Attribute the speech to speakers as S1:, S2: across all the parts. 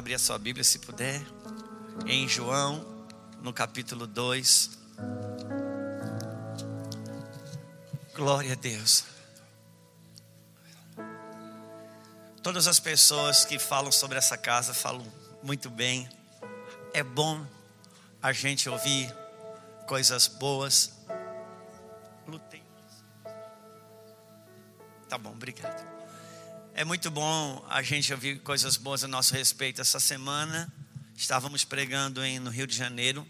S1: abrir a sua Bíblia se puder, em João, no capítulo 2. Glória a Deus. Todas as pessoas que falam sobre essa casa falam muito bem. É bom a gente ouvir coisas boas. Lutei. Tá bom, obrigado. É muito bom a gente ouvir coisas boas a nosso respeito. Essa semana estávamos pregando em, no Rio de Janeiro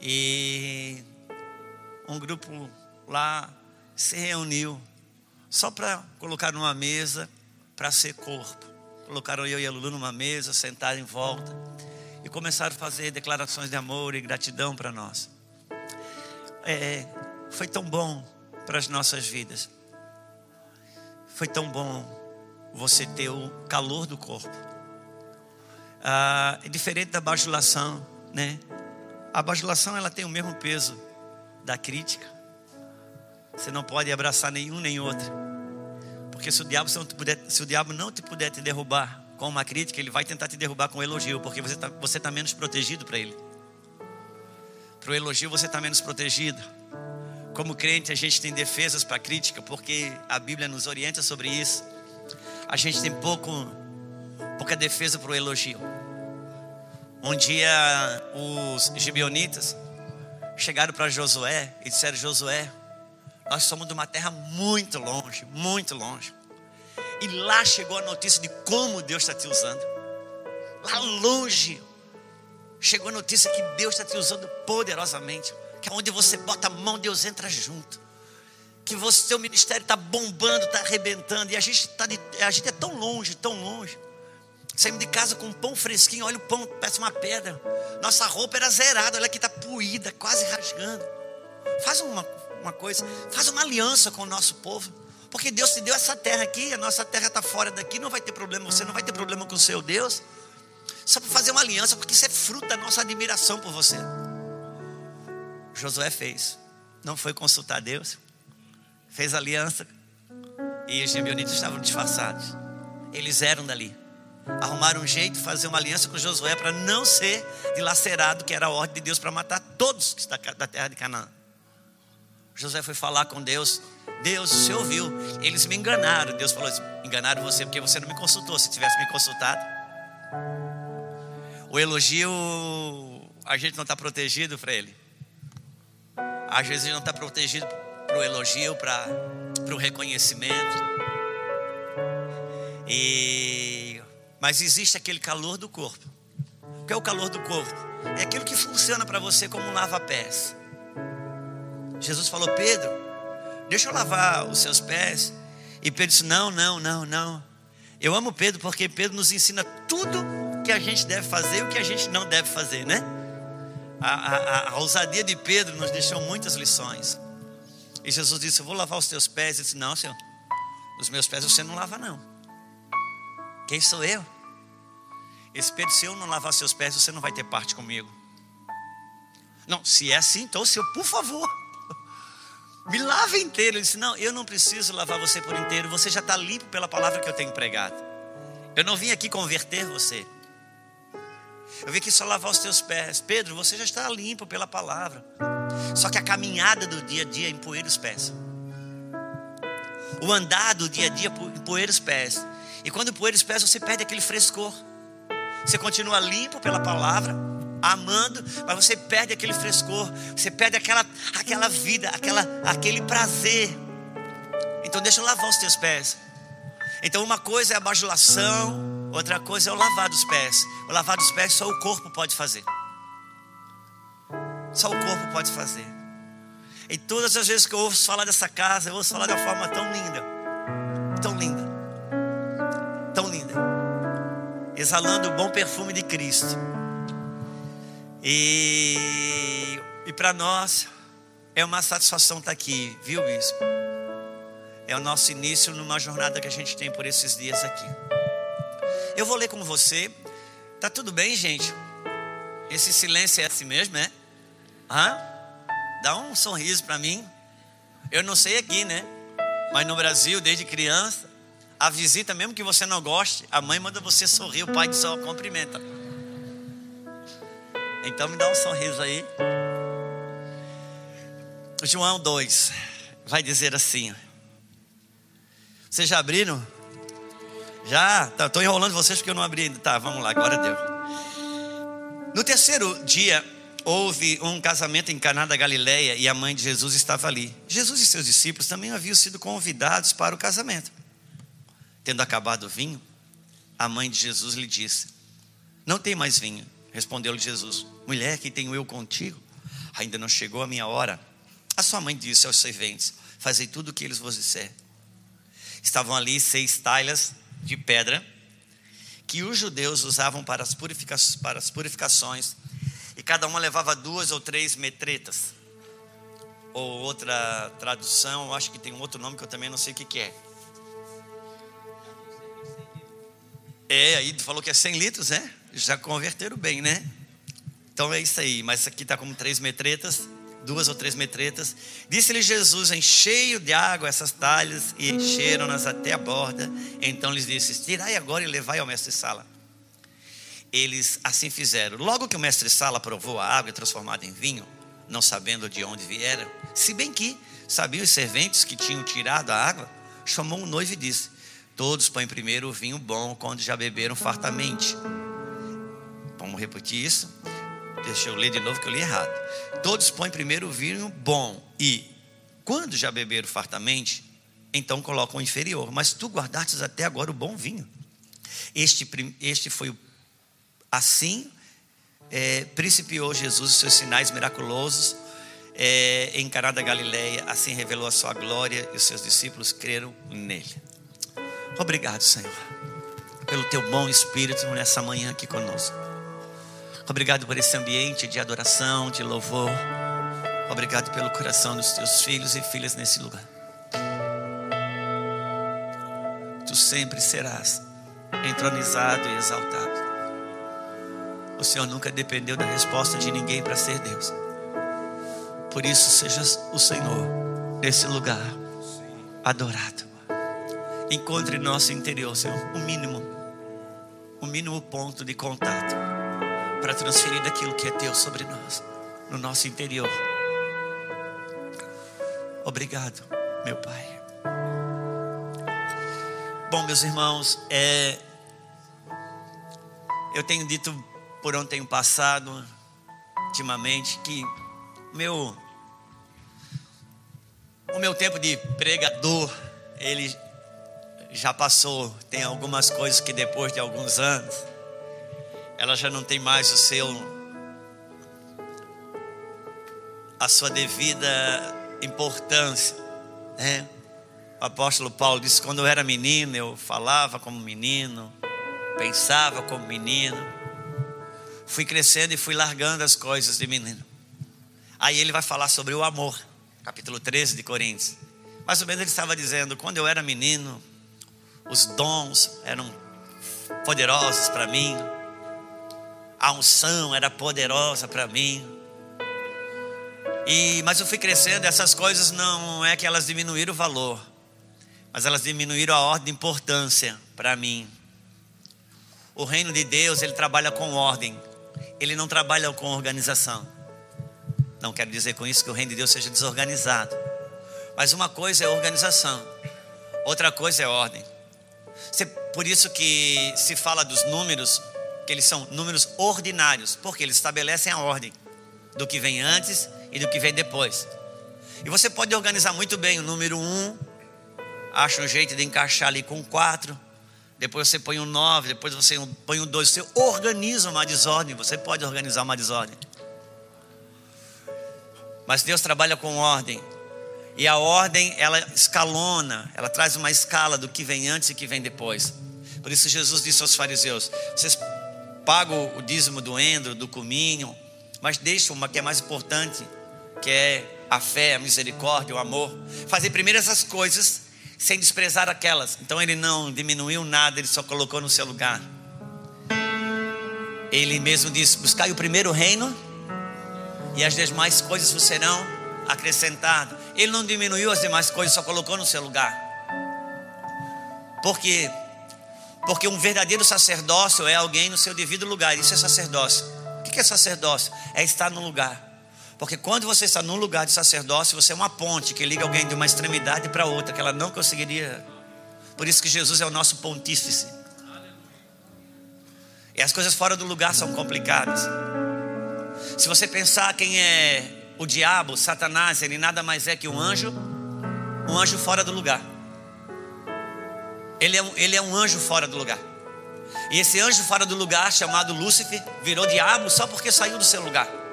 S1: e um grupo lá se reuniu só para colocar numa mesa para ser corpo. Colocaram eu e a Lulu numa mesa, sentaram em volta e começaram a fazer declarações de amor e gratidão para nós. É, foi tão bom para as nossas vidas. Foi tão bom você ter o calor do corpo. Ah, é diferente da bajulação, né? A bajulação ela tem o mesmo peso da crítica. Você não pode abraçar nenhum nem outro. Porque se o diabo, se, puder, se o diabo não te puder te derrubar com uma crítica, ele vai tentar te derrubar com um elogio, porque você está você tá menos protegido para ele. Para o elogio você está menos protegido. Como crente, a gente tem defesas para crítica, porque a Bíblia nos orienta sobre isso. A gente tem pouco, pouca defesa para o elogio. Um dia, os gibeonitas chegaram para Josué e disseram: Josué, nós somos de uma terra muito longe, muito longe. E lá chegou a notícia de como Deus está te usando. Lá longe chegou a notícia que Deus está te usando poderosamente. Que onde você bota a mão, Deus entra junto. Que você, seu ministério está bombando, está arrebentando. E a gente, tá de, a gente é tão longe, tão longe. Saímos de casa com um pão fresquinho, olha o pão, parece uma pedra. Nossa roupa era zerada, olha que está puída, quase rasgando. Faz uma, uma coisa, faz uma aliança com o nosso povo. Porque Deus te deu essa terra aqui, a nossa terra está fora daqui, não vai ter problema, você não vai ter problema com o seu Deus. Só para fazer uma aliança, porque isso é fruto da nossa admiração por você. Josué fez, não foi consultar Deus, fez aliança, e os gibeonitas estavam disfarçados, eles eram dali. Arrumaram um jeito de fazer uma aliança com Josué para não ser dilacerado, que era a ordem de Deus para matar todos da terra de Canaã. José foi falar com Deus. Deus, você ouviu? Eles me enganaram. Deus falou assim: enganaram você porque você não me consultou. Se tivesse me consultado, o elogio, a gente não está protegido para ele. Às vezes a gente não está protegido para o elogio, para o reconhecimento. E, mas existe aquele calor do corpo. O que é o calor do corpo? É aquilo que funciona para você como um lava-pés. Jesus falou: Pedro, deixa eu lavar os seus pés. E Pedro disse: Não, não, não, não. Eu amo Pedro porque Pedro nos ensina tudo que a gente deve fazer e o que a gente não deve fazer, né? A, a, a ousadia de Pedro nos deixou muitas lições. E Jesus disse: Eu vou lavar os teus pés. Ele disse: Não, Senhor, os meus pés você não lava, não. Quem sou eu? Esse Pedro, se eu não lavar seus pés, você não vai ter parte comigo. Não, se é assim, então, Senhor, por favor. Me lava inteiro. Ele disse: Não, eu não preciso lavar você por inteiro. Você já está limpo pela palavra que eu tenho pregado. Eu não vim aqui converter você. Eu vim aqui só lavar os teus pés. Pedro, você já está limpo pela palavra. Só que a caminhada do dia a dia empoeira os pés. O andar do dia a dia empoeira os pés. E quando empoeira os pés, você perde aquele frescor. Você continua limpo pela palavra, amando, mas você perde aquele frescor, você perde aquela, aquela vida, aquela, aquele prazer. Então deixa eu lavar os teus pés. Então uma coisa é a bajulação, outra coisa é o lavar dos pés. O lavar dos pés só o corpo pode fazer. Só o corpo pode fazer. E todas as vezes que eu ouço falar dessa casa, eu ouço falar de uma forma tão linda, tão linda, tão linda, exalando o bom perfume de Cristo. E, e para nós é uma satisfação estar tá aqui, viu, bispo? É o nosso início numa jornada que a gente tem por esses dias aqui. Eu vou ler com você. Tá tudo bem, gente? Esse silêncio é assim mesmo, é? Hã? Dá um sorriso para mim. Eu não sei aqui, né? Mas no Brasil, desde criança, a visita, mesmo que você não goste, a mãe manda você sorrir, o pai só cumprimenta. Então me dá um sorriso aí. João 2 vai dizer assim. Vocês já abriram? Já? Estou tá, enrolando vocês porque eu não abri ainda. Tá, vamos lá, agora deu. No terceiro dia, houve um casamento em Caná da Galileia e a mãe de Jesus estava ali. Jesus e seus discípulos também haviam sido convidados para o casamento. Tendo acabado o vinho, a mãe de Jesus lhe disse: Não tem mais vinho. Respondeu-lhe Jesus: Mulher, que tenho eu contigo? Ainda não chegou a minha hora. A sua mãe disse aos serventes: Fazei tudo o que eles vos disser. Estavam ali seis talhas de pedra que os judeus usavam para as, purifica para as purificações, cada uma levava duas ou três metretas. Ou outra tradução, acho que tem um outro nome que eu também não sei o que, que é. É, aí falou que é 100 litros, né? Já converteram bem, né? Então é isso aí, mas aqui está como três metretas, duas ou três metretas. Disse-lhe Jesus: Encheio de água essas talhas, e encheram-nas até a borda. Então lhes disse: Tirai agora e levai ao mestre-sala. Eles assim fizeram. Logo que o mestre-sala provou a água transformada em vinho, não sabendo de onde viera, se bem que sabiam os serventes que tinham tirado a água, chamou o noivo e disse: Todos põem primeiro o vinho bom quando já beberam fartamente. Vamos repetir isso? Deixa eu ler de novo que eu li errado. Todos põem primeiro o vinho bom e, quando já beberam fartamente, então colocam o inferior. Mas tu guardastes até agora o bom vinho. Este, este foi assim é, principiou Jesus os seus sinais miraculosos é, em Caná da Galileia. Assim revelou a sua glória e os seus discípulos creram nele. Obrigado, Senhor, pelo teu bom espírito nessa manhã aqui conosco. Obrigado por esse ambiente de adoração, de louvor. Obrigado pelo coração dos teus filhos e filhas nesse lugar. Tu sempre serás entronizado e exaltado. O Senhor nunca dependeu da resposta de ninguém para ser Deus. Por isso, seja o Senhor nesse lugar adorado. Encontre em nosso interior, Senhor, o mínimo, o mínimo ponto de contato para transferir daquilo que é teu sobre nós, no nosso interior. Obrigado, meu Pai. Bom, meus irmãos, é, eu tenho dito por onde tenho passado ultimamente que meu o meu tempo de pregador ele já passou. Tem algumas coisas que depois de alguns anos, ela já não tem mais o seu, a sua devida importância, né? O apóstolo Paulo disse: quando eu era menino, eu falava como menino, pensava como menino, fui crescendo e fui largando as coisas de menino. Aí ele vai falar sobre o amor, capítulo 13 de Coríntios. Mais ou menos ele estava dizendo: quando eu era menino, os dons eram poderosos para mim, a unção era poderosa para mim. E, mas eu fui crescendo, essas coisas não é que elas diminuíram o valor, mas elas diminuíram a ordem de importância para mim. O reino de Deus, ele trabalha com ordem, ele não trabalha com organização. Não quero dizer com isso que o reino de Deus seja desorganizado, mas uma coisa é organização, outra coisa é ordem. Por isso que se fala dos números, que eles são números ordinários, porque eles estabelecem a ordem do que vem antes e do que vem depois. E você pode organizar muito bem o número 1, um, acha um jeito de encaixar ali com 4, depois você põe um 9, depois você põe um 2, você organiza uma desordem, você pode organizar uma desordem. Mas Deus trabalha com ordem. E a ordem, ela escalona, ela traz uma escala do que vem antes e que vem depois. Por isso Jesus disse aos fariseus: vocês pagam o dízimo do endro, do cominho, mas deixam uma que é mais importante, que é a fé, a misericórdia, o amor. Fazer primeiro essas coisas sem desprezar aquelas. Então ele não diminuiu nada, ele só colocou no seu lugar. Ele mesmo disse: Buscai o primeiro reino, e as demais coisas serão acrescentadas. Ele não diminuiu as demais coisas, só colocou no seu lugar. Por quê? Porque um verdadeiro sacerdócio é alguém no seu devido lugar. Isso é sacerdócio. O que é sacerdócio? É estar no lugar. Porque quando você está num lugar de sacerdócio, você é uma ponte que liga alguém de uma extremidade para outra, que ela não conseguiria. Por isso que Jesus é o nosso pontífice. E as coisas fora do lugar são complicadas. Se você pensar quem é o diabo, Satanás, ele nada mais é que um anjo, um anjo fora do lugar. Ele é um, ele é um anjo fora do lugar. E esse anjo fora do lugar, chamado Lúcifer, virou diabo só porque saiu do seu lugar.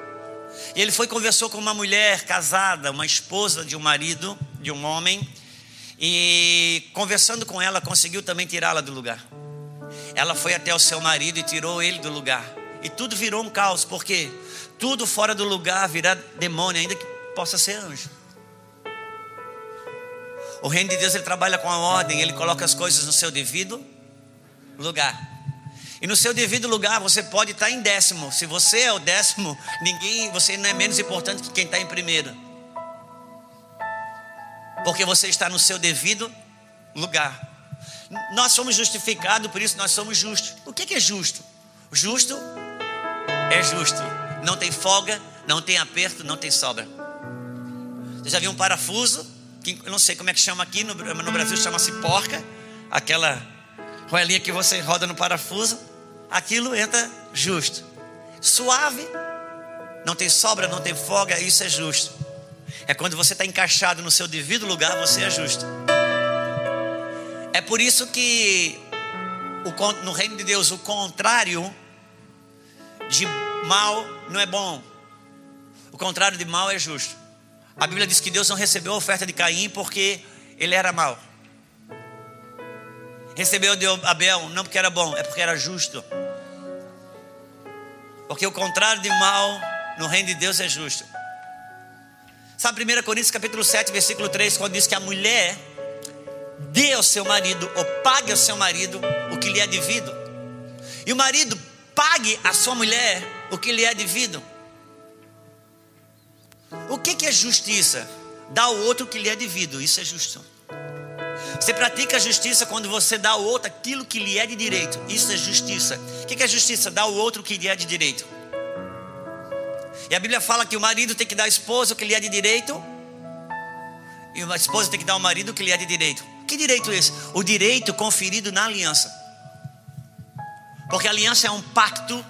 S1: E ele foi conversou com uma mulher casada, uma esposa de um marido, de um homem, e conversando com ela, conseguiu também tirá-la do lugar. Ela foi até o seu marido e tirou ele do lugar. E tudo virou um caos, porque tudo fora do lugar virá demônio, ainda que possa ser anjo. O reino de Deus ele trabalha com a ordem, ele coloca as coisas no seu devido lugar. E no seu devido lugar você pode estar em décimo. Se você é o décimo, ninguém, você não é menos importante que quem está em primeiro. Porque você está no seu devido lugar. Nós somos justificados, por isso nós somos justos. O que é justo? Justo é justo. Não tem folga, não tem aperto, não tem sobra. Você já viu um parafuso? Que eu não sei como é que chama aqui, no, no Brasil chama-se porca. Aquela roelinha que você roda no parafuso. Aquilo entra justo. Suave, não tem sobra, não tem folga, isso é justo. É quando você está encaixado no seu devido lugar, você é justo. É por isso que no reino de Deus o contrário de mal não é bom. O contrário de mal é justo. A Bíblia diz que Deus não recebeu a oferta de Caim porque ele era mau. Recebeu de Abel não porque era bom, é porque era justo. Porque o contrário de mal no reino de Deus é justo. Sabe 1 Coríntios capítulo 7, versículo 3, quando diz que a mulher dê ao seu marido ou pague ao seu marido o que lhe é devido. E o marido pague à sua mulher o que lhe é devido. O que, que é justiça? Dar ao outro o que lhe é devido, isso é justo. Você pratica a justiça quando você dá ao outro aquilo que lhe é de direito, isso é justiça. O que, é justiça? Dar ao outro o que lhe é de direito. E a Bíblia fala que o marido tem que dar à esposa o que lhe é de direito, e a esposa tem que dar ao marido o que lhe é de direito. Que direito é esse? O direito conferido na aliança. Porque a aliança é um pacto,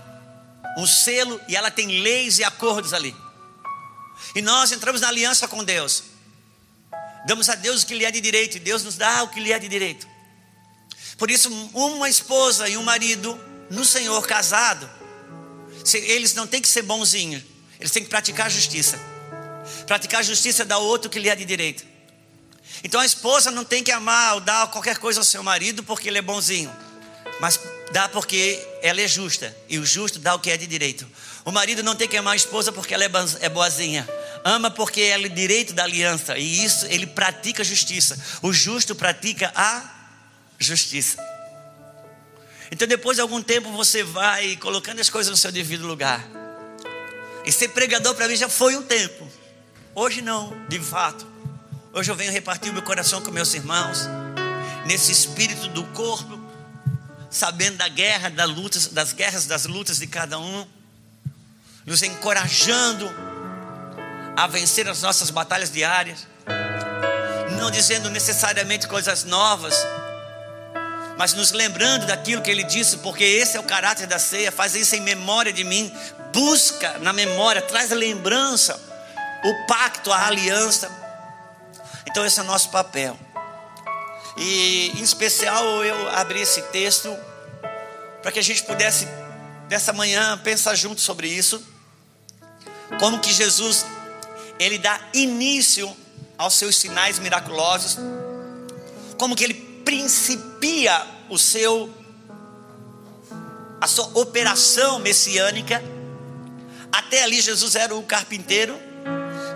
S1: um selo, e ela tem leis e acordos ali. E nós entramos na aliança com Deus. Damos a Deus o que lhe é de direito, e Deus nos dá o que lhe é de direito. Por isso, uma esposa e um marido no Senhor casado, eles não têm que ser bonzinhos, eles têm que praticar justiça. Praticar justiça dá outro que lhe é de direito. Então a esposa não tem que amar ou dar qualquer coisa ao seu marido porque ele é bonzinho, mas dá porque ela é justa, e o justo dá o que é de direito. O marido não tem que amar a esposa porque ela é, é boazinha, ama porque ela é direito da aliança, e isso ele pratica justiça. O justo pratica a justiça. Então, depois de algum tempo, você vai colocando as coisas no seu devido lugar. E ser pregador para mim já foi um tempo. Hoje não, de fato. Hoje eu venho repartir o meu coração com meus irmãos, nesse espírito do corpo, sabendo da guerra, das lutas, das guerras, das lutas de cada um, nos encorajando a vencer as nossas batalhas diárias, não dizendo necessariamente coisas novas, mas nos lembrando daquilo que ele disse, porque esse é o caráter da ceia, faz isso em memória de mim, busca na memória, traz a lembrança, o pacto, a aliança então esse é o nosso papel. E em especial eu abri esse texto para que a gente pudesse dessa manhã pensar junto sobre isso. Como que Jesus ele dá início aos seus sinais miraculosos. Como que ele principia o seu a sua operação messiânica. Até ali Jesus era o carpinteiro,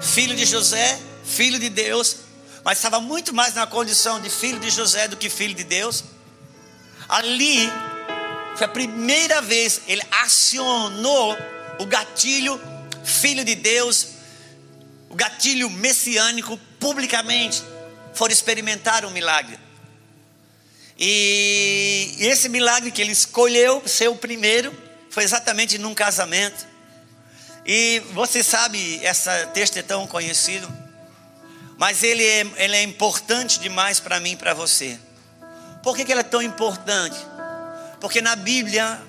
S1: filho de José, filho de Deus, mas estava muito mais na condição de filho de José do que filho de Deus. Ali foi a primeira vez ele acionou o gatilho filho de Deus, o gatilho messiânico publicamente. Foram experimentar um milagre. E esse milagre que ele escolheu ser o primeiro foi exatamente num casamento. E você sabe, esse texto é tão conhecido, mas ele é, ele é importante demais para mim e para você. Por que, que ele é tão importante? Porque na Bíblia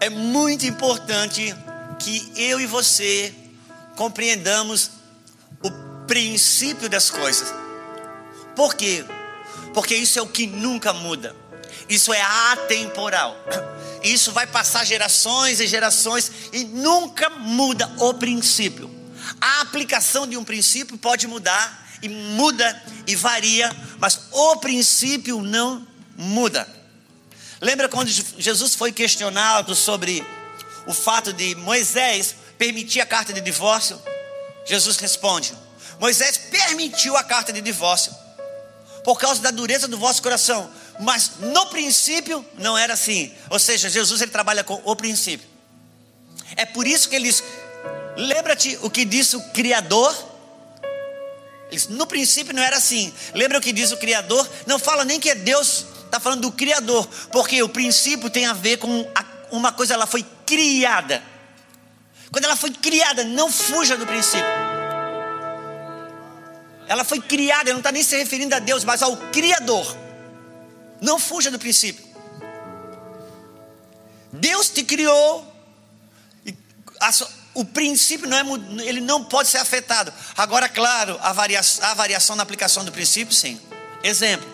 S1: é muito importante que eu e você compreendamos o princípio das coisas. Por quê? Porque isso é o que nunca muda. Isso é atemporal. Isso vai passar gerações e gerações e nunca muda o princípio. A aplicação de um princípio pode mudar e muda e varia, mas o princípio não muda. Lembra quando Jesus foi questionado sobre o fato de Moisés permitir a carta de divórcio? Jesus responde: Moisés permitiu a carta de divórcio por causa da dureza do vosso coração, mas no princípio não era assim. Ou seja, Jesus ele trabalha com o princípio. É por isso que ele diz: lembra-te o que disse o Criador? No princípio não era assim. Lembra o que diz o Criador? Não fala nem que é Deus, está falando do Criador, porque o princípio tem a ver com a, uma coisa, ela foi criada. Quando ela foi criada, não fuja do princípio. Ela foi criada, não está nem se referindo a Deus, mas ao Criador. Não fuja do princípio. Deus te criou. O princípio não é, ele não pode ser afetado. Agora, claro, a variação, a variação na aplicação do princípio, sim. Exemplo: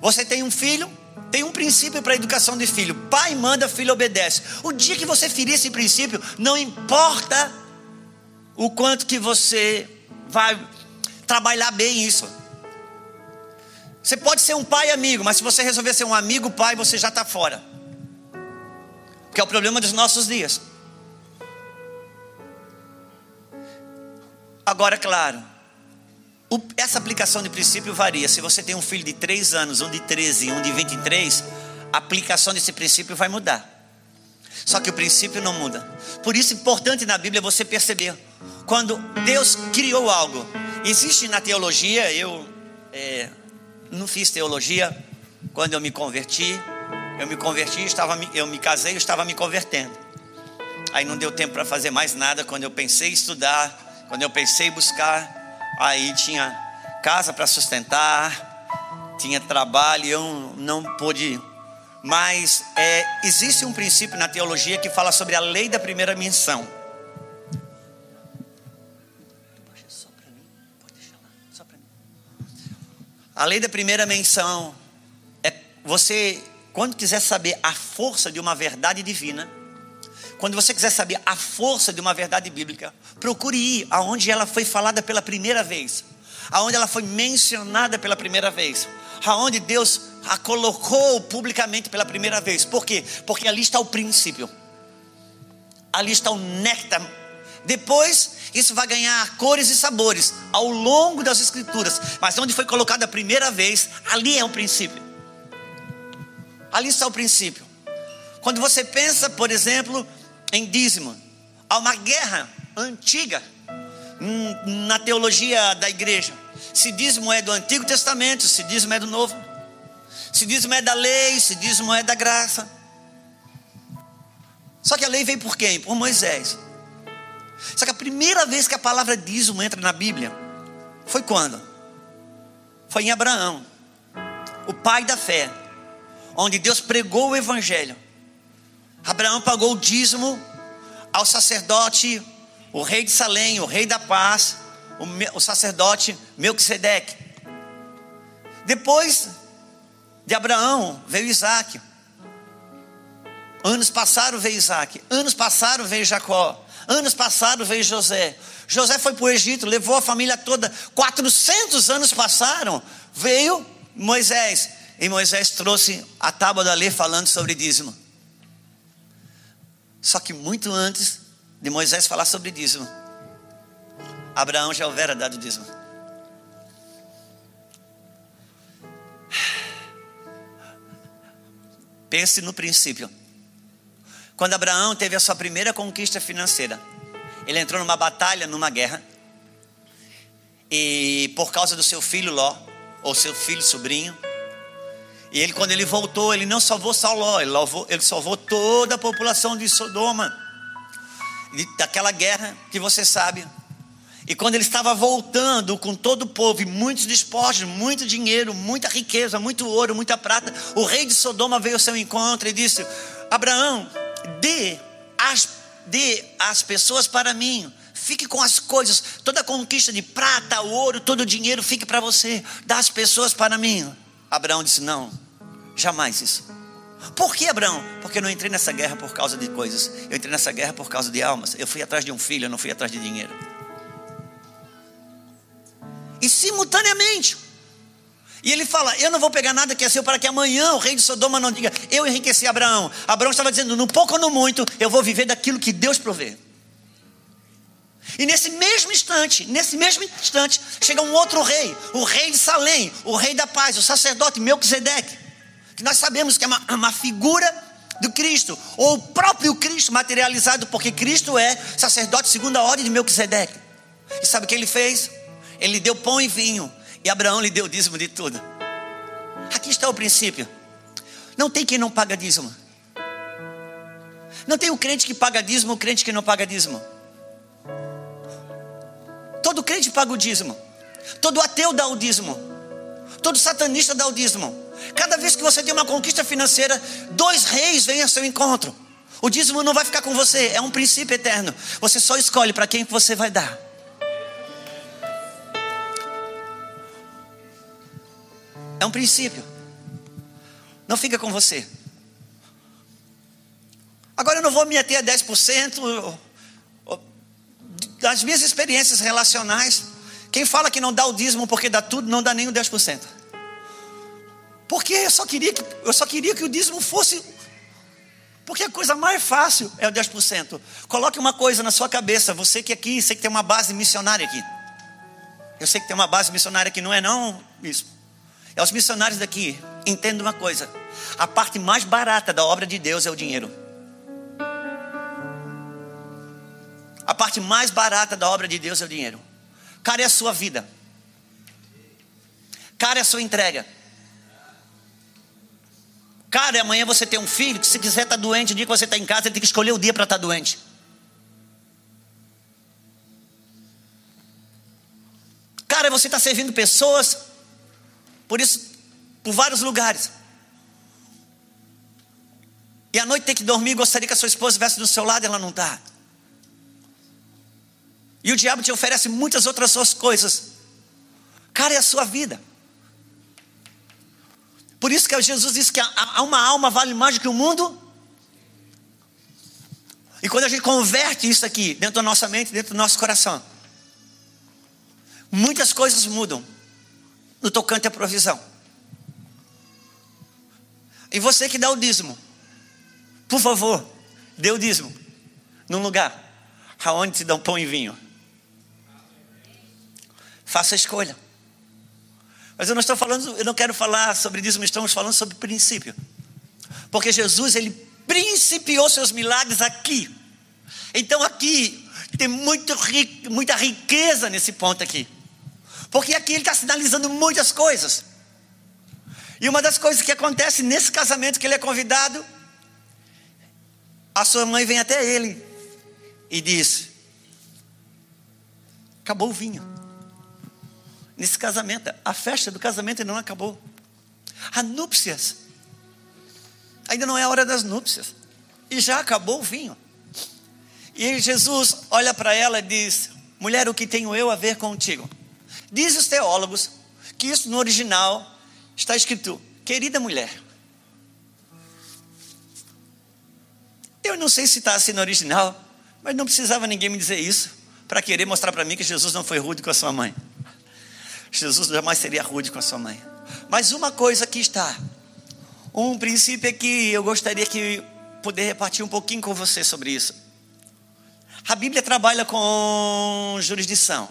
S1: você tem um filho, tem um princípio para a educação de filho. Pai manda, filho obedece. O dia que você ferir esse princípio, não importa o quanto que você vai trabalhar bem isso. Você pode ser um pai amigo, mas se você resolver ser um amigo pai, você já está fora. Que é o problema dos nossos dias. Agora, claro, o, essa aplicação de princípio varia. Se você tem um filho de 3 anos, um de 13, um de 23, a aplicação desse princípio vai mudar. Só que o princípio não muda. Por isso importante na Bíblia você perceber quando Deus criou algo. Existe na teologia, eu é, não fiz teologia quando eu me converti. Eu me converti, estava, eu me casei, eu estava me convertendo. Aí não deu tempo para fazer mais nada. Quando eu pensei em estudar, quando eu pensei em buscar, aí tinha casa para sustentar, tinha trabalho, eu não pude. Mas é, existe um princípio na teologia que fala sobre a lei da primeira menção. A lei da primeira menção é você, quando quiser saber a força de uma verdade divina, quando você quiser saber a força de uma verdade bíblica, procure ir aonde ela foi falada pela primeira vez, aonde ela foi mencionada pela primeira vez, aonde Deus a colocou publicamente pela primeira vez. Por quê? Porque ali está o princípio. Ali está o néctar. Depois isso vai ganhar cores e sabores ao longo das escrituras, mas onde foi colocado a primeira vez, ali é o princípio. Ali está o princípio. Quando você pensa, por exemplo, em dízimo, há uma guerra antiga hum, na teologia da igreja. Se dízimo é do Antigo Testamento, se dízimo é do Novo, se dízimo é da lei, se dízimo é da graça. Só que a lei veio por quem? Por Moisés. Só que a primeira vez que a palavra dízimo entra na Bíblia foi quando? Foi em Abraão, o pai da fé, onde Deus pregou o evangelho. Abraão pagou o dízimo ao sacerdote, o rei de Salém, o rei da paz, o, o sacerdote Melquisedeque. Depois de Abraão veio Isaac. Anos passaram veio Isaac. Anos passaram veio Jacó. Anos passaram veio José. José foi para o Egito, levou a família toda. 400 anos passaram, veio Moisés. E Moisés trouxe a tábua da lei falando sobre dízimo. Só que muito antes de Moisés falar sobre dízimo, Abraão já houvera dado dízimo. Pense no princípio. Quando Abraão teve a sua primeira conquista financeira, ele entrou numa batalha, numa guerra, e por causa do seu filho Ló, ou seu filho sobrinho, E ele, quando ele voltou, ele não salvou Sauló, ele salvou, ele salvou toda a população de Sodoma. daquela guerra que você sabe. E quando ele estava voltando com todo o povo, e muitos despojos, muito dinheiro, muita riqueza, muito ouro, muita prata, o rei de Sodoma veio ao seu encontro e disse: Abraão, dê as, dê as pessoas para mim. Fique com as coisas, toda a conquista de prata, ouro, todo o dinheiro, fique para você. Dá as pessoas para mim. Abraão disse: Não, jamais isso. Por que, Abraão? Porque eu não entrei nessa guerra por causa de coisas. Eu entrei nessa guerra por causa de almas. Eu fui atrás de um filho, eu não fui atrás de dinheiro. E simultaneamente, e ele fala: Eu não vou pegar nada que é seu para que amanhã o rei de Sodoma não diga, Eu enriqueci Abraão. Abraão estava dizendo: No pouco ou no muito, eu vou viver daquilo que Deus provê. E nesse mesmo instante, nesse mesmo instante, chega um outro rei, o rei de Salém, o rei da paz, o sacerdote Melquisedeque, que nós sabemos que é uma, uma figura do Cristo, ou o próprio Cristo materializado, porque Cristo é sacerdote segundo a ordem de Melquisedeque. E sabe o que ele fez? Ele deu pão e vinho, e Abraão lhe deu dízimo de tudo. Aqui está o princípio. Não tem quem não paga dízimo. Não tem o crente que paga dízimo, o crente que não paga dízimo. Todo crente paga o dízimo. Todo ateu dá o dízimo. Todo satanista dá o dízimo. Cada vez que você tem uma conquista financeira, dois reis vêm ao seu encontro. O dízimo não vai ficar com você, é um princípio eterno. Você só escolhe para quem você vai dar. É um princípio. Não fica com você. Agora eu não vou me ater a 10% das minhas experiências relacionais, quem fala que não dá o dízimo porque dá tudo, não dá nem o 10%. Porque eu só queria que, eu só queria que o dízimo fosse. Porque a coisa mais fácil é o 10%. Coloque uma coisa na sua cabeça, você que aqui, sei que tem uma base missionária aqui. Eu sei que tem uma base missionária aqui, não é não, isso. É os missionários daqui. Entenda uma coisa: a parte mais barata da obra de Deus é o dinheiro. A parte mais barata da obra de Deus é o dinheiro. Cara, é a sua vida. Cara, é a sua entrega. Cara, amanhã você tem um filho que se quiser estar tá doente, o dia que você está em casa, ele tem que escolher o dia para estar tá doente. Cara, você está servindo pessoas, por isso, por vários lugares. E à noite tem que dormir, gostaria que a sua esposa estivesse do seu lado, ela não está. E o diabo te oferece muitas outras coisas. Cara, é a sua vida. Por isso que Jesus disse que uma alma vale mais do que o mundo. E quando a gente converte isso aqui dentro da nossa mente, dentro do nosso coração, muitas coisas mudam no tocante à provisão. E você que dá o dízimo, por favor, dê o dízimo num lugar aonde te dão pão e vinho. Faça a escolha. Mas eu não estou falando, eu não quero falar sobre dízimo, estamos falando sobre princípio. Porque Jesus, ele principiou seus milagres aqui. Então aqui tem muito, muita riqueza nesse ponto aqui. Porque aqui ele está sinalizando muitas coisas. E uma das coisas que acontece nesse casamento que ele é convidado, a sua mãe vem até ele e diz: Acabou o vinho nesse casamento. A festa do casamento ainda não acabou. A núpcias. Ainda não é a hora das núpcias. E já acabou o vinho. E Jesus olha para ela e diz: Mulher, o que tenho eu a ver contigo? Diz os teólogos que isso no original está escrito: Querida mulher. Eu não sei se está assim no original, mas não precisava ninguém me dizer isso para querer mostrar para mim que Jesus não foi rude com a sua mãe. Jesus jamais seria rude com a sua mãe. Mas uma coisa que está, um princípio é que eu gostaria que poder repartir um pouquinho com você sobre isso. A Bíblia trabalha com jurisdição.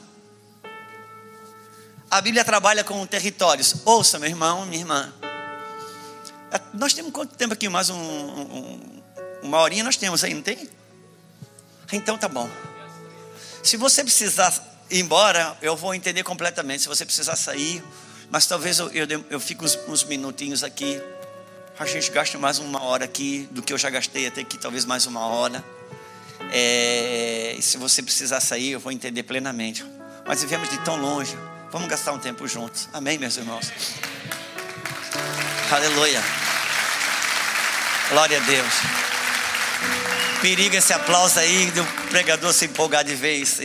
S1: A Bíblia trabalha com territórios. Ouça, meu irmão, minha irmã. É, nós temos quanto tempo aqui? Mais um, um, uma horinha nós temos aí, não tem? Então tá bom. Se você precisar embora, eu vou entender completamente. Se você precisar sair, Mas talvez eu, eu, eu fique uns, uns minutinhos aqui. A gente gasta mais uma hora aqui do que eu já gastei até aqui, talvez mais uma hora. É, se você precisar sair, eu vou entender plenamente. Mas vivemos de tão longe. Vamos gastar um tempo juntos. Amém, meus irmãos? Aleluia. Glória a Deus. Periga esse aplauso aí do pregador se empolgar de vez.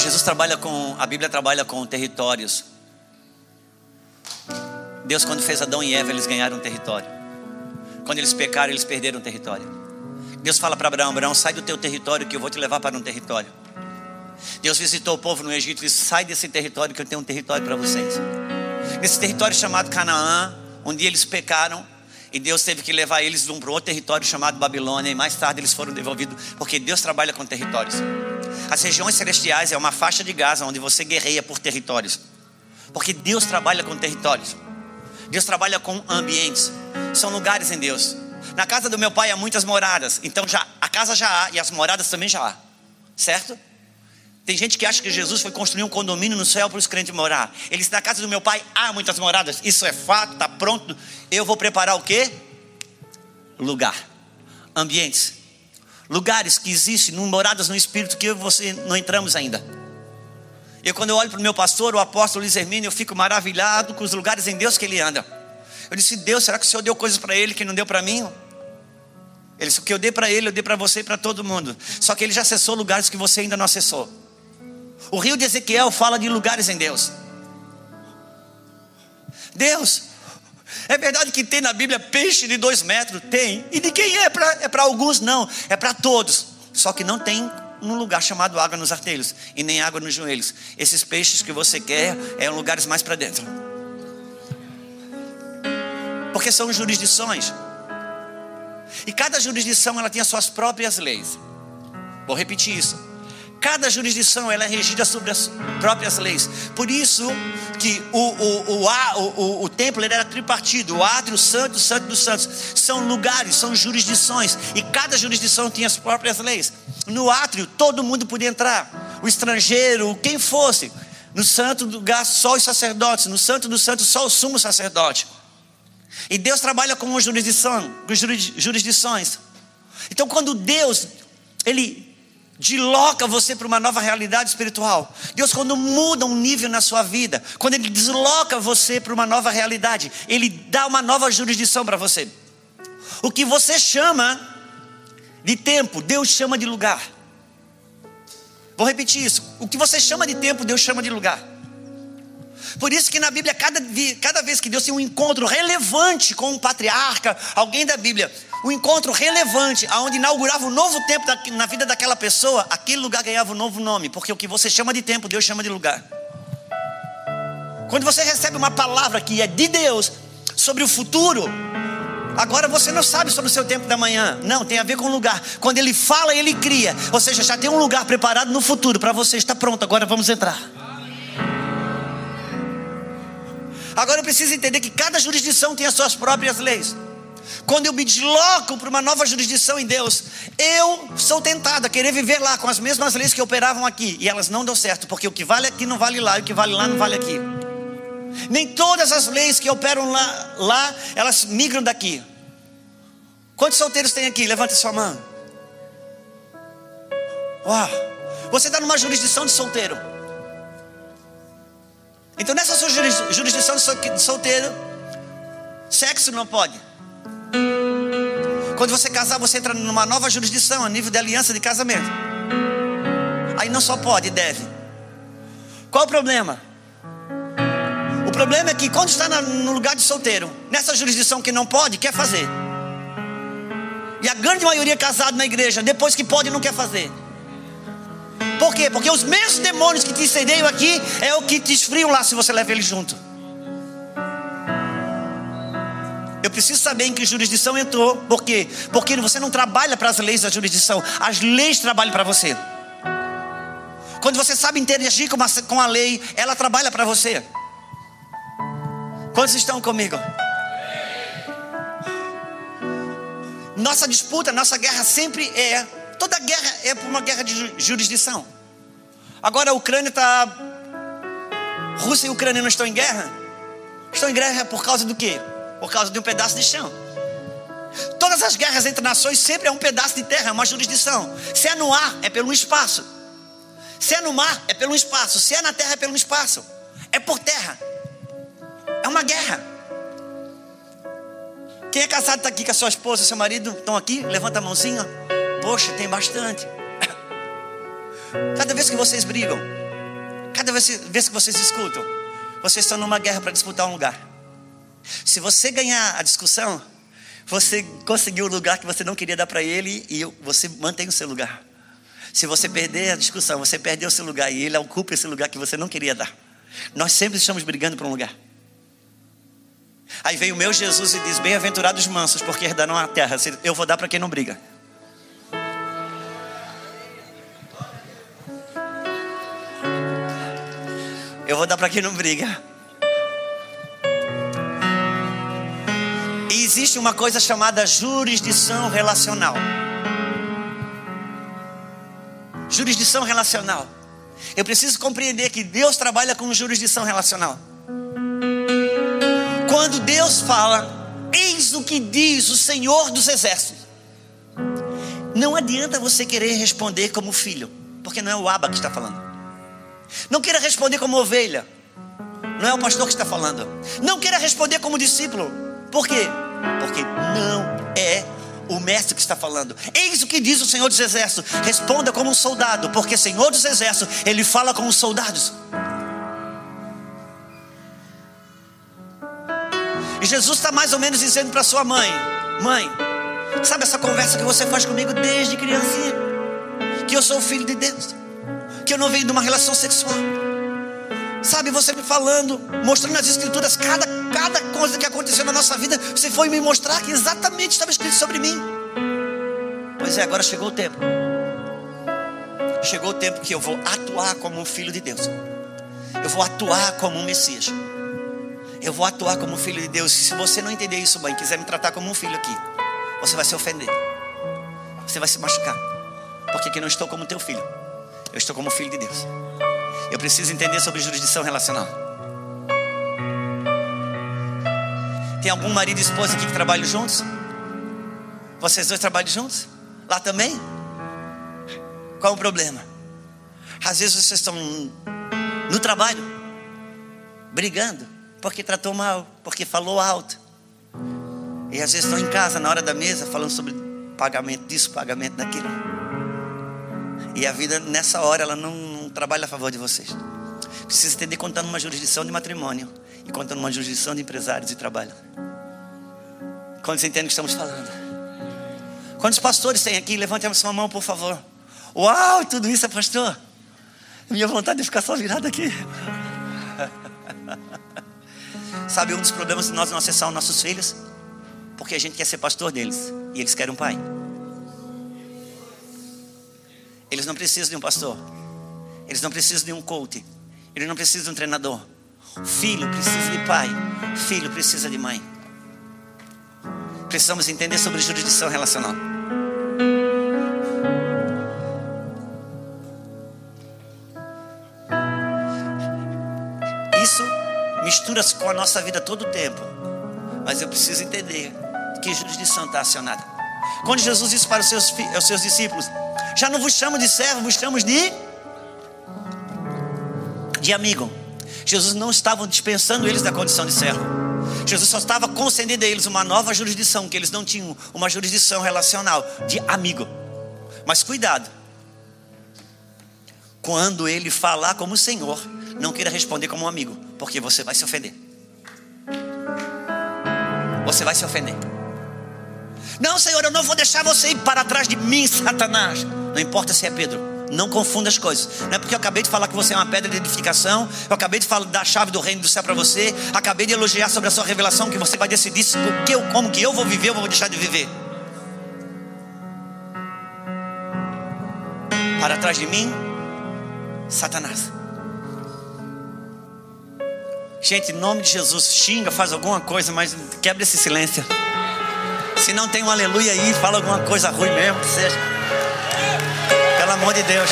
S1: Jesus trabalha com, a Bíblia trabalha com territórios. Deus, quando fez Adão e Eva, eles ganharam um território. Quando eles pecaram, eles perderam um território. Deus fala para Abraão: Abraão, sai do teu território que eu vou te levar para um território. Deus visitou o povo no Egito e disse: sai desse território que eu tenho um território para vocês. Nesse território chamado Canaã, onde eles pecaram, e Deus teve que levar eles para um outro território chamado Babilônia, e mais tarde eles foram devolvidos, porque Deus trabalha com territórios. As regiões celestiais é uma faixa de Gaza onde você guerreia por territórios, porque Deus trabalha com territórios. Deus trabalha com ambientes, são lugares em Deus. Na casa do meu pai há muitas moradas, então já a casa já há e as moradas também já há, certo? Tem gente que acha que Jesus foi construir um condomínio no céu para os crentes morar. Ele disse: na casa do meu pai há muitas moradas, isso é fato, está pronto. Eu vou preparar o quê? Lugar, ambientes, lugares que existem, moradas no Espírito que eu e você não entramos ainda. Eu, quando eu olho para o meu pastor, o apóstolo Luiz Hermínio, eu fico maravilhado com os lugares em Deus que ele anda. Eu disse: Deus, será que o Senhor deu coisas para ele que não deu para mim? Ele disse: O que eu dei para ele, eu dei para você e para todo mundo. Só que ele já acessou lugares que você ainda não acessou. O rio de Ezequiel fala de lugares em Deus. Deus, é verdade que tem na Bíblia peixe de dois metros? Tem. E de quem é? É para alguns? Não. É para todos. Só que não tem um lugar chamado água nos artelhos e nem água nos joelhos. Esses peixes que você quer é em lugares mais para dentro. Porque são jurisdições. E cada jurisdição ela tem as suas próprias leis. Vou repetir isso. Cada jurisdição ela é regida sobre as próprias leis. Por isso que o, o, o, o, o templo era tripartido. O átrio, o santo, o santo dos santos. São lugares, são jurisdições. E cada jurisdição tinha as próprias leis. No átrio, todo mundo podia entrar. O estrangeiro, quem fosse. No santo lugar, só os sacerdotes. No santo dos santos, só o sumo sacerdote. E Deus trabalha com jurisdição, com jurisdições. Então, quando Deus, Ele desloca você para uma nova realidade espiritual. Deus, quando muda um nível na sua vida, quando Ele desloca você para uma nova realidade, Ele dá uma nova jurisdição para você. O que você chama de tempo, Deus chama de lugar. Vou repetir isso. O que você chama de tempo, Deus chama de lugar. Por isso que na Bíblia, cada, cada vez que Deus tem um encontro relevante com um patriarca, alguém da Bíblia, um encontro relevante, aonde inaugurava um novo tempo na vida daquela pessoa, aquele lugar ganhava um novo nome, porque o que você chama de tempo, Deus chama de lugar. Quando você recebe uma palavra que é de Deus sobre o futuro, agora você não sabe sobre o seu tempo da manhã, não, tem a ver com o lugar. Quando Ele fala, Ele cria, ou seja, já tem um lugar preparado no futuro para você, está pronto, agora vamos entrar. Agora eu preciso entender que cada jurisdição tem as suas próprias leis. Quando eu me desloco para uma nova jurisdição em Deus, eu sou tentado a querer viver lá com as mesmas leis que operavam aqui, e elas não dão certo, porque o que vale aqui não vale lá, e o que vale lá não vale aqui. Nem todas as leis que operam lá, lá elas migram daqui. Quantos solteiros tem aqui? Levante sua mão. Uau! Você está numa jurisdição de solteiro. Então, nessa sua jurisdição de solteiro, sexo não pode. Quando você casar, você entra numa nova jurisdição, a nível de aliança de casamento. Aí não só pode, deve. Qual o problema? O problema é que quando está no lugar de solteiro, nessa jurisdição que não pode, quer fazer. E a grande maioria é casado na igreja, depois que pode, não quer fazer. Por quê? Porque os mesmos demônios que te incendeiam aqui é o que te esfriam lá se você leva eles junto. Eu preciso saber em que jurisdição entrou. Por quê? Porque você não trabalha para as leis da jurisdição, as leis trabalham para você. Quando você sabe interagir com com a lei, ela trabalha para você. Quantos estão comigo? Nossa disputa, nossa guerra sempre é. Toda guerra é por uma guerra de jurisdição. Agora a Ucrânia está. Rússia e Ucrânia não estão em guerra? Estão em guerra por causa do quê? Por causa de um pedaço de chão. Todas as guerras entre nações sempre é um pedaço de terra, é uma jurisdição. Se é no ar, é pelo espaço. Se é no mar, é pelo espaço. Se é na terra, é pelo espaço. É por terra. É uma guerra. Quem é casado está aqui com a sua esposa, seu marido? Estão aqui? Levanta a mãozinha. Poxa, tem bastante. Cada vez que vocês brigam, cada vez que vocês escutam, vocês estão numa guerra para disputar um lugar. Se você ganhar a discussão, você conseguiu o lugar que você não queria dar para ele e você mantém o seu lugar. Se você perder a discussão, você perdeu o seu lugar e ele ocupa esse lugar que você não queria dar. Nós sempre estamos brigando por um lugar. Aí vem o meu Jesus e diz: Bem-aventurados mansos, porque herdarão a terra. Eu vou dar para quem não briga. Eu vou dar para quem não briga. E existe uma coisa chamada jurisdição relacional. Jurisdição relacional. Eu preciso compreender que Deus trabalha com jurisdição relacional. Quando Deus fala, eis o que diz o Senhor dos Exércitos. Não adianta você querer responder como filho, porque não é o Aba que está falando. Não queira responder como ovelha. Não é o pastor que está falando. Não queira responder como discípulo. Por quê? Porque não é o mestre que está falando. Eis o que diz o Senhor dos Exércitos: responda como um soldado, porque Senhor dos Exércitos, ele fala com os soldados. E Jesus está mais ou menos dizendo para sua mãe: Mãe, sabe essa conversa que você faz comigo desde criancinha? Que eu sou filho de Deus que eu não venho de uma relação sexual. Sabe, você me falando, mostrando nas escrituras cada, cada coisa que aconteceu na nossa vida, você foi me mostrar que exatamente estava escrito sobre mim. Pois é, agora chegou o tempo. Chegou o tempo que eu vou atuar como um filho de Deus. Eu vou atuar como um Messias. Eu vou atuar como um filho de Deus. Se você não entender isso, mãe, quiser me tratar como um filho aqui, você vai se ofender. Você vai se machucar. Porque aqui não estou como teu filho. Eu estou como filho de Deus. Eu preciso entender sobre jurisdição relacional. Tem algum marido e esposa aqui que trabalham juntos? Vocês dois trabalham juntos? Lá também? Qual o problema? Às vezes vocês estão no trabalho, brigando, porque tratou mal, porque falou alto. E às vezes estão em casa, na hora da mesa, falando sobre pagamento disso, pagamento daquilo. E a vida, nessa hora, ela não, não trabalha a favor de vocês. Precisa entender quando está numa jurisdição de matrimônio e quando está numa jurisdição de empresários de trabalho. Quando você entende o que estamos falando. Quantos pastores tem aqui? Levante a sua mão, por favor. Uau, tudo isso é pastor. Minha vontade de ficar só virado aqui. Sabe um dos problemas de nós não acessar os nossos filhos? Porque a gente quer ser pastor deles e eles querem um pai. Eles não precisam de um pastor. Eles não precisam de um coach. Eles não precisam de um treinador. Filho precisa de pai. Filho precisa de mãe. Precisamos entender sobre jurisdição relacional. Isso mistura-se com a nossa vida todo o tempo. Mas eu preciso entender que jurisdição está acionada. Quando Jesus disse para os seus, os seus discípulos: já não vos chamo de servo, vos chamo de de amigo. Jesus não estava dispensando eles da condição de servo. Jesus só estava concedendo a eles uma nova jurisdição que eles não tinham, uma jurisdição relacional de amigo. Mas cuidado. Quando ele falar como Senhor, não queira responder como um amigo, porque você vai se ofender. Você vai se ofender. Não, Senhor, eu não vou deixar você ir para trás de mim, Satanás. Não importa se é Pedro. Não confunda as coisas. Não é porque eu acabei de falar que você é uma pedra de edificação. Eu acabei de falar da chave do reino do céu para você. Acabei de elogiar sobre a sua revelação que você vai decidir o que eu, como que eu vou viver ou vou deixar de viver. Para trás de mim, Satanás. Gente, em nome de Jesus, xinga, faz alguma coisa, mas quebra esse silêncio. Se não tem um aleluia aí, fala alguma coisa ruim mesmo que seja. Pelo amor de Deus.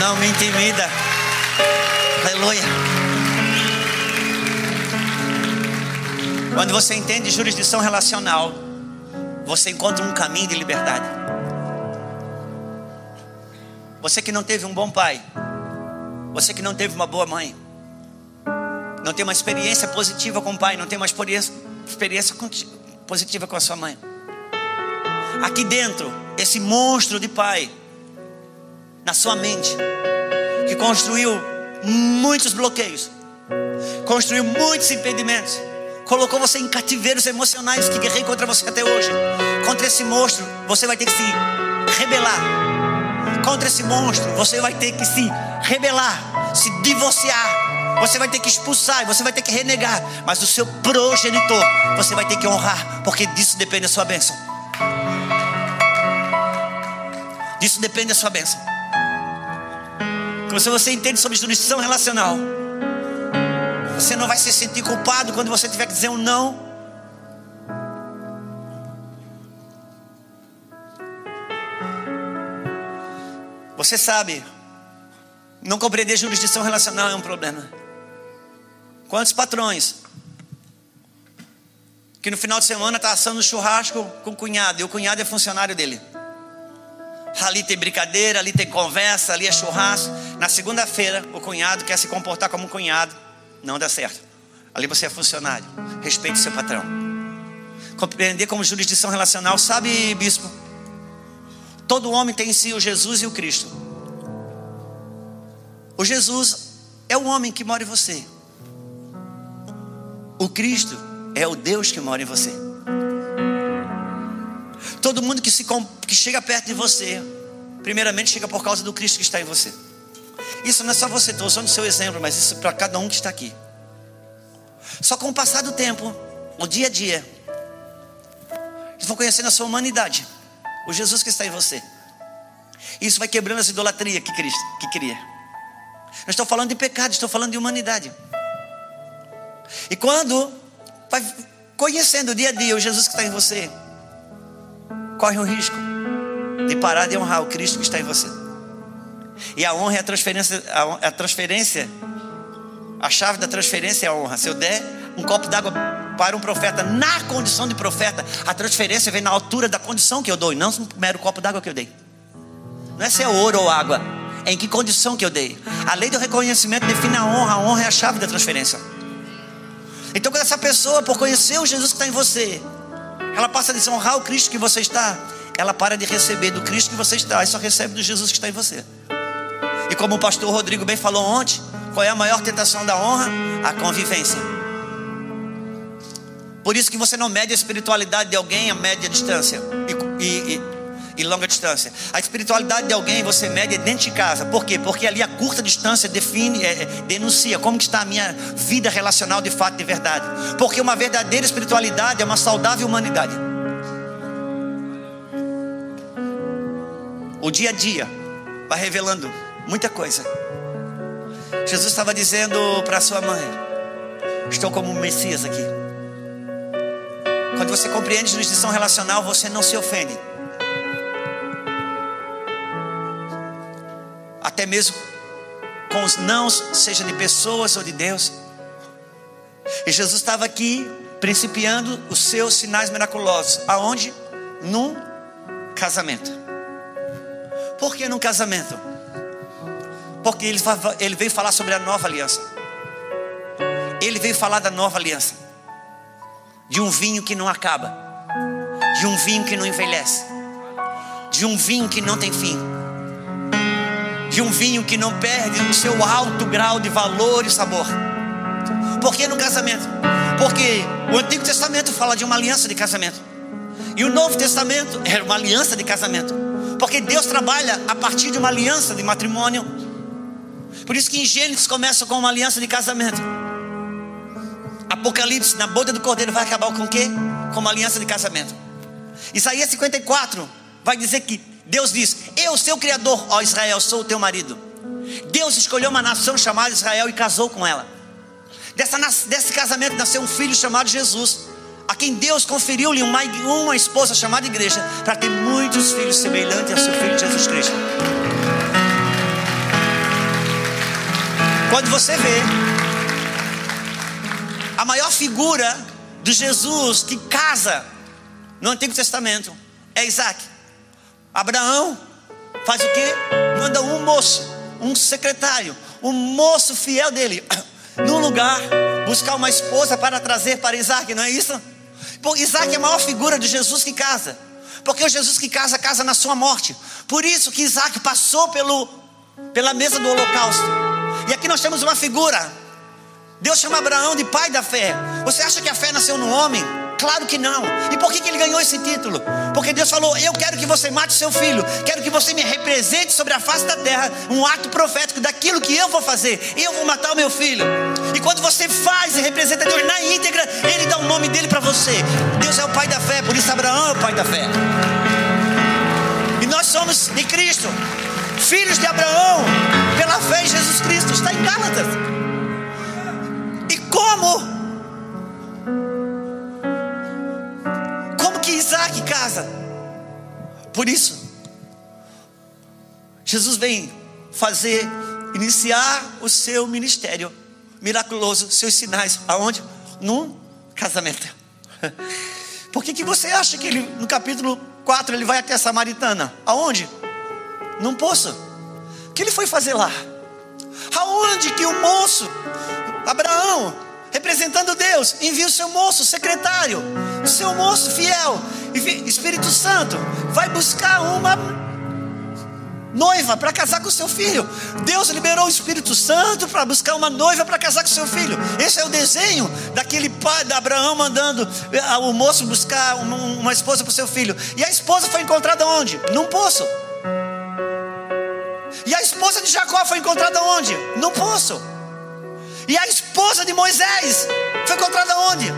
S1: Não me intimida. Aleluia. Quando você entende jurisdição relacional, você encontra um caminho de liberdade. Você que não teve um bom pai, você que não teve uma boa mãe, não tem uma experiência positiva com o pai, não tem uma experiência, experiência positiva com a sua mãe. Aqui dentro, esse monstro de pai, na sua mente, que construiu muitos bloqueios, construiu muitos impedimentos, colocou você em cativeiros emocionais que guerrei contra você até hoje. Contra esse monstro, você vai ter que se rebelar. Contra esse monstro, você vai ter que se rebelar, se divorciar. Você vai ter que expulsar, você vai ter que renegar, mas o seu progenitor você vai ter que honrar, porque disso depende a sua bênção. Disso depende a sua bênção. Se você entende sobre jurisdição relacional, você não vai se sentir culpado quando você tiver que dizer um não. Você sabe, não compreender jurisdição relacional é um problema. Quantos patrões que no final de semana está assando churrasco com o cunhado e o cunhado é funcionário dele? Ali tem brincadeira, ali tem conversa, ali é churrasco. Na segunda-feira, o cunhado quer se comportar como um cunhado. Não dá certo. Ali você é funcionário. Respeite seu patrão. Compreender como jurisdição relacional. Sabe, bispo? Todo homem tem em si o Jesus e o Cristo. O Jesus é o homem que mora em você. O Cristo é o Deus que mora em você. Todo mundo que, se, que chega perto de você, primeiramente chega por causa do Cristo que está em você. Isso não é só você, estou usando o seu exemplo, mas isso é para cada um que está aqui. Só com o passar do tempo, o dia a dia, eles vão conhecendo a sua humanidade, o Jesus que está em você. Isso vai quebrando essa idolatria que Cristo que cria. Não estou falando de pecado, estou falando de humanidade. E quando vai conhecendo o dia a dia o Jesus que está em você, corre o risco de parar de honrar o Cristo que está em você. E a honra é a transferência, a, transferência, a chave da transferência é a honra. Se eu der um copo d'água para um profeta na condição de profeta, a transferência vem na altura da condição que eu dou, e não um mero copo d'água que eu dei. Não é se é ouro ou água, é em que condição que eu dei. A lei do reconhecimento define a honra, a honra é a chave da transferência. Então, quando essa pessoa, por conhecer o Jesus que está em você, ela passa a desonrar o Cristo que você está, ela para de receber do Cristo que você está e só recebe do Jesus que está em você. E como o pastor Rodrigo bem falou ontem, qual é a maior tentação da honra? A convivência. Por isso que você não mede a espiritualidade de alguém a média distância. E, e, e longa distância. A espiritualidade de alguém você mede dentro de casa. Por quê? Porque ali a curta distância define, é, é, denuncia como está a minha vida relacional de fato de verdade. Porque uma verdadeira espiritualidade é uma saudável humanidade. O dia a dia vai revelando muita coisa. Jesus estava dizendo para sua mãe: Estou como um Messias aqui. Quando você compreende jurisdição relacional, você não se ofende. Até mesmo com os nãos, seja de pessoas ou de Deus. E Jesus estava aqui principiando os seus sinais miraculosos. Aonde? Num casamento. Por que num casamento? Porque ele, ele veio falar sobre a nova aliança. Ele veio falar da nova aliança. De um vinho que não acaba. De um vinho que não envelhece. De um vinho que não tem fim de um vinho que não perde o seu alto grau de valor e sabor. Por que no casamento? Porque o Antigo Testamento fala de uma aliança de casamento. E o Novo Testamento era uma aliança de casamento. Porque Deus trabalha a partir de uma aliança de matrimônio. Por isso que em Gênesis começa com uma aliança de casamento. Apocalipse, na boca do cordeiro, vai acabar com o quê? Com uma aliança de casamento. Isaías 54 vai dizer que Deus diz: Eu, seu Criador, ó Israel, sou o teu marido. Deus escolheu uma nação chamada Israel e casou com ela. Dessa, desse casamento nasceu um filho chamado Jesus. a quem Deus conferiu-lhe uma, uma esposa chamada igreja, para ter muitos filhos semelhantes ao seu filho Jesus Cristo. Quando você vê a maior figura de Jesus que casa no Antigo Testamento é Isaac. Abraão faz o que? Manda um moço, um secretário, um moço fiel dele, num lugar, buscar uma esposa para trazer para Isaac, não é isso? Bom, Isaac é a maior figura de Jesus que casa. Porque o Jesus que casa, casa na sua morte. Por isso que Isaac passou pelo, pela mesa do holocausto. E aqui nós temos uma figura. Deus chama Abraão de pai da fé. Você acha que a fé nasceu no homem? Claro que não. E por que, ele ganhou esse título? Porque Deus falou: Eu quero que você mate seu filho, quero que você me represente sobre a face da terra, um ato profético daquilo que eu vou fazer. Eu vou matar o meu filho. E quando você faz e representa Deus na íntegra, Ele dá o nome dele para você. Deus é o pai da fé, por isso Abraão é o pai da fé. E nós somos de Cristo, filhos de Abraão, pela fé em Jesus Cristo. Está em Gálatas. E como casa. Por isso, Jesus vem fazer, iniciar o seu ministério miraculoso, seus sinais, aonde? Num casamento. Por que, que você acha que ele, no capítulo 4, ele vai até a Samaritana? Aonde? Num poço. O que ele foi fazer lá? Aonde que o moço, Abraão, representando Deus, envia o seu moço, secretário, o seu moço fiel, Espírito Santo, vai buscar uma noiva para casar com seu filho. Deus liberou o Espírito Santo para buscar uma noiva para casar com seu filho. Esse é o desenho daquele pai de Abraão mandando eh, o moço buscar uma, esposa para o seu filho. E a esposa foi encontrada onde? Num poço. E a esposa de Jacó foi encontrada onde? Num poço. E a esposa de Moisés foi encontrada onde?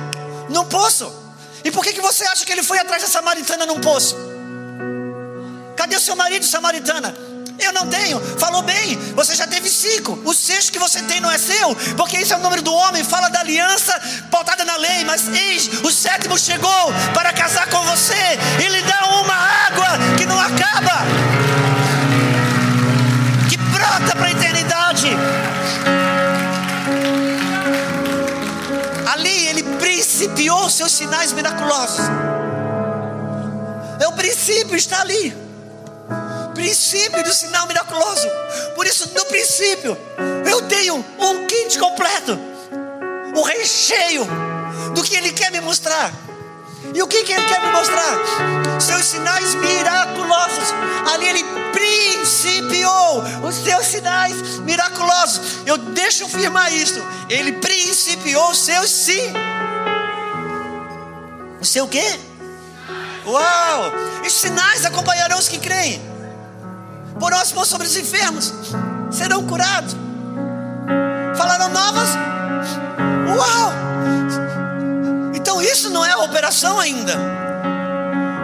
S1: Num poço. E por que, que você acha que ele foi atrás da samaritana num poço? Cadê o seu marido, samaritana? Eu não tenho. Falou bem, você já teve cinco. O sexto que você tem não é seu, porque isso é o número do homem. Fala da aliança pautada na lei. Mas eis, o sétimo chegou para casar com você. Ele dá uma água que não acaba, principiou seus sinais miraculosos. É o princípio, está ali. Princípio do sinal miraculoso. Por isso, no princípio, eu tenho um kit completo. O recheio do que ele quer me mostrar. E o que, que ele quer me mostrar? Seus sinais miraculosos. Ali ele principiou os seus sinais miraculosos. Eu deixo firmar isso. Ele principiou seus sinais o seu quê? Uau! E sinais acompanharão os que creem. Porão as mãos sobre os enfermos, serão curados. Falarão novas. Uau! Então isso não é operação ainda.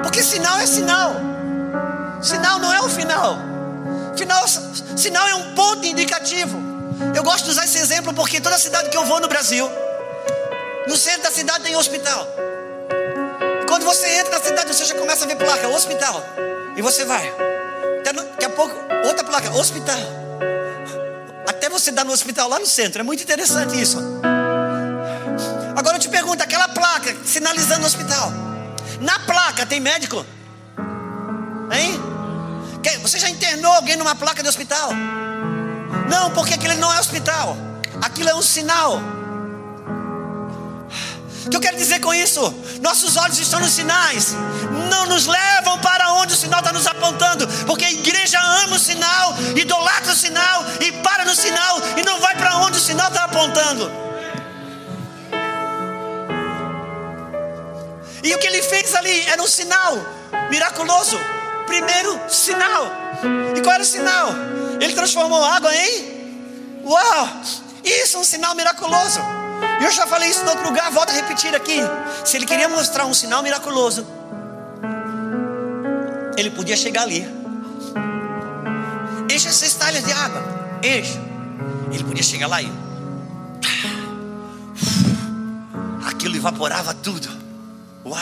S1: Porque sinal é sinal. Sinal não é o final. Final, sinal é um ponto indicativo. Eu gosto de usar esse exemplo porque toda cidade que eu vou no Brasil, no centro da cidade tem um hospital. Quando você entra na cidade, você já começa a ver placa, hospital. E você vai. Daqui a pouco, outra placa, hospital. Até você dar no hospital lá no centro. É muito interessante isso. Agora eu te pergunto, aquela placa sinalizando o hospital. Na placa tem médico? Hein? Você já internou alguém numa placa de hospital? Não, porque aquilo não é hospital. Aquilo é um sinal. O que eu quero dizer com isso? Nossos olhos estão nos sinais, não nos levam para onde o sinal está nos apontando, porque a igreja ama o sinal, idolatra o sinal e para no sinal e não vai para onde o sinal está apontando. E o que ele fez ali era um sinal miraculoso. Primeiro sinal. E qual era o sinal? Ele transformou água em. Uau! Isso é um sinal miraculoso. Eu já falei isso em outro lugar, volto a repetir aqui. Se ele queria mostrar um sinal miraculoso, ele podia chegar ali. Enche essas talhas de água. Enche. Ele podia chegar lá e. Aquilo evaporava tudo. Uau!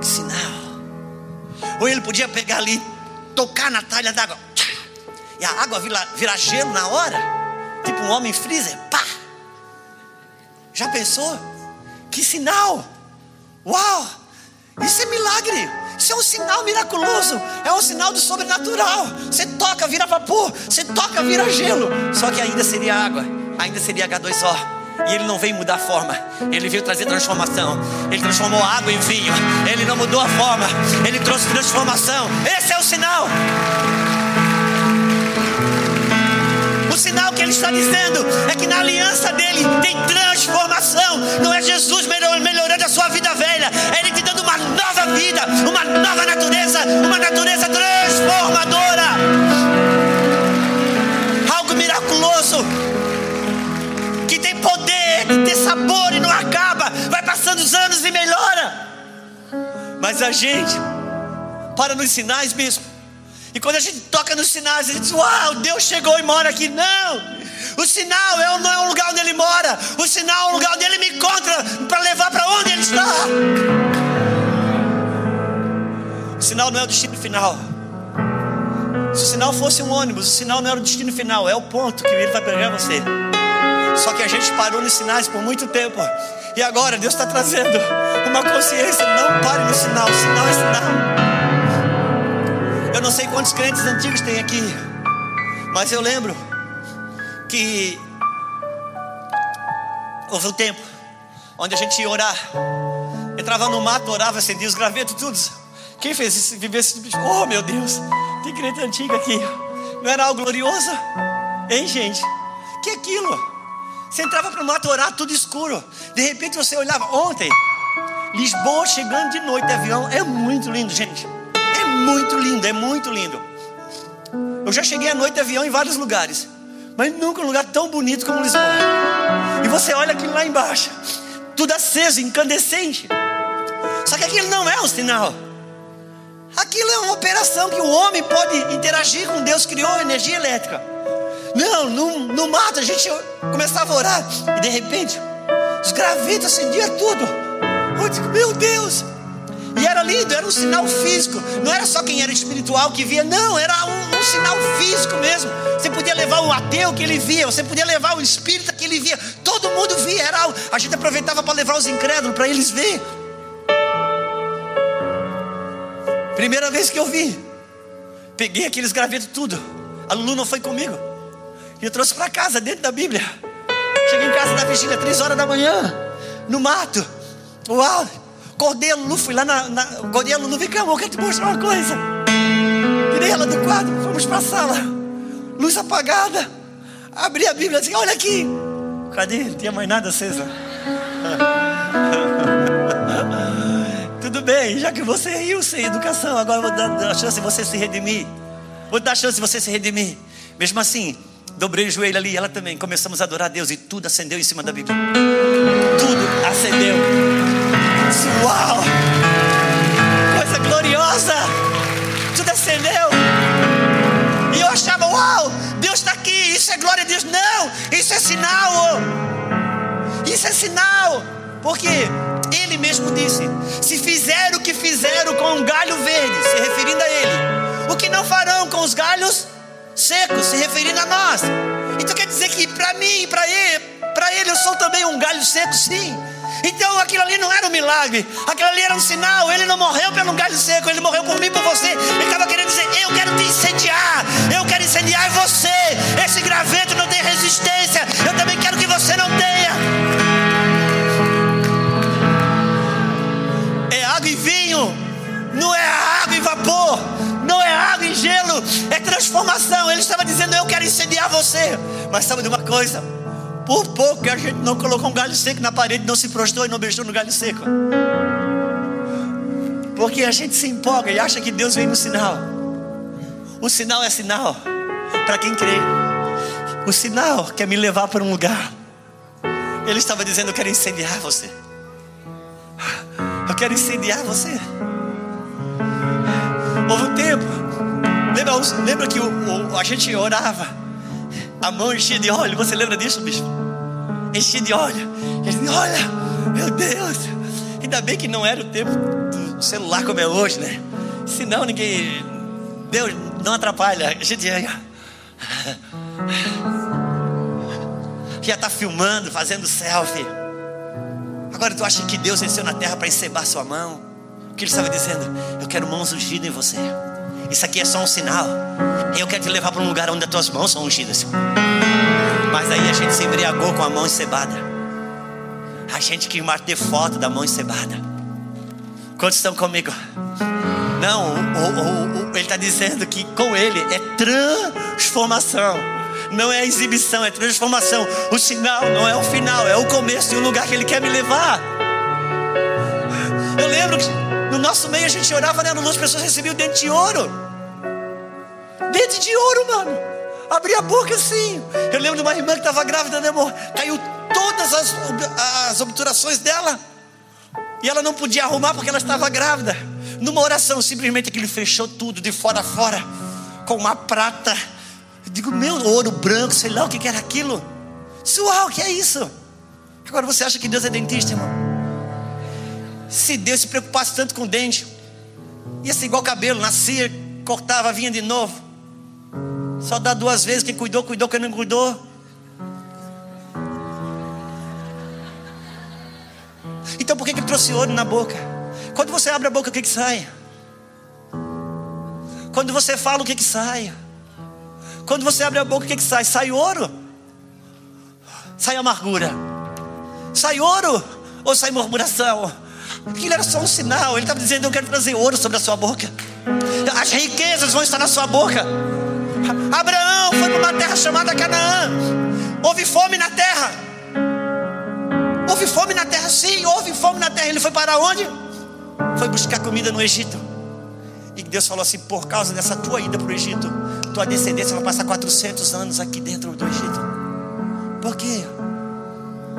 S1: Que sinal! Ou ele podia pegar ali, tocar na talha d'água, e a água virar, virar gelo na hora, tipo um homem freezer, pá! Já pensou? Que sinal! Uau! Isso é milagre! Isso é um sinal miraculoso, é um sinal do sobrenatural. Você toca, vira vapor, você toca, vira gelo. Só que ainda seria água, ainda seria H2O. E ele não veio mudar a forma, ele veio trazer transformação. Ele transformou água em vinho, ele não mudou a forma, ele trouxe transformação. Esse é o sinal. Sinal que ele está dizendo é que na aliança dele tem transformação. Não é Jesus melhorando a sua vida velha, é ele te dando uma nova vida, uma nova natureza, uma natureza transformadora. Algo miraculoso que tem poder, que tem sabor e não acaba. Vai passando os anos e melhora. Mas a gente para nos sinais mesmo. E quando a gente toca nos sinais, a gente diz: Uau, Deus chegou e mora aqui. Não! O sinal é, não é um lugar onde Ele mora. O sinal é um lugar onde Ele me encontra para levar para onde Ele está. O sinal não é o destino final. Se o sinal fosse um ônibus, o sinal não era o destino final, é o ponto que ele vai pegar você. Só que a gente parou nos sinais por muito tempo. E agora Deus está trazendo uma consciência. Não pare no sinal, o sinal é sinal. Eu não sei quantos crentes antigos tem aqui, mas eu lembro que houve um tempo onde a gente ia orar, entrava no mato, orava, acendia os gravetos, tudo. Quem fez isso, viveu esse tipo. Oh meu Deus, tem crente antigo aqui. Não era algo glorioso? Hein, gente? Que aquilo? Você entrava para o mato orar, tudo escuro. De repente você olhava. Ontem, Lisboa chegando de noite avião. É muito lindo, gente. É muito lindo, é muito lindo. Eu já cheguei à noite de avião em vários lugares. Mas nunca um lugar tão bonito como Lisboa. E você olha aquilo lá embaixo. Tudo aceso, incandescente. Só que aquilo não é um sinal. Aquilo é uma operação que o homem pode interagir com Deus, criou energia elétrica. Não, no, no mato a gente começava a orar e de repente os gravetos acendiam tudo. Eu digo, meu Deus! E era lindo, era um sinal físico. Não era só quem era espiritual que via, não, era um, um sinal físico mesmo. Você podia levar o ateu que ele via, você podia levar o espírita que ele via. Todo mundo via, era algo. A gente aproveitava para levar os incrédulos para eles ver. Primeira vez que eu vi, peguei aqueles gravetos tudo. A Lulu não foi comigo. E eu trouxe para casa, dentro da Bíblia. Cheguei em casa da vigília, três horas da manhã, no mato. Uau! Acordei a Lulu, fui lá na. na acordei a Lulu, vem cá, amor, quero te mostrar uma coisa. Tirei ela do quadro, fomos para a sala. Luz apagada. Abri a Bíblia e disse: Olha aqui. Cadê? Não tinha mais nada acesa. Tudo bem, já que você riu sem educação, agora vou dar a chance de você se redimir. Vou dar a chance de você se redimir. Mesmo assim, Dobrei o joelho ali, ela também. Começamos a adorar a Deus e tudo acendeu em cima da Bíblia. Tudo acendeu. Uau! Coisa gloriosa! Tudo acendeu. E eu achava, uau, Deus está aqui, isso é glória a Deus. Não, isso é sinal. Isso é sinal. Porque ele mesmo disse: se fizeram o que fizeram com um galho verde, se referindo a ele, o que não farão com os galhos seco, se referindo a nós. Então quer dizer que para mim, para ele, para ele eu sou também um galho seco, sim. Então aquilo ali não era um milagre, aquilo ali era um sinal. Ele não morreu pelo galho seco, ele morreu por mim, por você. Ele estava querendo dizer: Eu quero te incendiar, eu quero incendiar você. Esse graveto não tem resistência, eu também quero que você não tenha. É água e vinho, não é água e vapor não é água e gelo, é transformação. Ele estava dizendo: Eu quero incendiar você. Mas sabe de uma coisa? Por pouco que a gente não colocou um galho seco na parede, não se prostrou e não beijou no galho seco. Porque a gente se empolga e acha que Deus vem no sinal. O sinal é sinal para quem crê. O sinal quer me levar para um lugar. Ele estava dizendo: Eu quero incendiar você. Eu quero incendiar você. Houve um tempo. Lembra, lembra que o, o, a gente orava, a mão enchia de óleo. Você lembra disso, bispo? Enchia de óleo. E gente, olha, meu Deus. Ainda bem que não era o tempo do celular como é hoje, né? Senão ninguém. Deus não atrapalha. A gente. Já está filmando, fazendo selfie. Agora tu acha que Deus desceu na terra para encebar sua mão? O que ele estava dizendo? Eu quero mãos ungidas em você. Isso aqui é só um sinal. Eu quero te levar para um lugar onde as tuas mãos são ungidas. Mas aí a gente se embriagou com a mão encebada. A gente quis mais ter foto da mão encebada. Quantos estão comigo? Não, o, o, o, ele está dizendo que com ele é transformação. Não é exibição, é transformação. O sinal não é o final, é o começo de um lugar que ele quer me levar. Eu lembro que no nosso meio a gente orava, né? As pessoas recebiam dente de ouro. Dente de ouro, mano. Abria a boca assim. Eu lembro de uma irmã que estava grávida, né, amor? Caiu todas as, as obturações dela. E ela não podia arrumar porque ela estava grávida. Numa oração, simplesmente aquele fechou tudo de fora a fora. Com uma prata. Eu digo, meu, ouro branco, sei lá o que era aquilo. Uau, o que é isso? Agora você acha que Deus é dentista, irmão? Se Deus se preocupasse tanto com o dente, ia ser igual cabelo, nascia, cortava, vinha de novo. Só dá duas vezes, quem cuidou, cuidou, quem não cuidou. Então por que, que trouxe ouro na boca? Quando você abre a boca, o que, que sai? Quando você fala, o que, que sai? Quando você abre a boca, o que, que sai? Sai ouro? Sai amargura? Sai ouro? Ou sai murmuração? Aquilo era só um sinal. Ele estava dizendo: Eu quero trazer ouro sobre a sua boca. As riquezas vão estar na sua boca. Abraão foi para uma terra chamada Canaã. Houve fome na terra. Houve fome na terra, sim, houve fome na terra. Ele foi para onde? Foi buscar comida no Egito. E Deus falou assim: Por causa dessa tua ida para o Egito, tua descendência vai passar 400 anos aqui dentro do Egito. Por quê?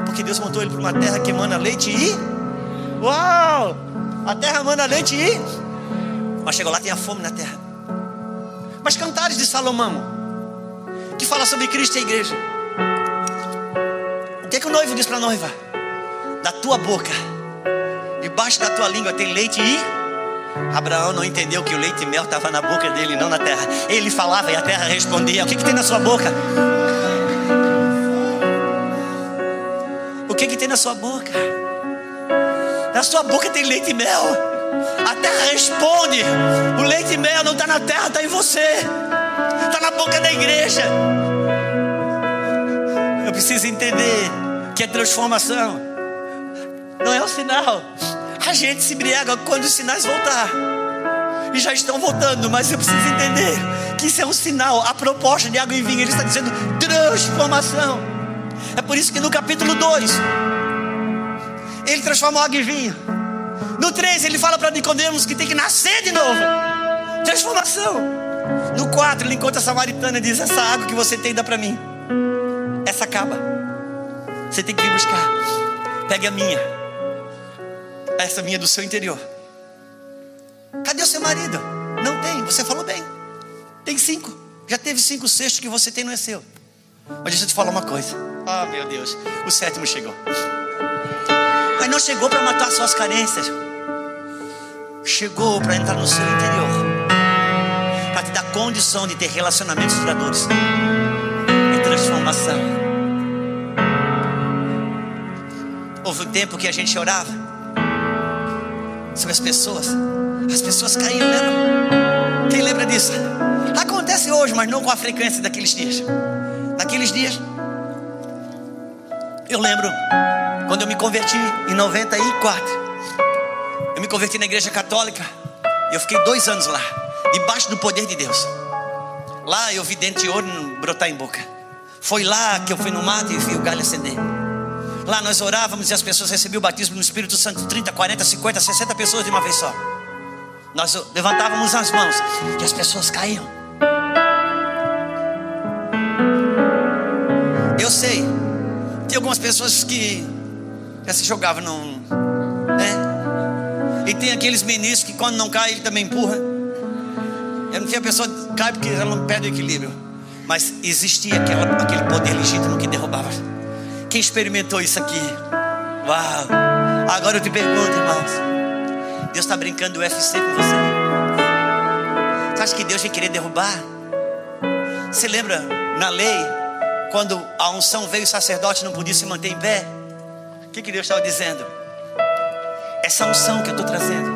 S1: Porque Deus montou ele para uma terra que emana leite e Uau! A terra manda leite e. Mas chegou lá, tem a fome na terra. Mas cantares de Salomão, que fala sobre Cristo e a igreja. O que, é que o noivo diz para a noiva? Da tua boca, debaixo da tua língua tem leite e. Abraão não entendeu que o leite e mel estava na boca dele, não na terra. Ele falava e a terra respondia: O que, que tem na sua boca? O que, que tem na sua boca? Na sua boca tem leite e mel. A terra responde. O leite e mel não está na terra, está em você. Está na boca da igreja. Eu preciso entender que é transformação. Não é o sinal. A gente se embriaga quando os sinais voltar. E já estão voltando, mas eu preciso entender que isso é um sinal. A proposta de água e vinho, ele está dizendo transformação. É por isso que no capítulo 2 ele transforma água em vinho. No 3, ele fala para Nicodemos que tem que nascer de novo. Transformação. No 4, ele encontra a samaritana e diz: Essa água que você tem dá para mim. Essa acaba. Você tem que vir buscar. Pegue a minha. Essa minha é do seu interior. Cadê o seu marido? Não tem. Você falou bem. Tem cinco. Já teve cinco cestos que você tem, não é seu. Mas deixa eu te falar uma coisa. Ah, meu Deus. O sétimo chegou. Mas não chegou para matar suas carências. Chegou para entrar no seu interior. Para te dar condição de ter relacionamentos duradouros. E transformação. Houve um tempo que a gente orava sobre as pessoas. As pessoas caíam, lembra? Quem lembra disso? Acontece hoje, mas não com a frequência daqueles dias. Naqueles dias, eu lembro quando eu me converti em 94, eu me converti na igreja católica. Eu fiquei dois anos lá, debaixo do poder de Deus. Lá eu vi dente de ouro brotar em boca. Foi lá que eu fui no mato e vi o galho acender. Lá nós orávamos e as pessoas recebiam o batismo no Espírito Santo 30, 40, 50, 60 pessoas de uma vez só. Nós levantávamos as mãos e as pessoas caíam. Eu sei, algumas pessoas que já se jogava num. Né? E tem aqueles ministros que quando não cai, ele também empurra. Eu não sei a pessoa cai porque ela não perde o equilíbrio. Mas existia aquela, aquele poder legítimo que derrubava. Quem experimentou isso aqui? Uau! Agora eu te pergunto, irmãos: Deus está brincando do UFC com você? Você acha que Deus vai querer derrubar? Você lembra na lei, quando a unção veio, o sacerdote não podia se manter em pé? O que, que Deus estava dizendo? Essa unção que eu estou trazendo,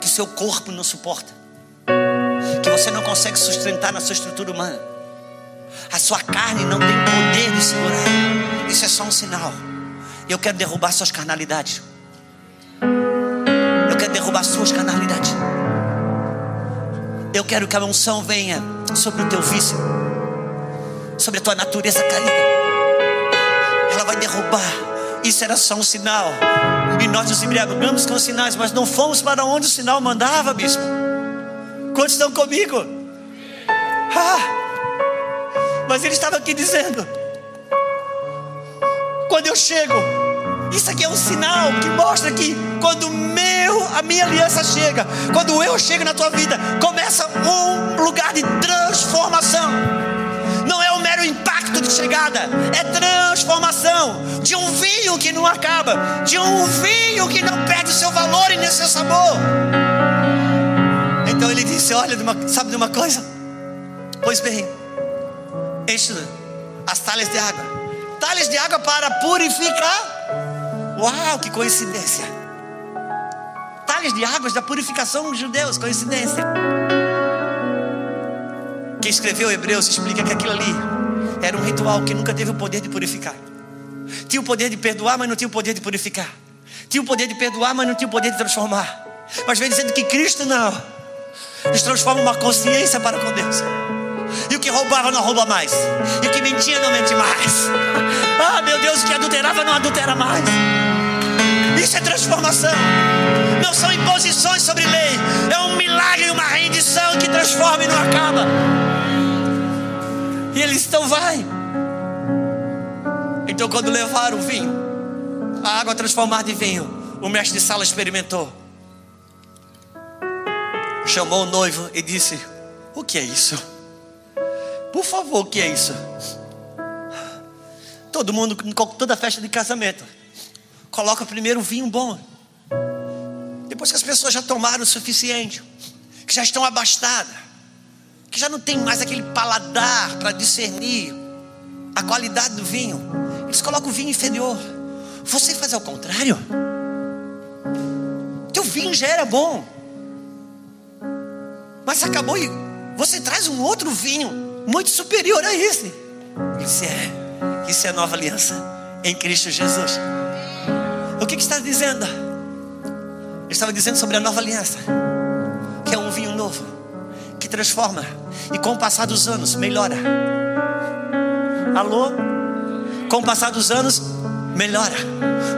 S1: que o seu corpo não suporta, que você não consegue sustentar na sua estrutura humana, a sua carne não tem poder de segurar, isso é só um sinal. Eu quero derrubar suas carnalidades. Eu quero derrubar suas carnalidades. Eu quero que a unção venha sobre o teu vício, sobre a tua natureza caída. Ela vai derrubar. Isso era só um sinal. E nós nos embriagamos com os sinais, mas não fomos para onde o sinal mandava, bispo. Quantos estão comigo? Ah, mas ele estava aqui dizendo: quando eu chego, isso aqui é um sinal que mostra que quando meu, a minha aliança chega, quando eu chego na tua vida, começa um lugar de transformação. De chegada, é transformação de um vinho que não acaba, de um vinho que não perde seu valor e nem seu sabor. Então ele disse: Olha, sabe de uma coisa? Pois bem, enche as talhas de água talhas de água para purificar. Uau, que coincidência! Talhas de águas da purificação dos judeus, coincidência. Quem escreveu Hebreus explica que aquilo ali era um ritual que nunca teve o poder de purificar. Tinha o poder de perdoar, mas não tinha o poder de purificar. Tinha o poder de perdoar, mas não tinha o poder de transformar. Mas vem dizendo que Cristo não. Nos transforma uma consciência para com Deus. E o que roubava não rouba mais. E o que mentia não mente mais. Ah, meu Deus, o que adulterava não adultera mais. Isso é transformação. Não são imposições sobre lei. É um milagre, uma rendição que transforma e não acaba. E eles estão, vai. Então, quando levaram o vinho, a água transformada em vinho, o mestre de sala experimentou. Chamou o noivo e disse: O que é isso? Por favor, o que é isso? Todo mundo, toda festa de casamento, coloca primeiro um vinho bom. Depois que as pessoas já tomaram o suficiente, que já estão abastadas, que já não tem mais aquele paladar para discernir a qualidade do vinho, eles colocam o vinho inferior. Você faz ao contrário. Teu vinho já era bom, mas acabou e você traz um outro vinho muito superior a esse. Isso é, isso é a nova aliança em Cristo Jesus. O que, que está dizendo? Ele estava dizendo sobre a nova aliança, que é um vinho novo, que transforma e com o passar dos anos melhora. Alô? Com o passar dos anos, melhora.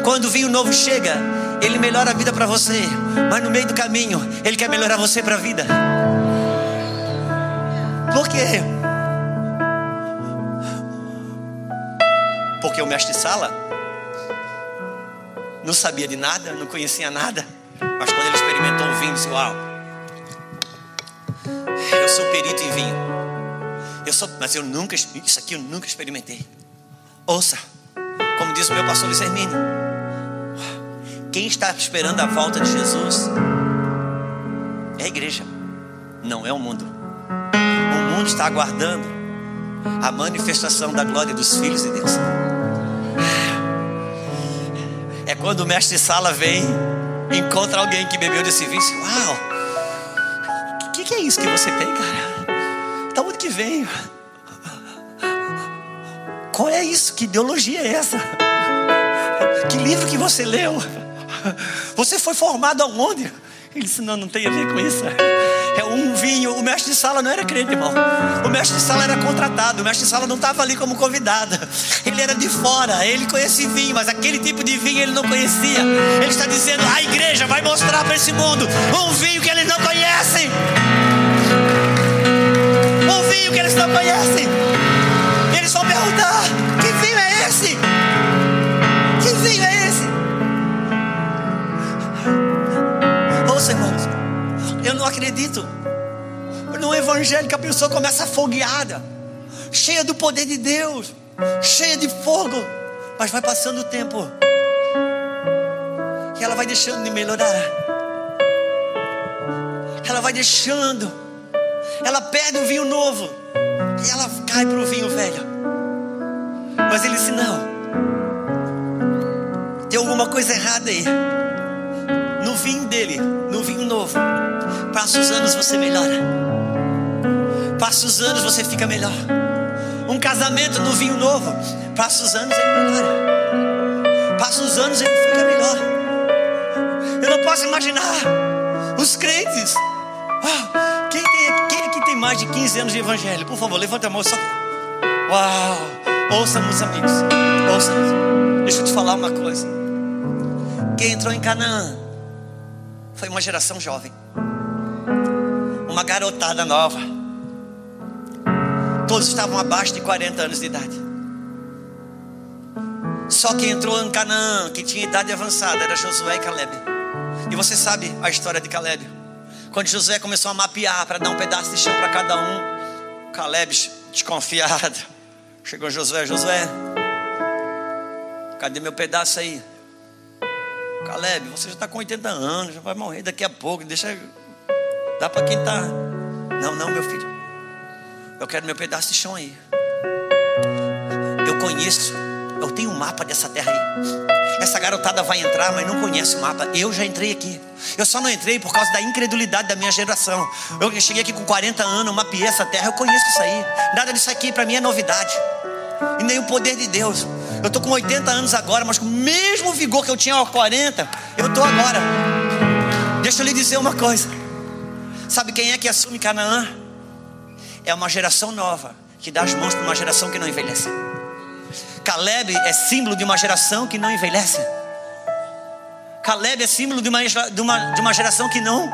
S1: Quando o vinho novo chega, ele melhora a vida para você, mas no meio do caminho, ele quer melhorar você para a vida. Por quê? Porque o mestre Sala não sabia de nada, não conhecia nada. Mas quando ele experimentou o vinho, disse: Uau, eu sou perito em vinho. Eu sou, mas eu nunca, isso aqui eu nunca experimentei. Ouça, como diz o meu pastor Luiz quem está esperando a volta de Jesus é a igreja, não é o mundo. O mundo está aguardando a manifestação da glória dos filhos de Deus. É quando o mestre sala vem, encontra alguém que bebeu desse vinho Uau, que, é isso que você tem, cara? Da onde que veio? Qual é isso? Que ideologia é essa? Que livro que você leu? Você foi formado aonde? Ele disse: Não, não tem a ver com isso. É um vinho. O mestre de sala não era crente, irmão. O mestre de sala era contratado. O mestre de sala não estava ali como convidado. Ele era de fora. Ele conhecia vinho, mas aquele tipo de vinho ele não conhecia. Ele está dizendo: a igreja vai mostrar para esse mundo um vinho que eles não conhecem. Um vinho que eles não conhecem. Eles vão perguntar: que vinho é esse? Que vinho é esse? Ouça, irmãos. Eu não acredito. No evangelho que a pessoa começa afogueada, cheia do poder de Deus, cheia de fogo, mas vai passando o tempo. E ela vai deixando de melhorar. Ela vai deixando. Ela perde o vinho novo. E ela cai para o vinho velho. Mas ele disse: Não. Tem alguma coisa errada aí. No vinho dele, no vinho novo. Passa os anos, você melhora. Passa os anos, você fica melhor. Um casamento no vinho novo. Passa os anos, ele melhora. Passa os anos, ele fica melhor. Eu não posso imaginar os crentes. Ah, quem, tem, quem aqui tem mais de 15 anos de evangelho? Por favor, levanta a mão. Só... Uau! Ouça, meus amigos. Ouça. Deixa eu te falar uma coisa. Quem entrou em Canaã foi uma geração jovem. Uma garotada nova. Todos estavam abaixo de 40 anos de idade. Só quem entrou em Canaã, que tinha idade avançada, era Josué e Caleb. E você sabe a história de Caleb. Quando Josué começou a mapear para dar um pedaço de chão para cada um, Caleb desconfiado. Chegou Josué, Josué, cadê meu pedaço aí? Caleb, você já está com 80 anos, já vai morrer daqui a pouco, deixa. Dá para quem está. Não, não, meu filho. Eu quero meu pedaço de chão aí. Eu conheço, eu tenho um mapa dessa terra aí. Essa garotada vai entrar, mas não conhece o mapa. Eu já entrei aqui. Eu só não entrei por causa da incredulidade da minha geração. Eu cheguei aqui com 40 anos, mapeei essa terra, eu conheço isso aí. Nada disso aqui para mim é novidade. E nem o poder de Deus. Eu estou com 80 anos agora, mas com o mesmo vigor que eu tinha aos 40, eu estou agora. Deixa eu lhe dizer uma coisa. Sabe quem é que assume Canaã? É uma geração nova que dá as mãos para uma geração que não envelhece. Caleb é símbolo de uma geração que não envelhece. Caleb é símbolo de uma, de uma, de uma geração que não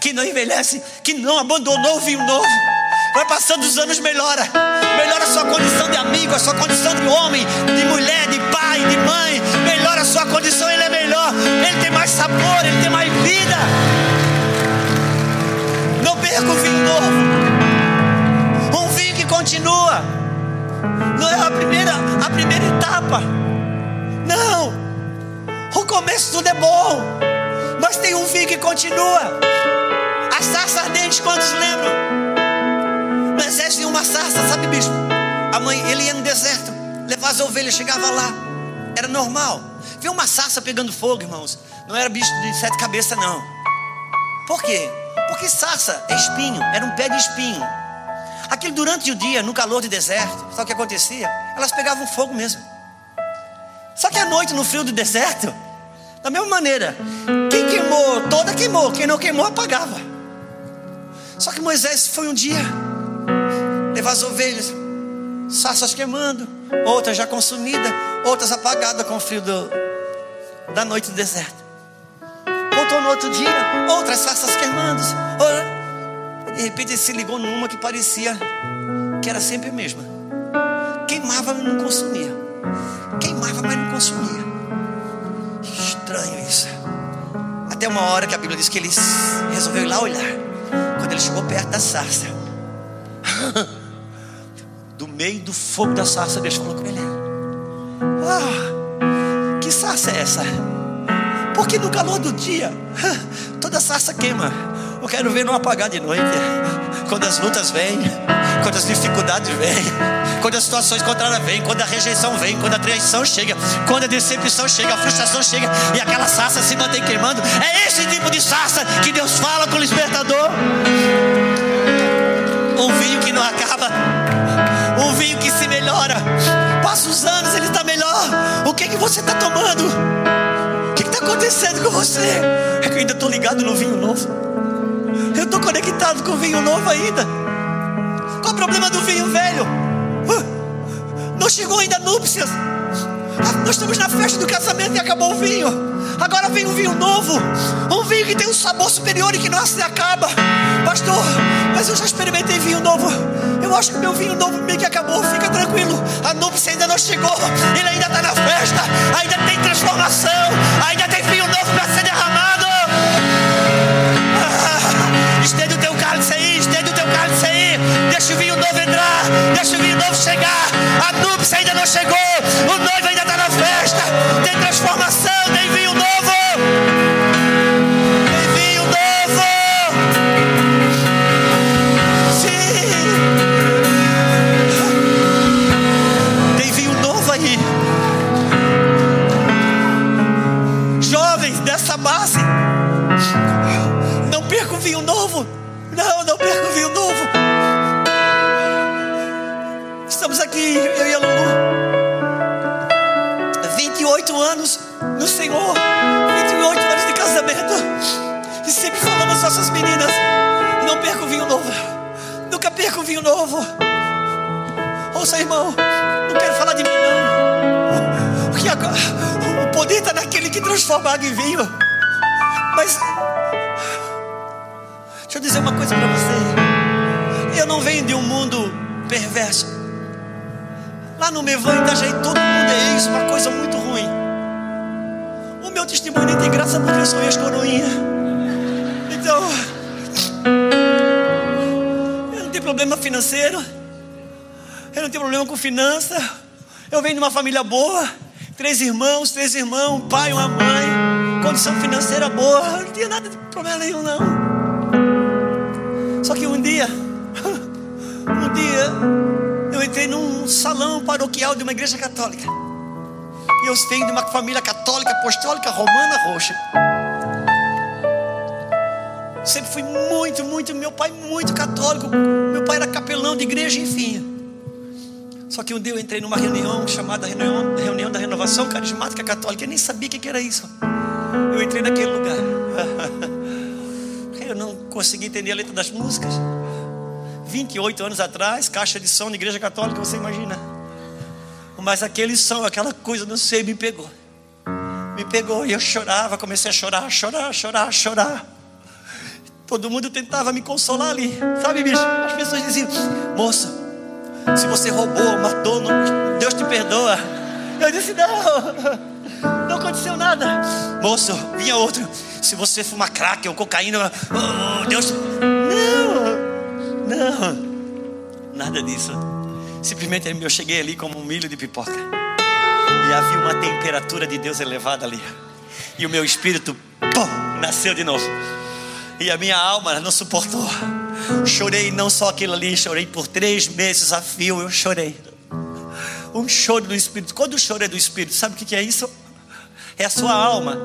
S1: que não envelhece, que não abandonou o vinho novo. Vai passando os anos, melhora. Melhora a sua condição de amigo, a sua condição de homem, de mulher, de pai, de mãe. Melhora a sua condição, ele é melhor. Ele tem mais sabor, ele tem mais vida. Perca o vinho novo. Um vinho que continua. Não é a primeira, a primeira etapa. Não. O começo tudo é bom. Mas tem um vinho que continua. As sarças ardentes, quantos lembram? No exército tinha uma sarça, sabe, bispo? A mãe, ele ia no deserto, levar as ovelhas, chegava lá. Era normal. Viu uma sarça pegando fogo, irmãos. Não era bicho de sete cabeças, não. Por quê? Porque sarça é espinho, era um pé de espinho. Aquilo durante o dia, no calor do deserto, sabe o que acontecia? Elas pegavam fogo mesmo. Só que à noite, no frio do deserto, da mesma maneira, quem queimou, toda queimou, quem não queimou, apagava. Só que Moisés foi um dia levar as ovelhas, sarças queimando, outras já consumidas, outras apagadas com o frio do, da noite do deserto. Voltou no outro dia, outras sarças queimando. De repente ele se ligou numa que parecia que era sempre a mesma. Queimava, mas não consumia. Queimava, mas não consumia. Estranho isso. Até uma hora que a Bíblia diz que ele resolveu ir lá olhar. Quando ele chegou perto da sarça, do meio do fogo da sarça, Deus falou com ele: Ah, que sarça é essa? Porque no calor do dia, toda sarça queima. Eu quero ver não apagar de noite. Quando as lutas vêm, quando as dificuldades vêm, quando as situações contrárias vêm, quando a rejeição vem, quando a traição chega, quando a decepção chega, a frustração chega e aquela sarça se mantém queimando. É esse tipo de sarça que Deus fala com o libertador. Um vinho que não acaba, um vinho que se melhora. Passa os anos, ele está melhor. O que que você está tomando? Acontecendo com você? É que eu ainda estou ligado no vinho novo. Eu estou conectado com o vinho novo ainda. Qual o problema do vinho velho? Não chegou ainda núpcias. Ah, nós estamos na festa do casamento e acabou o vinho. Agora vem um vinho novo. Um vinho que tem um sabor superior e que não se acaba. Pastor, mas eu já experimentei vinho novo. Eu acho que meu vinho novo meio que acabou. Fica tranquilo. A núpcia ainda não chegou. Ele ainda está na festa. Ainda tem transformação. Ainda tem vinho novo para ser derramado. Estende o teu cálice aí, estende o teu cálice aí. Deixa o vinho novo entrar, deixa o vinho novo chegar. A núpcia ainda não chegou, o noivo ainda está na festa. Tem transformação, Senhor. 28 anos de casamento. E sempre falamos às nossas meninas: não perca o vinho novo. Nunca perca o vinho novo. Ouça, irmão, não quero falar de mim, não. Porque agora, o poder está naquele que transforma água em vinho. Mas, deixa eu dizer uma coisa para você. Eu não venho de um mundo perverso. Lá no Mevan, Itajaí, todo mundo é isso, uma coisa muito ruim. Meu testemunho nem tem graça porque eu sou ex-coroinha. Então, eu não tenho problema financeiro. Eu não tenho problema com finança. Eu venho de uma família boa. Três irmãos, três irmãos, um pai, uma mãe. Condição financeira boa. Eu não tinha nada de problema nenhum, não. Só que um dia, um dia, eu entrei num salão paroquial de uma igreja católica. E eu venho de uma família católica, apostólica, romana, roxa. Sempre fui muito, muito, meu pai muito católico. Meu pai era capelão de igreja, enfim. Só que um dia eu entrei numa reunião chamada reunião, reunião da Renovação Carismática Católica. Eu nem sabia o que era isso. Eu entrei naquele lugar. Eu não consegui entender a letra das músicas. 28 anos atrás, caixa de som de igreja católica, você imagina. Mas aquele som, aquela coisa, não sei, me pegou. Me pegou e eu chorava, comecei a chorar, chorar, chorar, chorar. Todo mundo tentava me consolar ali, sabe, bicho? As pessoas diziam: Moça, se você roubou, matou, Deus te perdoa. Eu disse: Não, não aconteceu nada. Moço, vinha outro. Se você fumar crack ou cocaína, oh, Deus. Não, não, nada disso. Simplesmente eu cheguei ali como um milho de pipoca. E havia uma temperatura de Deus elevada ali. E o meu espírito, pum, nasceu de novo. E a minha alma não suportou. Chorei não só aquilo ali, chorei por três meses a fio, eu chorei. Um choro do Espírito. Quando o choro é do Espírito, sabe o que é isso? É a sua alma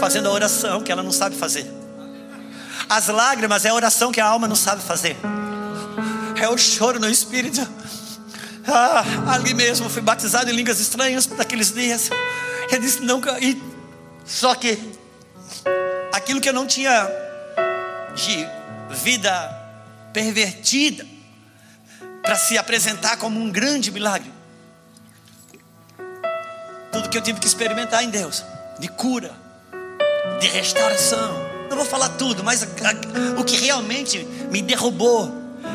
S1: fazendo a oração que ela não sabe fazer. As lágrimas é a oração que a alma não sabe fazer. É o choro no Espírito. Ah, ali mesmo fui batizado em línguas estranhas naqueles dias. Eu disse nunca. E, só que aquilo que eu não tinha de vida pervertida para se apresentar como um grande milagre. Tudo que eu tive que experimentar em Deus, de cura, de restauração. Não vou falar tudo, mas a, a, o que realmente me derrubou,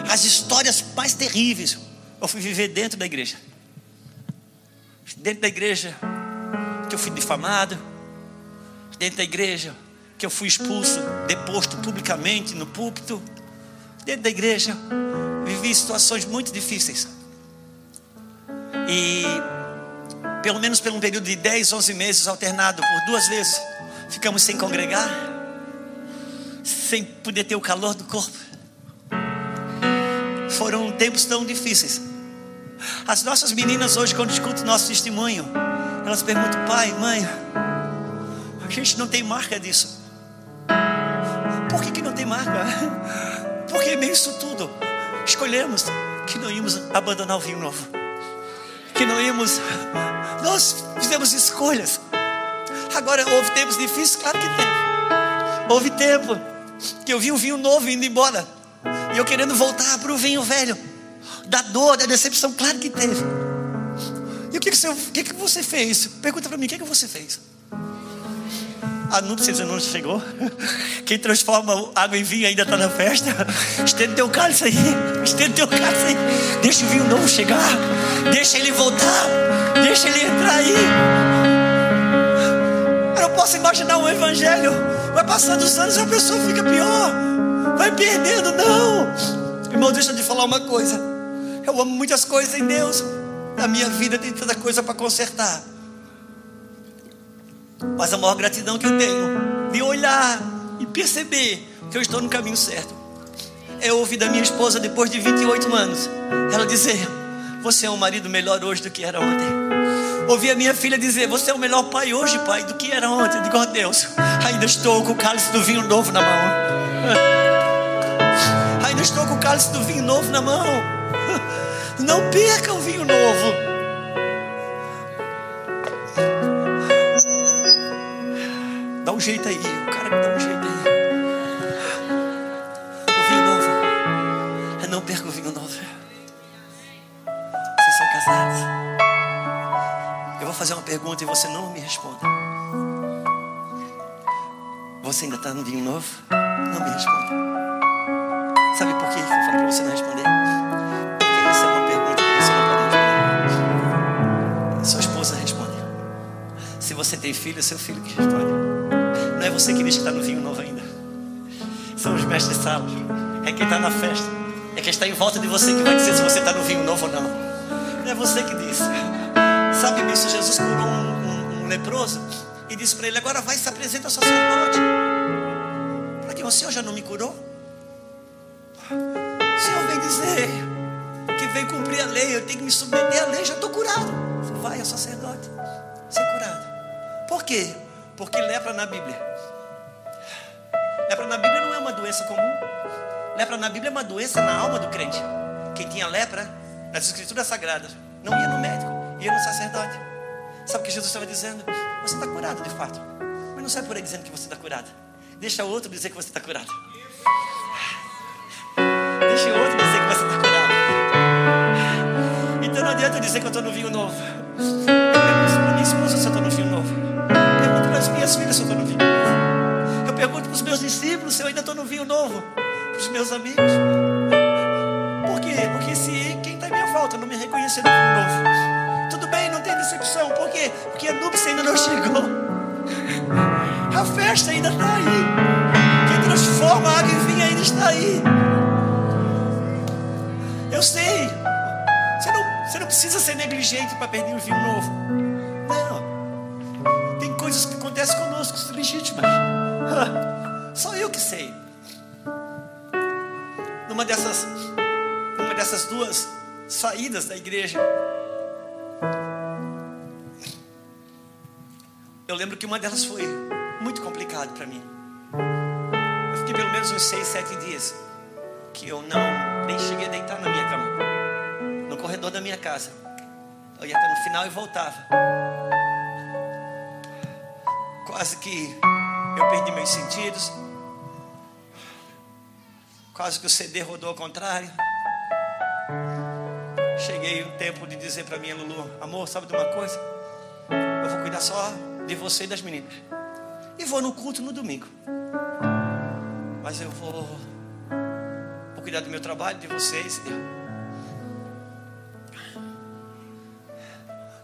S1: as histórias mais terríveis eu fui viver dentro da igreja. Dentro da igreja que eu fui difamado, dentro da igreja que eu fui expulso, deposto publicamente no púlpito, dentro da igreja, vivi situações muito difíceis. E pelo menos por um período de 10, 11 meses alternado por duas vezes, ficamos sem congregar, sem poder ter o calor do corpo. Foram tempos tão difíceis. As nossas meninas hoje, quando escutam nosso testemunho, elas perguntam: pai, mãe, a gente não tem marca disso. Por que, que não tem marca? Porque meio isso tudo, escolhemos que não íamos abandonar o vinho novo, que não íamos, nós fizemos escolhas. Agora, houve tempos difíceis? Claro que teve. Houve tempo que eu vi o vinho novo indo embora, e eu querendo voltar para o vinho velho da dor, da decepção, claro que teve. E o que, que, você, o que, que você fez? Pergunta para mim, o que, que você fez? A núpcia não chegou. Quem transforma água em vinho ainda está na festa. Estende teu cálice aí. Estende teu cálice aí. Deixa o vinho novo chegar. Deixa ele voltar. Deixa ele entrar aí. Eu não posso imaginar um evangelho. Vai passando os anos e a pessoa fica pior. Vai perdendo. Não. Irmão, deixa te falar uma coisa. Eu amo muitas coisas em Deus. Na minha vida tem tanta coisa para consertar. Mas a maior gratidão que eu tenho de olhar e perceber que eu estou no caminho certo é ouvir da minha esposa depois de 28 anos ela dizer: Você é um marido melhor hoje do que era ontem. Ouvi a minha filha dizer: Você é o melhor pai hoje, pai, do que era ontem. Eu digo: oh, Deus, ainda estou com o cálice do vinho novo na mão. cálice do vinho novo na mão. Não perca o vinho novo. Dá um jeito aí, o cara dá um jeito aí. O vinho novo. Não perca o vinho novo. Vocês são casados. Eu vou fazer uma pergunta e você não me responda. Você ainda está no vinho novo? Não me responda. Sabe por que eu falei para você não responder? Porque essa é uma você tem filho, é seu filho que responde. Não é você que diz que está no vinho novo ainda. São os mestres sala. É quem está na festa. É quem está em volta de você que vai dizer se você está no vinho novo ou não. Não é você que diz. Sabe disso? Jesus curou um, um, um leproso e disse para ele: Agora vai e se apresenta ao sacerdote. Para que o Senhor já não me curou? O Senhor vem dizer que vem cumprir a lei, eu tenho que me submeter à lei, já estou curado. Vai ao sacerdote, ser curado. Por quê? Porque lepra na Bíblia. Lepra na Bíblia não é uma doença comum. Lepra na Bíblia é uma doença na alma do crente. Quem tinha lepra, nas escrituras sagradas, não ia no médico, ia no sacerdote. Sabe o que Jesus estava dizendo? Você está curado de fato. Mas não sai por aí dizendo que você está curado. Deixa o outro dizer que você está curado. Deixa o outro dizer que você está curado. Então não adianta dizer que eu estou no vinho novo. Eu pergunto para minha esposa as minhas filhas se eu estou no vinho novo. Eu pergunto para os meus discípulos se eu ainda estou no vinho novo. Para os meus amigos. Por quê? Porque se quem está em minha falta não me reconhecer no vinho novo. Tudo bem, não tem decepção. Por quê? Porque a núpcia ainda não chegou. A festa ainda está aí. Quem transforma a água em vinho ainda está aí. Eu sei. Você não, você não precisa ser negligente para perder o vinho novo. Acontecem conosco, são legítimas. Só eu que sei. Numa dessas, numa dessas duas saídas da igreja, eu lembro que uma delas foi muito complicado para mim. Eu fiquei pelo menos uns seis, sete dias que eu não nem cheguei a deitar na minha cama, no corredor da minha casa. Eu ia até no final e voltava. Quase que eu perdi meus sentidos. Quase que o CD rodou ao contrário. Cheguei o tempo de dizer para minha Lulu, amor, sabe de uma coisa? Eu vou cuidar só de você e das meninas. E vou no culto no domingo. Mas eu vou, vou cuidar do meu trabalho, de vocês.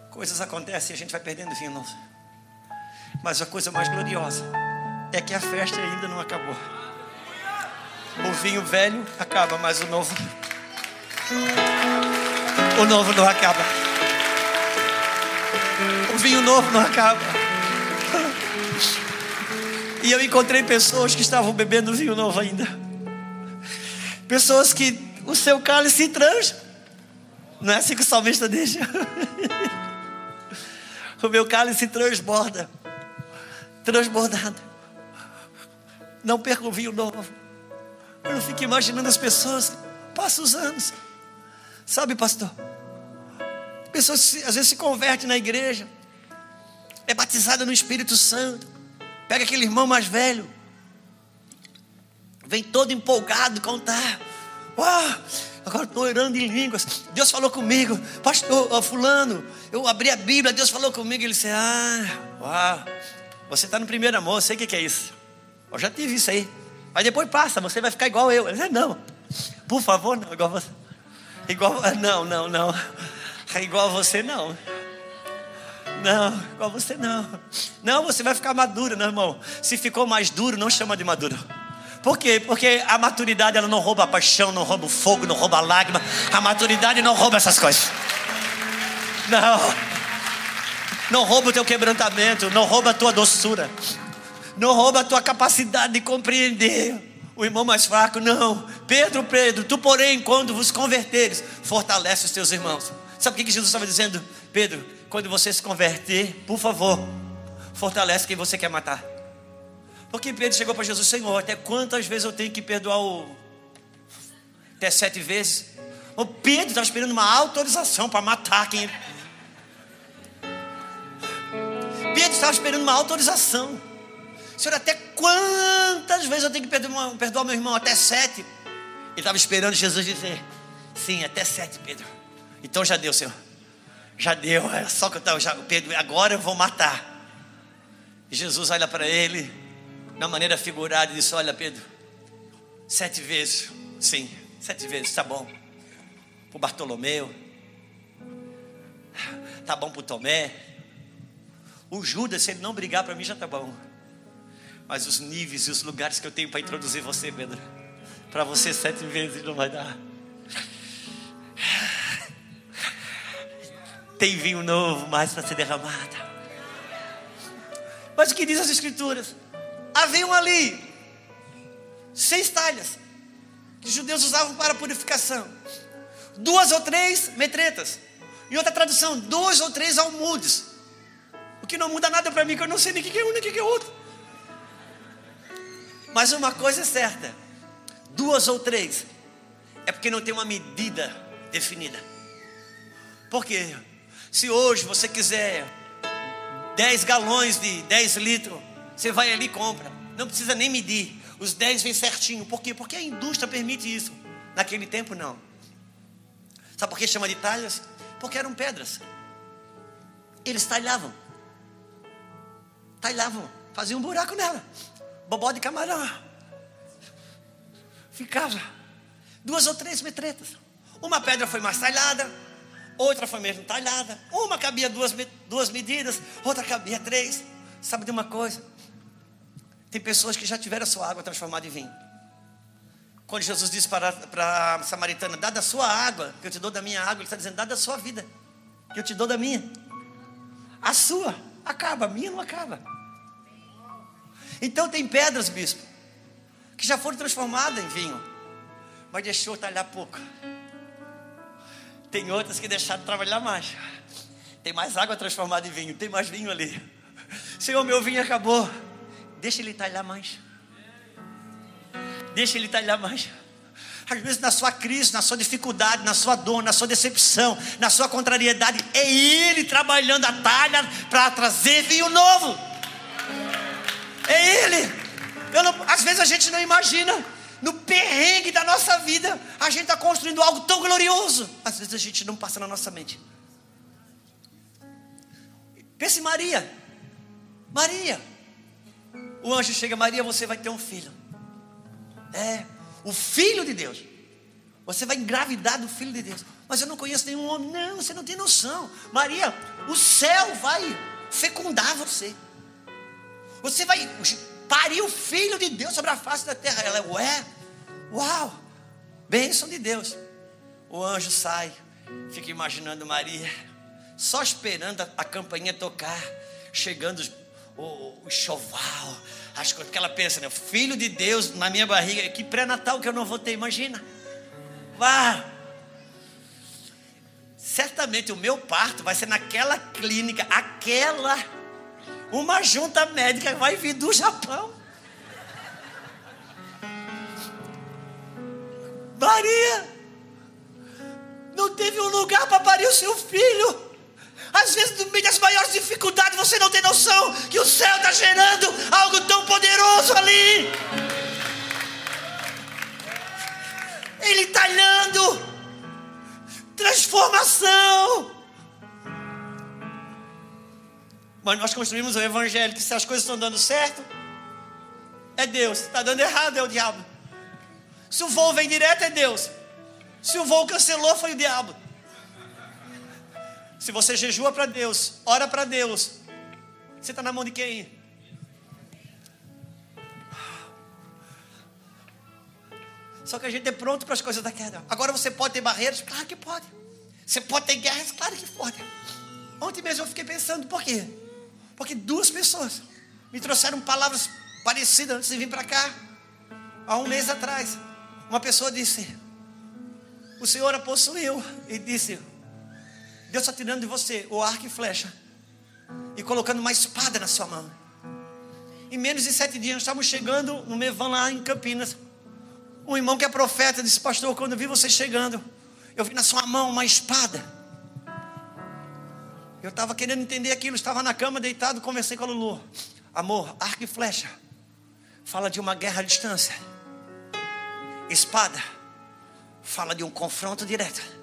S1: Coisas acontecem e a gente vai perdendo vinho novo. Mas a coisa mais gloriosa é que a festa ainda não acabou. O vinho velho acaba, mas o novo. O novo não acaba. O vinho novo não acaba. E eu encontrei pessoas que estavam bebendo vinho novo ainda. Pessoas que o seu cálice transa. Não é assim que o salmista deixa. o meu cálice transborda. Transbordado. Não perca o vinho novo. Eu não fico imaginando as pessoas. Passa os anos. Sabe, pastor? Pessoas às vezes se convertem na igreja. É batizada no Espírito Santo. Pega aquele irmão mais velho. Vem todo empolgado contar. Uau, agora estou orando em línguas. Deus falou comigo. Pastor, fulano, eu abri a Bíblia, Deus falou comigo. Ele disse, ah, uau. Você está no primeiro amor, eu sei o que é isso. Eu já tive isso aí. Mas depois passa, você vai ficar igual eu. Ele disse, não, por favor, não, igual você. Igual, não, não, não. Igual você não. Não, igual você não. Não, você vai ficar maduro, meu irmão. Se ficou mais duro, não chama de maduro. Por quê? Porque a maturidade ela não rouba a paixão, não rouba o fogo, não rouba a lágrima. A maturidade não rouba essas coisas. Não. Não rouba o teu quebrantamento, não rouba a tua doçura. Não rouba a tua capacidade de compreender o irmão mais fraco, não. Pedro, Pedro, tu porém, quando vos converteres, fortalece os teus irmãos. Sabe o que Jesus estava dizendo? Pedro, quando você se converter, por favor, fortalece quem você quer matar. Porque Pedro chegou para Jesus, Senhor, até quantas vezes eu tenho que perdoar o. Até sete vezes. O Pedro estava esperando uma autorização para matar quem. Estava esperando uma autorização. Senhor, até quantas vezes eu tenho que perdoar, perdoar meu irmão? Até sete. Ele estava esperando Jesus dizer: Sim, até sete, Pedro. Então já deu, Senhor. Já deu. É só que eu estava. Pedro, agora eu vou matar. E Jesus olha para ele, na maneira figurada, e diz: Olha, Pedro, sete vezes. Sim, sete vezes, tá bom. Para Bartolomeu. Tá bom para Tomé. O Judas, se ele não brigar para mim, já tá bom. Mas os níveis e os lugares que eu tenho para introduzir você, Pedro, para você sete vezes não vai dar. Tem vinho novo mais para ser derramado. Mas o que diz as Escrituras? Haviam ali seis talhas que os judeus usavam para purificação, duas ou três metretas. Em outra tradução, dois ou três almudes. Que não muda nada para mim, que eu não sei nem o que é um nem o que é outro. Mas uma coisa é certa: duas ou três, é porque não tem uma medida definida. Por quê? Se hoje você quiser 10 galões de 10 litros, você vai ali e compra. Não precisa nem medir. Os 10 vem certinho. Por quê? Porque a indústria permite isso. Naquele tempo, não. Sabe por que chama de talhas? Porque eram pedras. Eles talhavam. Talhavam. Faziam um buraco nela bobó de camarão. Ficava duas ou três metretas. Uma pedra foi mais talhada, outra foi mesmo talhada. Uma cabia duas, duas medidas, outra cabia três. Sabe de uma coisa? Tem pessoas que já tiveram a sua água transformada em vinho. Quando Jesus disse para, para a samaritana: Dá da sua água, que eu te dou da minha água, ele está dizendo: Dá da sua vida, que eu te dou da minha. A sua acaba, a minha não acaba. Então tem pedras, bispo, que já foram transformadas em vinho, mas deixou talhar pouco. Tem outras que deixaram trabalhar mais. Tem mais água transformada em vinho, tem mais vinho ali. Senhor, meu vinho acabou. Deixa ele talhar mais. Deixa ele talhar mais. Às vezes, na sua crise, na sua dificuldade, na sua dor, na sua decepção, na sua contrariedade, é Ele trabalhando a talha para trazer vinho novo. É Ele. Não, às vezes a gente não imagina. No perrengue da nossa vida, a gente está construindo algo tão glorioso. Às vezes a gente não passa na nossa mente. Pense em Maria. Maria. O anjo chega, Maria, você vai ter um filho. É, o filho de Deus. Você vai engravidar do filho de Deus. Mas eu não conheço nenhum homem. Não, você não tem noção. Maria, o céu vai fecundar você. Você vai parir o filho de Deus sobre a face da terra. Ela é, ué, uau, bênção de Deus. O anjo sai, fica imaginando Maria, só esperando a, campainha tocar, chegando o, o choval, as coisas que ela pensa, né? Filho de Deus na minha barriga, que pré-natal que eu não vou ter, imagina. Vá. Certamente o meu parto vai ser naquela clínica, aquela uma junta médica vai vir do Japão. Maria não teve um lugar para parir o seu filho. Às vezes, no meio das maiores dificuldades, você não tem noção que o céu está gerando algo tão poderoso ali. Ele está olhando transformação. Mas nós construímos o evangelho que se as coisas estão dando certo, é Deus. Está dando errado, é o diabo. Se o voo vem direto, é Deus. Se o voo cancelou, foi o diabo. Se você jejua para Deus, ora para Deus, você está na mão de quem? Só que a gente é pronto para as coisas da queda. Agora você pode ter barreiras? Claro que pode. Você pode ter guerras? Claro que pode. Ontem mesmo eu fiquei pensando, por quê? Porque duas pessoas me trouxeram palavras parecidas antes de vir para cá, há um mês atrás. Uma pessoa disse: O Senhor a possuiu, e disse: Deus está tirando de você o arco e flecha, e colocando uma espada na sua mão. Em menos de sete dias, nós estávamos chegando no Mevan lá em Campinas. Um irmão que é profeta disse: Pastor, quando eu vi você chegando, eu vi na sua mão uma espada. Eu estava querendo entender aquilo, estava na cama deitado, conversei com a Lulu. Amor, arco e flecha. Fala de uma guerra à distância. Espada. Fala de um confronto direto.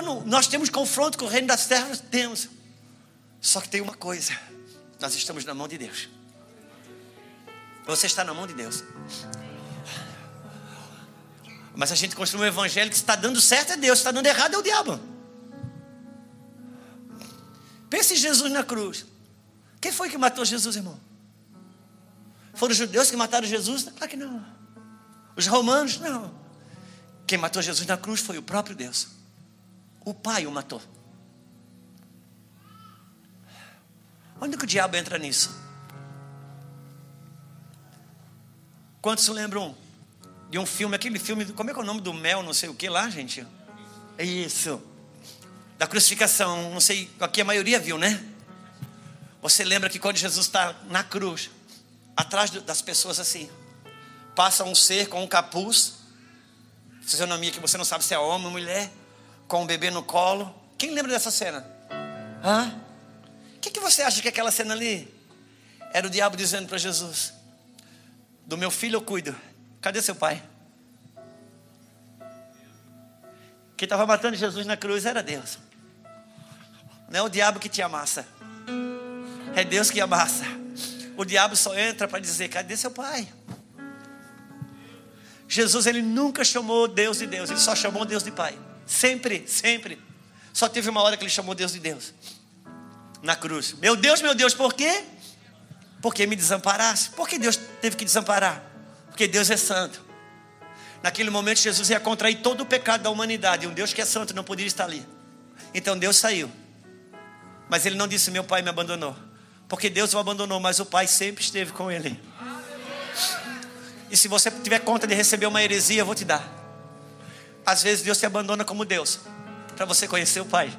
S1: Então nós temos confronto com o reino das terras? Temos. Só que tem uma coisa: nós estamos na mão de Deus. Você está na mão de Deus. Mas a gente construiu um evangelho que está dando certo é Deus, está dando errado é o diabo. Pense em Jesus na cruz. Quem foi que matou Jesus, irmão? Foram os judeus que mataram Jesus? Claro que não. Os romanos? Não. Quem matou Jesus na cruz foi o próprio Deus. O Pai o matou. Onde que o diabo entra nisso? Quantos lembram de um filme, aquele filme, como é que é o nome do mel, não sei o que lá, gente? É isso. Da crucificação, não sei, aqui a maioria viu, né? Você lembra que quando Jesus está na cruz, atrás das pessoas assim, passa um ser com um capuz, fisionomia que você não sabe se é homem ou mulher, com um bebê no colo. Quem lembra dessa cena? Hã? O que, que você acha que aquela cena ali era o diabo dizendo para Jesus: Do meu filho eu cuido, Cadê seu pai? Quem estava matando Jesus na cruz era Deus. Não é o diabo que te amassa. É Deus que amassa. O diabo só entra para dizer: cadê seu pai? Jesus ele nunca chamou Deus de Deus, ele só chamou Deus de Pai. Sempre, sempre. Só teve uma hora que ele chamou Deus de Deus. Na cruz. Meu Deus, meu Deus, por quê? Porque me desamparasse. Por que Deus teve que desamparar? porque Deus é santo. Naquele momento, Jesus ia contrair todo o pecado da humanidade. Um Deus que é santo não poderia estar ali. Então Deus saiu. Mas ele não disse: Meu pai me abandonou. Porque Deus o abandonou, mas o pai sempre esteve com ele. E se você tiver conta de receber uma heresia, eu vou te dar. Às vezes Deus te abandona como Deus, para você conhecer o Pai.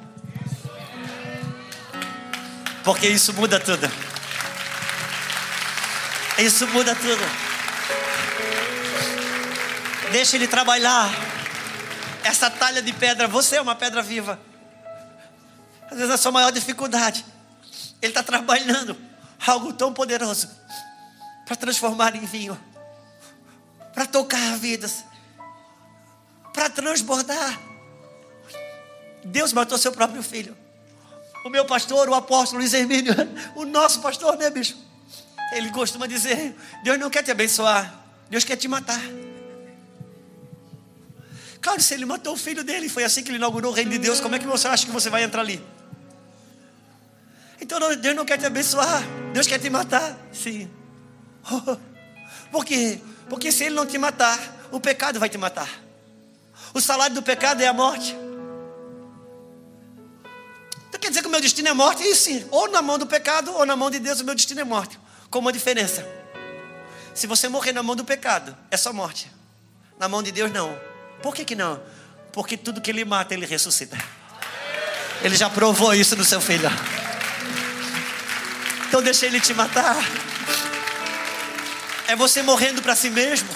S1: Porque isso muda tudo. Isso muda tudo. Deixa ele trabalhar. Essa talha de pedra, você é uma pedra viva. Às vezes a sua maior dificuldade, ele está trabalhando algo tão poderoso para transformar em vinho, para tocar vidas, para transbordar. Deus matou seu próprio filho. O meu pastor, o apóstolo Luiz Hermínio, o nosso pastor, né, bicho? Ele costuma dizer: Deus não quer te abençoar, Deus quer te matar. Claro, se ele matou o filho dele, foi assim que ele inaugurou o reino de Deus, como é que você acha que você vai entrar ali? Então Deus não quer te abençoar, Deus quer te matar. Sim. Por quê? Porque se ele não te matar, o pecado vai te matar. O salário do pecado é a morte. Então quer dizer que o meu destino é morte? E sim, ou na mão do pecado, ou na mão de Deus, o meu destino é morte. Com uma diferença. Se você morrer na mão do pecado, é só morte. Na mão de Deus, não. Por que, que não? Porque tudo que ele mata, ele ressuscita. Ele já provou isso no seu filho. Então deixa ele te matar. É você morrendo para si mesmo,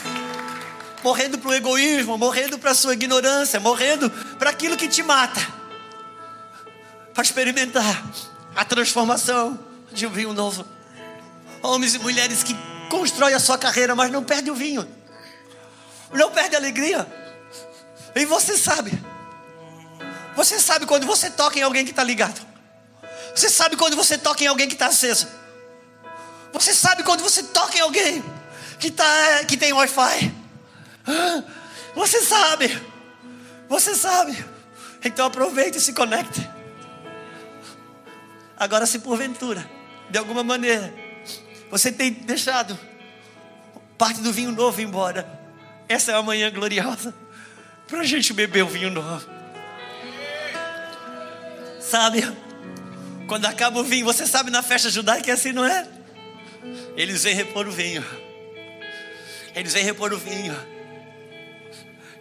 S1: morrendo para o egoísmo, morrendo para a sua ignorância, morrendo para aquilo que te mata, para experimentar a transformação de um vinho novo. Homens e mulheres que constroem a sua carreira, mas não perdem o vinho, não perdem a alegria. E você sabe. Você sabe quando você toca em alguém que está ligado. Você sabe quando você toca em alguém que está aceso. Você sabe quando você toca em alguém que, tá, que tem Wi-Fi. Você sabe. Você sabe. Então aproveite e se conecte. Agora, se porventura, de alguma maneira, você tem deixado parte do vinho novo embora, essa é uma manhã gloriosa para a gente beber o vinho novo. Sabe? Quando acaba o vinho, você sabe na festa judaica é assim, não é? Eles vêm repor o vinho. Eles vêm repor o vinho.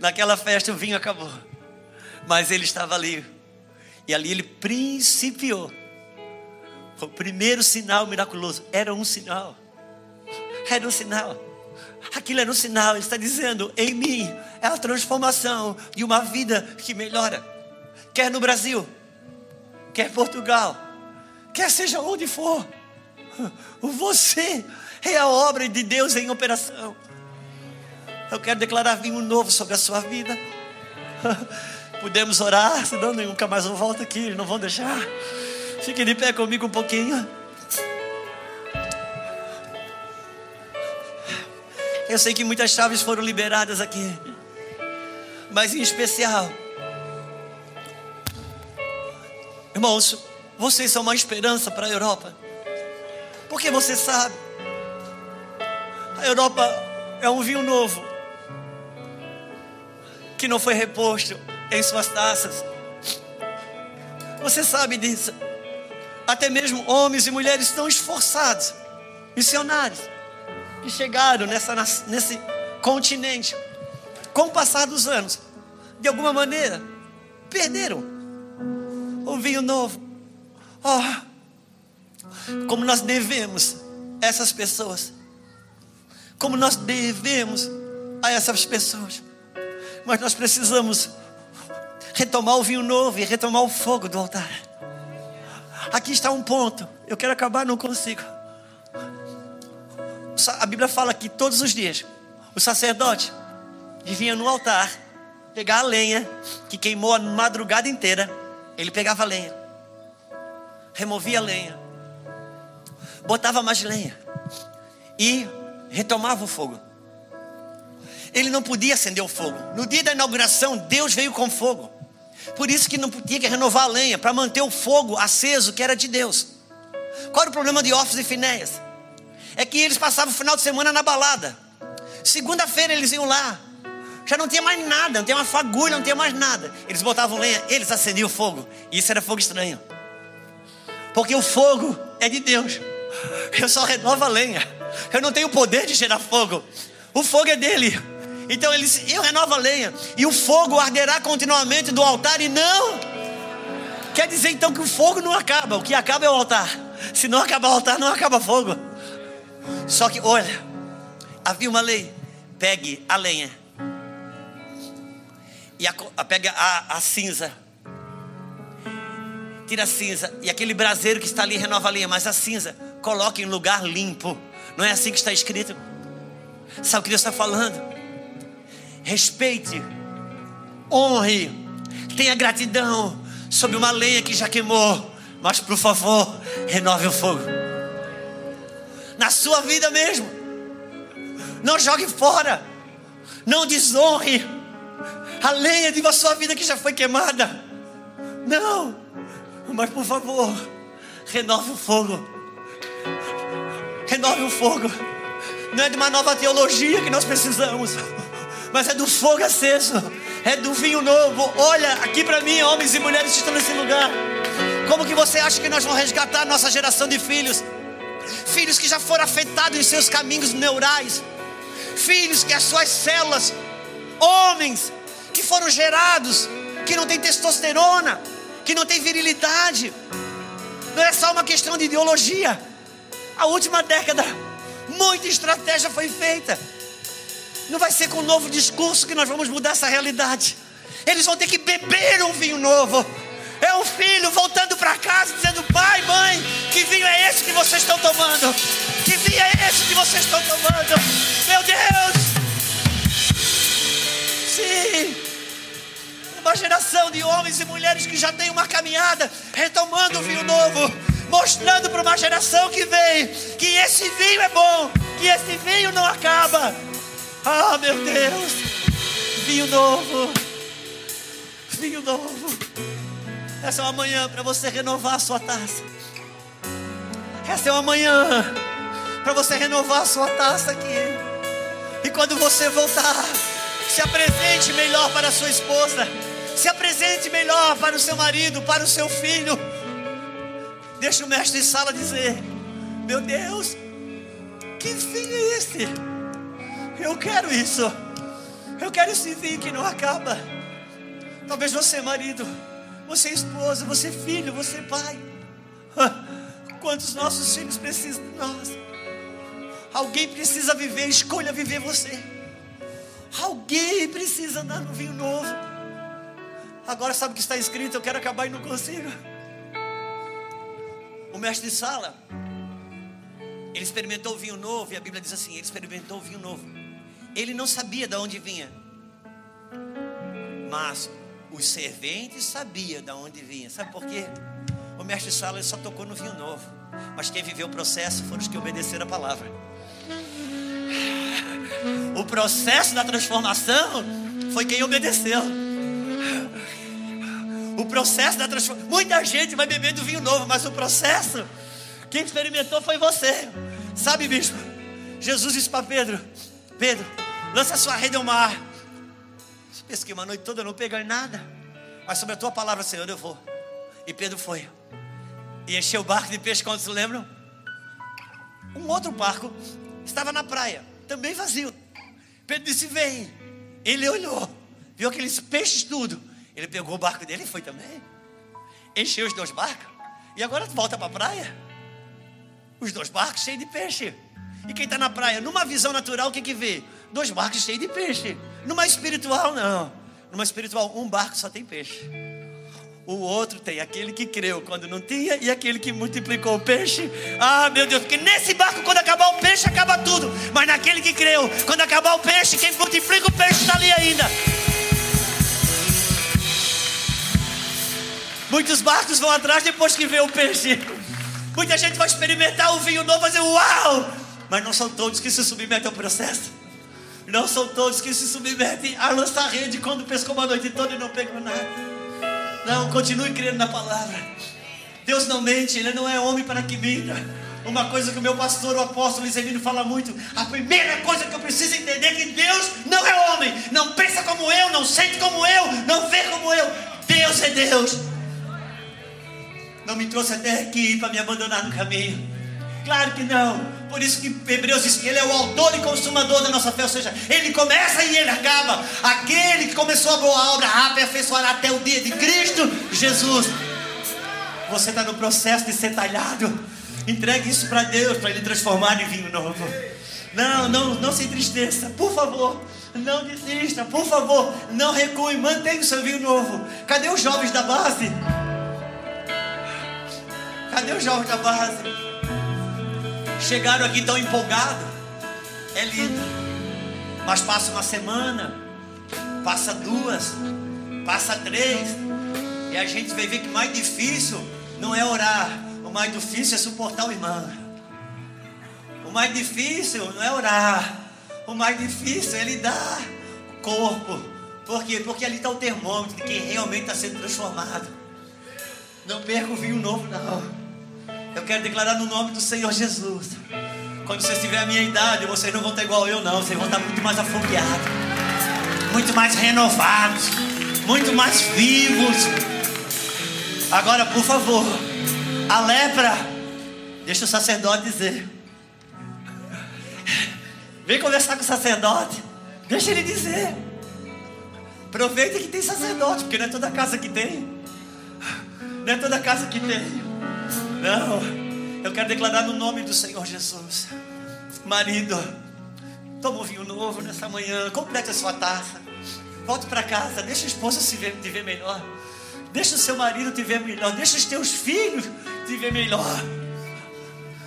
S1: Naquela festa o vinho acabou. Mas ele estava ali. E ali ele principiou. O primeiro sinal miraculoso era um sinal. Era um sinal. Aquilo era um sinal. Ele está dizendo: em mim é a transformação de uma vida que melhora. Quer no Brasil, quer Portugal, quer seja onde for. Você é a obra de Deus em operação. Eu quero declarar vinho novo sobre a sua vida. Podemos orar, senão nunca mais eu volto aqui, não vão deixar. Fique de pé comigo um pouquinho. Eu sei que muitas chaves foram liberadas aqui, mas em especial, irmãos, vocês são uma esperança para a Europa, porque você sabe, a Europa é um vinho novo que não foi reposto em suas taças. Você sabe disso. Até mesmo homens e mulheres tão esforçados, missionários, que chegaram nessa, nesse continente, com o passar dos anos, de alguma maneira, perderam o vinho novo. Oh, como nós devemos essas pessoas, como nós devemos a essas pessoas, mas nós precisamos retomar o vinho novo e retomar o fogo do altar. Aqui está um ponto, eu quero acabar, não consigo a Bíblia fala que todos os dias o sacerdote vinha no altar pegar a lenha que queimou a madrugada inteira. Ele pegava a lenha, removia a lenha, botava mais lenha e retomava o fogo. Ele não podia acender o fogo. No dia da inauguração, Deus veio com fogo. Por isso que não podia que renovar a lenha para manter o fogo aceso que era de Deus. Qual era o problema de Ófis e Finéias? é que eles passavam o final de semana na balada. Segunda-feira eles iam lá. Já não tinha mais nada, não tinha uma fagulha, não tinha mais nada. Eles botavam lenha, eles acendiam o fogo. Isso era fogo estranho. Porque o fogo é de Deus. Eu só renovo a lenha. Eu não tenho o poder de gerar fogo. O fogo é dele. Então eles, eu renovo a lenha. E o fogo arderá continuamente do altar e não. Quer dizer então que o fogo não acaba. O que acaba é o altar. Se não acabar o altar, não acaba fogo. Só que, olha, havia uma lei: pegue a lenha, e a, a, pega a, a cinza, tira a cinza, e aquele braseiro que está ali renova a lenha, mas a cinza, coloque em lugar limpo. Não é assim que está escrito? Sabe o que Deus está falando? Respeite, honre, tenha gratidão sobre uma lenha que já queimou, mas por favor, renove o fogo na sua vida mesmo. Não jogue fora. Não desonre a lenha de uma sua vida que já foi queimada. Não. Mas por favor, renove o fogo. Renove o fogo. Não é de uma nova teologia que nós precisamos, mas é do fogo aceso, é do vinho novo. Olha aqui para mim, homens e mulheres que estão nesse lugar. Como que você acha que nós vamos resgatar a nossa geração de filhos? filhos que já foram afetados em seus caminhos neurais, filhos que as suas células, homens que foram gerados, que não tem testosterona, que não tem virilidade. Não é só uma questão de ideologia. A última década, muita estratégia foi feita. Não vai ser com um novo discurso que nós vamos mudar essa realidade. Eles vão ter que beber um vinho novo. É um filho voltando para casa dizendo: Pai, mãe, que vinho é esse que vocês estão tomando? Que vinho é esse que vocês estão tomando? Meu Deus! Sim! Uma geração de homens e mulheres que já tem uma caminhada, retomando o vinho novo, mostrando para uma geração que vem que esse vinho é bom, que esse vinho não acaba. Ah, meu Deus! Vinho novo, vinho novo. Essa é uma manhã para você renovar a sua taça. Essa é uma manhã para você renovar a sua taça aqui. E quando você voltar, se apresente melhor para a sua esposa. Se apresente melhor para o seu marido, para o seu filho. Deixa o mestre de sala dizer: Meu Deus, que vinho é esse? Eu quero isso. Eu quero esse vinho que não acaba. Talvez você, marido, você esposa, você filho, você pai. Quantos nossos filhos precisam de nós? Alguém precisa viver, escolha viver você. Alguém precisa andar no vinho novo. Agora sabe o que está escrito? Eu quero acabar e não consigo. O mestre de sala, ele experimentou o vinho novo, e a Bíblia diz assim: ele experimentou o vinho novo. Ele não sabia de onde vinha, mas os serventes sabiam de onde vinha. Sabe por quê? O mestre sala só tocou no vinho novo, mas quem viveu o processo foram os que obedeceram a palavra. O processo da transformação foi quem obedeceu. O processo da transformação. Muita gente vai beber do vinho novo, mas o processo, quem experimentou foi você. Sabe, bispo? Jesus disse para Pedro: Pedro, lança sua rede ao mar. Pesquei uma noite toda, não peguei nada. Mas sobre a tua palavra, Senhor, eu vou. E Pedro foi. E encheu o barco de peixe, quando se lembram? Um outro barco estava na praia, também vazio. Pedro disse: Vem. Ele olhou, viu aqueles peixes tudo. Ele pegou o barco dele e foi também. Encheu os dois barcos. E agora volta para a praia. Os dois barcos cheios de peixe. E quem está na praia, numa visão natural, o que, que vê? Dois barcos cheios de peixe. Numa espiritual, não. Numa espiritual, um barco só tem peixe. O outro tem aquele que creu quando não tinha e aquele que multiplicou o peixe. Ah, meu Deus, porque nesse barco, quando acabar o peixe, acaba tudo. Mas naquele que creu, quando acabar o peixe, quem multiplica o peixe está ali ainda. Muitos barcos vão atrás depois que vê o peixe. Muita gente vai experimentar o vinho novo e fazer uau! Mas não são todos que se submetem ao processo. Não são todos que se submetem a lançar rede quando pescou uma noite toda e não pegou nada. Não, continue crendo na palavra. Deus não mente, Ele não é homem para que minta. Uma coisa que o meu pastor, o apóstolo Iselino, fala muito: a primeira coisa que eu preciso entender é que Deus não é homem, não pensa como eu, não sente como eu, não vê como eu. Deus é Deus. Não me trouxe até aqui para me abandonar no caminho. Claro que não. Por isso que Hebreus diz que Ele é o autor e consumador da nossa fé, ou seja, Ele começa e Ele acaba. Aquele que começou a boa obra aperfeiçoará até o dia de Cristo Jesus. Você está no processo de ser talhado. Entregue isso para Deus, para Ele transformar em vinho novo. Não, não, não se entristeça, por favor. Não desista, por favor. Não recue, mantenha o seu vinho novo. Cadê os jovens da base? Cadê os jovens da base? Chegaram aqui tão empolgados. É lindo. Mas passa uma semana, passa duas, passa três. E a gente vai ver que o mais difícil não é orar. O mais difícil é suportar o irmão. O mais difícil não é orar. O mais difícil é lidar o corpo. Por quê? Porque ali está o termômetro de quem realmente está sendo transformado. Não perca o vinho novo, não. Eu quero declarar no nome do Senhor Jesus. Quando vocês tiverem a minha idade, vocês não vão estar igual eu, não. Vocês vão estar muito mais afogueados, muito mais renovados, muito mais vivos. Agora, por favor, a lepra, deixa o sacerdote dizer. Vem conversar com o sacerdote, deixa ele dizer. Aproveita que tem sacerdote, porque não é toda casa que tem. Não é toda casa que tem. Não, eu quero declarar no nome do Senhor Jesus. Marido, toma um vinho novo nessa manhã, complete a sua taça. Volte para casa, deixa a esposa se ver, te ver melhor. Deixa o seu marido te ver melhor. Deixa os teus filhos te ver melhor.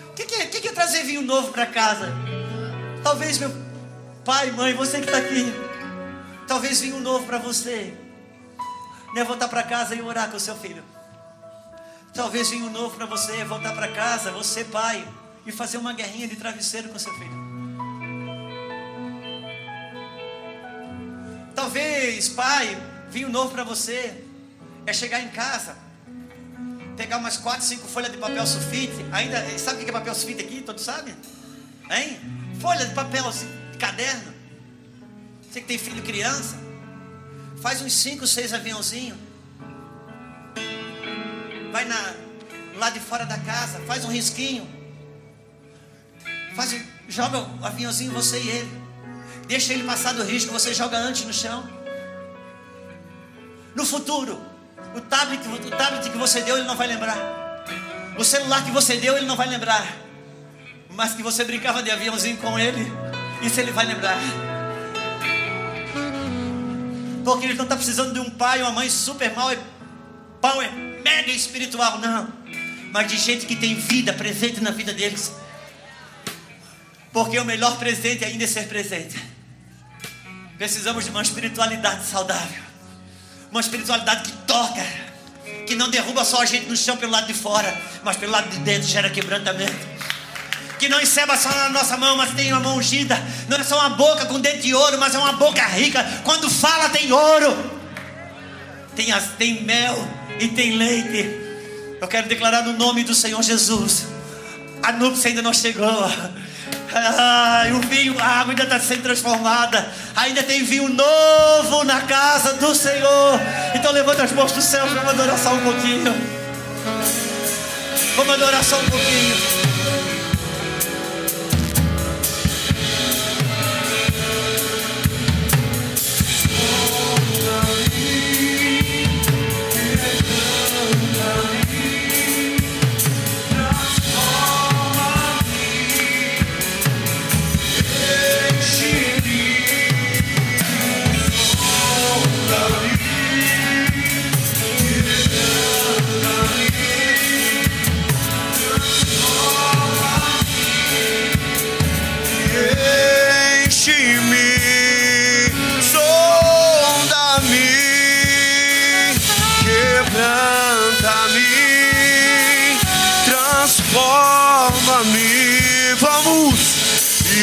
S1: O que, que, é, que, que é trazer vinho novo para casa? Talvez meu pai, mãe, você que está aqui. Talvez vinho novo para você. Não é voltar para casa e orar com o seu filho. Talvez vinho novo para você voltar para casa, você pai, e fazer uma guerrinha de travesseiro com seu filho. Talvez, pai, vinho novo para você é chegar em casa, pegar umas quatro, cinco folhas de papel sulfite. Ainda, sabe o que é papel sulfite aqui? Todos sabem? Hein? Folha de papel, assim, de caderno. Você que tem filho criança, faz uns cinco, seis aviãozinhos vai na, lá de fora da casa, faz um risquinho. Faz, joga o aviãozinho você e ele. Deixa ele passar do risco, você joga antes no chão. No futuro, o tablet, o tablet que você deu, ele não vai lembrar. O celular que você deu, ele não vai lembrar. mas que você brincava de aviãozinho com ele. Isso ele vai lembrar. Porque ele não está precisando de um pai ou uma mãe super mal e pão é mega espiritual, não. Mas de gente que tem vida presente na vida deles. Porque o melhor presente ainda é ser presente. Precisamos de uma espiritualidade saudável. Uma espiritualidade que toca. Que não derruba só a gente no chão pelo lado de fora, mas pelo lado de dentro gera quebrantamento que não enceba só na nossa mão, mas tem uma mão ungida. Não é só uma boca com dente de ouro, mas é uma boca rica. Quando fala, tem ouro, tem, as, tem mel e tem leite. Eu quero declarar no nome do Senhor Jesus. A núpcia ainda não chegou. O vinho, a água ainda está sendo transformada. Ainda tem vinho novo na casa do Senhor. Então levanta as mãos do céu, vamos adorar só um pouquinho. Vamos adorar só um pouquinho.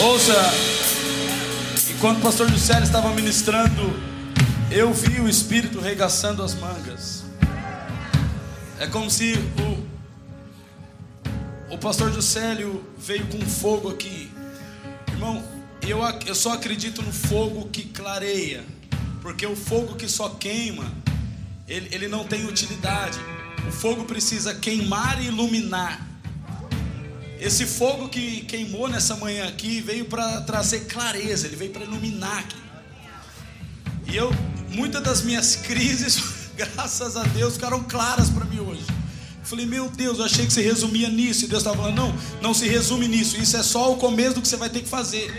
S2: Ouça, enquanto o pastor Juscelio estava ministrando, eu vi o Espírito regaçando as mangas. É como se o, o pastor Juscelio veio com fogo aqui. Irmão, eu, eu só acredito no fogo que clareia. Porque o fogo que só queima, ele, ele não tem utilidade. O fogo precisa queimar e iluminar. Esse fogo que queimou nessa manhã aqui veio para trazer clareza, ele veio para iluminar aqui. E eu, muitas das minhas crises, graças a Deus, ficaram claras para mim hoje. Falei, meu Deus, eu achei que se resumia nisso. E Deus estava falando, não, não se resume nisso. Isso é só o começo do que você vai ter que fazer.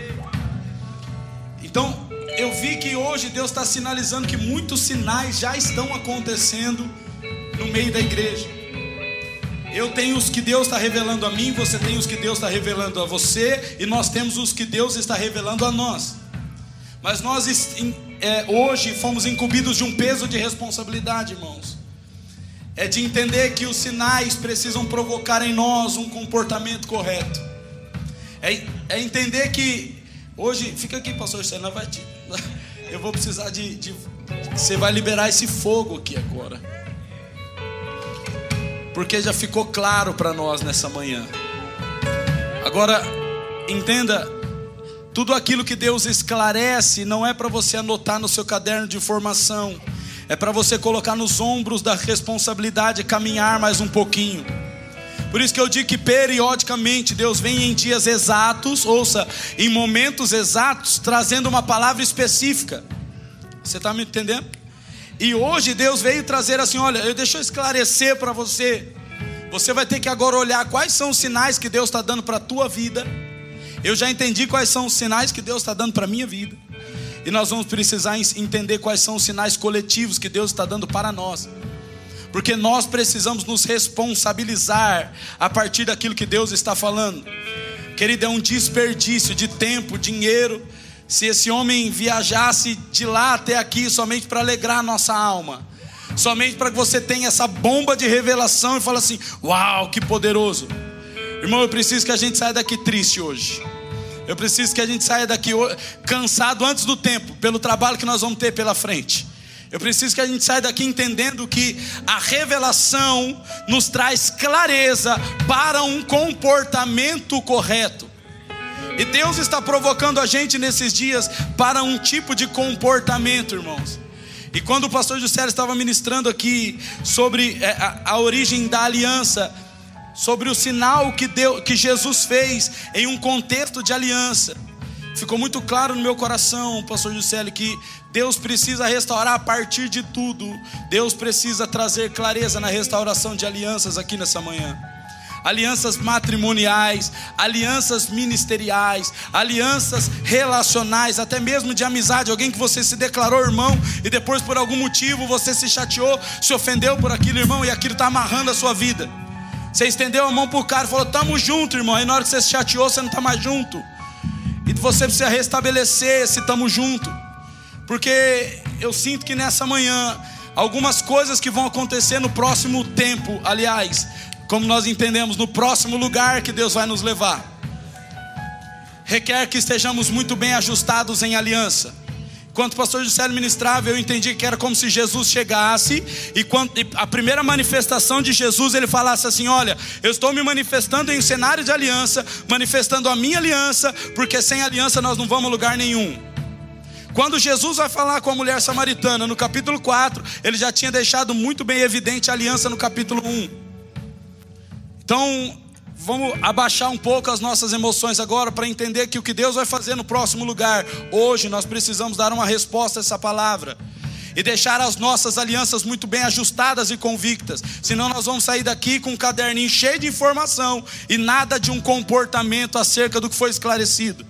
S2: Então, eu vi que hoje Deus está sinalizando que muitos sinais já estão acontecendo no meio da igreja. Eu tenho os que Deus está revelando a mim, você tem os que Deus está revelando a você, e nós temos os que Deus está revelando a nós. Mas nós é, hoje fomos incumbidos de um peso de responsabilidade, irmãos. É de entender que os sinais precisam provocar em nós um comportamento correto. É, é entender que hoje, fica aqui, pastor, você não vai te, eu vou precisar de, de você vai liberar esse fogo aqui agora porque já ficou claro para nós nessa manhã. Agora, entenda, tudo aquilo que Deus esclarece não é para você anotar no seu caderno de formação, é para você colocar nos ombros da responsabilidade caminhar mais um pouquinho. Por isso que eu digo que periodicamente Deus vem em dias exatos, ouça, em momentos exatos, trazendo uma palavra específica. Você está me entendendo? E hoje Deus veio trazer assim: olha, eu deixo eu esclarecer para você. Você vai ter que agora olhar quais são os sinais que Deus está dando para a tua vida. Eu já entendi quais são os sinais que Deus está dando para a minha vida. E nós vamos precisar entender quais são os sinais coletivos que Deus está dando para nós. Porque nós precisamos nos responsabilizar a partir daquilo que Deus está falando. Querido, é um desperdício de tempo, dinheiro se esse homem viajasse de lá até aqui somente para alegrar a nossa alma, somente para que você tenha essa bomba de revelação e fale assim: Uau, que poderoso! Irmão, eu preciso que a gente saia daqui triste hoje. Eu preciso que a gente saia daqui cansado antes do tempo, pelo trabalho que nós vamos ter pela frente. Eu preciso que a gente saia daqui entendendo que a revelação nos traz clareza para um comportamento correto. E Deus está provocando a gente nesses dias para um tipo de comportamento, irmãos. E quando o pastor José estava ministrando aqui sobre é, a, a origem da aliança, sobre o sinal que, deu, que Jesus fez em um contexto de aliança, ficou muito claro no meu coração, pastor Juscelio, que Deus precisa restaurar a partir de tudo. Deus precisa trazer clareza na restauração de alianças aqui nessa manhã. Alianças matrimoniais, alianças ministeriais, alianças relacionais, até mesmo de amizade. Alguém que você se declarou irmão e depois, por algum motivo, você se chateou, se ofendeu por aquilo, irmão, e aquilo está amarrando a sua vida. Você estendeu a mão para o cara e falou: Tamo junto, irmão. Aí na hora que você se chateou, você não está mais junto. E você precisa restabelecer esse tamo junto. Porque eu sinto que nessa manhã, algumas coisas que vão acontecer no próximo tempo, aliás, como nós entendemos, no próximo lugar que Deus vai nos levar, requer que estejamos muito bem ajustados em aliança. Quando o pastor Juscelio ministrava, eu entendi que era como se Jesus chegasse e, quando, a primeira manifestação de Jesus, ele falasse assim: Olha, eu estou me manifestando em um cenário de aliança, manifestando a minha aliança, porque sem aliança nós não vamos a lugar nenhum. Quando Jesus vai falar com a mulher samaritana no capítulo 4, ele já tinha deixado muito bem evidente a aliança no capítulo 1. Então, Vamos abaixar um pouco as nossas emoções agora para entender que o que Deus vai fazer no próximo lugar. Hoje nós precisamos dar uma resposta a essa palavra e deixar as nossas alianças muito bem ajustadas e convictas. Senão nós vamos sair daqui com um caderninho cheio de informação e nada de um comportamento acerca do que foi esclarecido.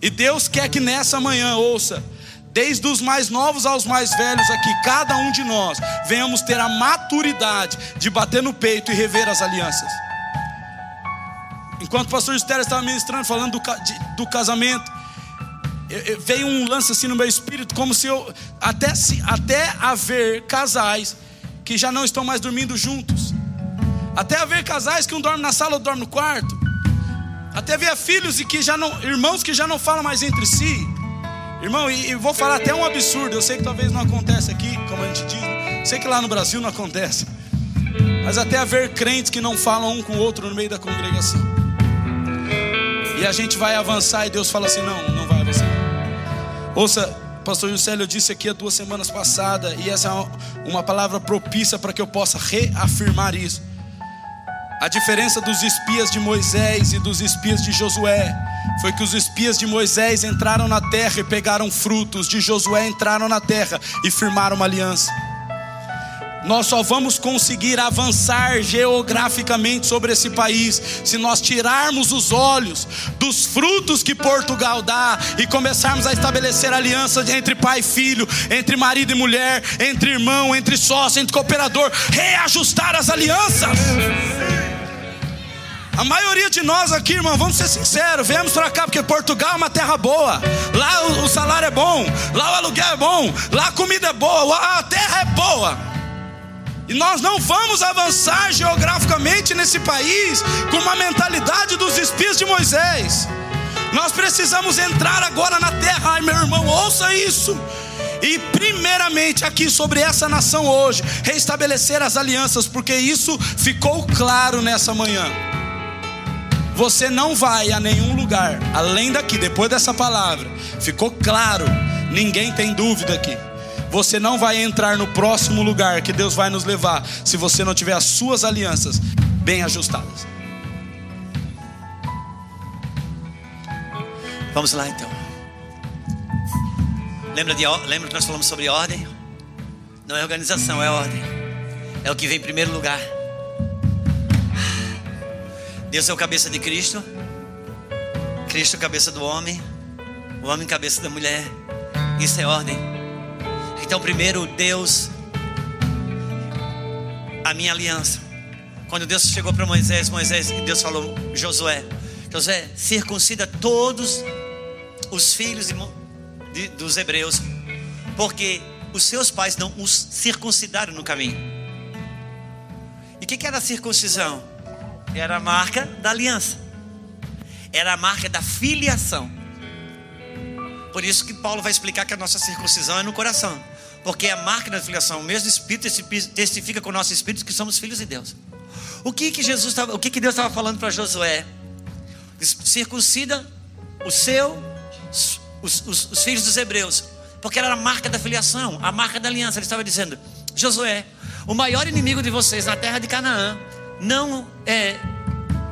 S2: E Deus quer que nessa manhã ouça desde os mais novos aos mais velhos aqui, cada um de nós venhamos ter a maturidade de bater no peito e rever as alianças. Enquanto o pastor Estéreo estava ministrando, falando do, de, do casamento, eu, eu, veio um lance assim no meu espírito, como se eu, até, se, até haver casais que já não estão mais dormindo juntos, até haver casais que um dorme na sala, outro dorme no quarto, até haver filhos e que já não, irmãos que já não falam mais entre si, irmão, e, e vou falar até um absurdo, eu sei que talvez não acontece aqui, como a gente diz, né? sei que lá no Brasil não acontece, mas até haver crentes que não falam um com o outro no meio da congregação. E a gente vai avançar e Deus fala assim: não, não vai avançar. Ouça, pastor Juscelio, eu disse aqui há duas semanas passadas, e essa é uma palavra propícia para que eu possa reafirmar isso. A diferença dos espias de Moisés e dos espias de Josué foi que os espias de Moisés entraram na terra e pegaram frutos, de Josué entraram na terra e firmaram uma aliança. Nós só vamos conseguir avançar geograficamente sobre esse país se nós tirarmos os olhos dos frutos que Portugal dá e começarmos a estabelecer alianças entre pai e filho, entre marido e mulher, entre irmão, entre sócio, entre cooperador, reajustar as alianças. A maioria de nós aqui, irmão, vamos ser sinceros, viemos para cá porque Portugal é uma terra boa. Lá o salário é bom, lá o aluguel é bom, lá a comida é boa, a terra é boa. E nós não vamos avançar geograficamente nesse país com uma mentalidade dos espias de Moisés. Nós precisamos entrar agora na terra, ai meu irmão, ouça isso. E primeiramente aqui sobre essa nação hoje, restabelecer as alianças, porque isso ficou claro nessa manhã. Você não vai a nenhum lugar além daqui, depois dessa palavra. Ficou claro, ninguém tem dúvida aqui. Você não vai entrar no próximo lugar que Deus vai nos levar se você não tiver as suas alianças bem ajustadas.
S1: Vamos lá então. Lembra, de, lembra que nós falamos sobre ordem? Não é organização, é ordem. É o que vem em primeiro lugar. Deus é o cabeça de Cristo. Cristo cabeça do homem. O homem cabeça da mulher. Isso é ordem. Então, primeiro, Deus, a minha aliança. Quando Deus chegou para Moisés, Moisés, Deus falou, Josué, Josué, circuncida todos os filhos de, dos hebreus, porque os seus pais não os circuncidaram no caminho. E o que, que era a circuncisão? Era a marca da aliança, era a marca da filiação. Por isso que Paulo vai explicar que a nossa circuncisão é no coração. Porque é a marca da filiação, o mesmo Espírito testifica com o nosso Espírito que somos filhos de Deus. O que que Jesus estava, o que que Deus estava falando para Josué? Circuncida o seu, os, os, os filhos dos hebreus, porque era a marca da filiação, a marca da aliança. Ele estava dizendo: Josué, o maior inimigo de vocês na terra de Canaã não é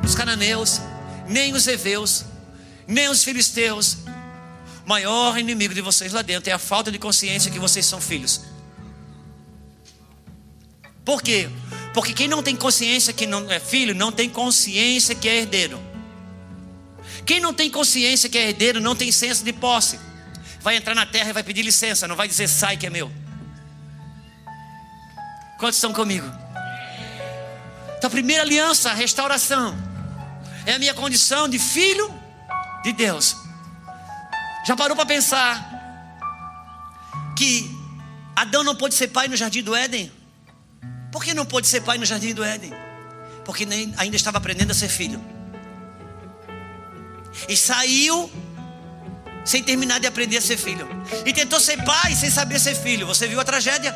S1: os cananeus, nem os heveus, nem os filisteus. Maior inimigo de vocês lá dentro é a falta de consciência que vocês são filhos. Por quê? Porque quem não tem consciência que não é filho, não tem consciência que é herdeiro. Quem não tem consciência que é herdeiro, não tem senso de posse. Vai entrar na terra e vai pedir licença, não vai dizer sai que é meu. Quantos estão comigo? Então, a primeira aliança, a restauração, é a minha condição de filho de Deus. Já parou para pensar que Adão não pôde ser pai no jardim do Éden? Por que não pôde ser pai no jardim do Éden? Porque nem, ainda estava aprendendo a ser filho. E saiu sem terminar de aprender a ser filho. E tentou ser pai sem saber ser filho. Você viu a tragédia?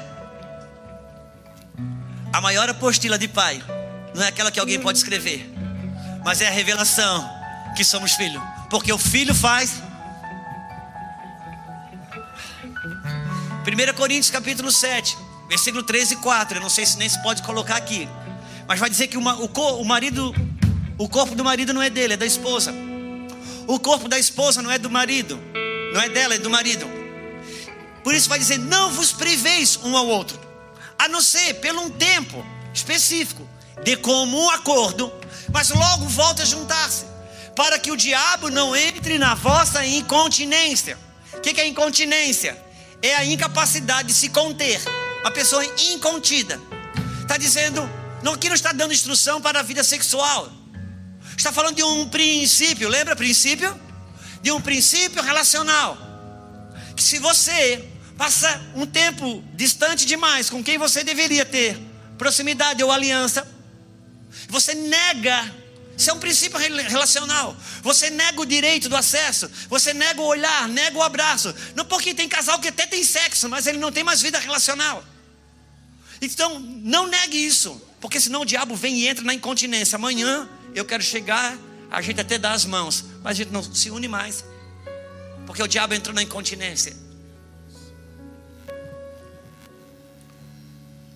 S1: A maior apostila de pai não é aquela que alguém pode escrever, mas é a revelação que somos filhos. Porque o filho faz. 1 Coríntios capítulo 7, versículo 13 e 4. Eu não sei se nem se pode colocar aqui. Mas vai dizer que uma, o, o marido, o corpo do marido não é dele, é da esposa. O corpo da esposa não é do marido, não é dela, é do marido. Por isso vai dizer: não vos priveis um ao outro, a não ser pelo um tempo específico, de comum acordo, mas logo volta a juntar-se, para que o diabo não entre na vossa incontinência. O que é incontinência? É a incapacidade de se conter, uma pessoa incontida. Está dizendo, não, aqui não está dando instrução para a vida sexual. Está falando de um princípio, lembra princípio? De um princípio relacional. Que se você passa um tempo distante demais com quem você deveria ter proximidade ou aliança, você nega, isso é um princípio relacional. Você nega o direito do acesso, você nega o olhar, nega o abraço. Não porque tem casal que até tem sexo, mas ele não tem mais vida relacional. Então, não negue isso, porque senão o diabo vem e entra na incontinência. Amanhã eu quero chegar, a gente até dá as mãos, mas a gente não se une mais, porque o diabo entrou na incontinência.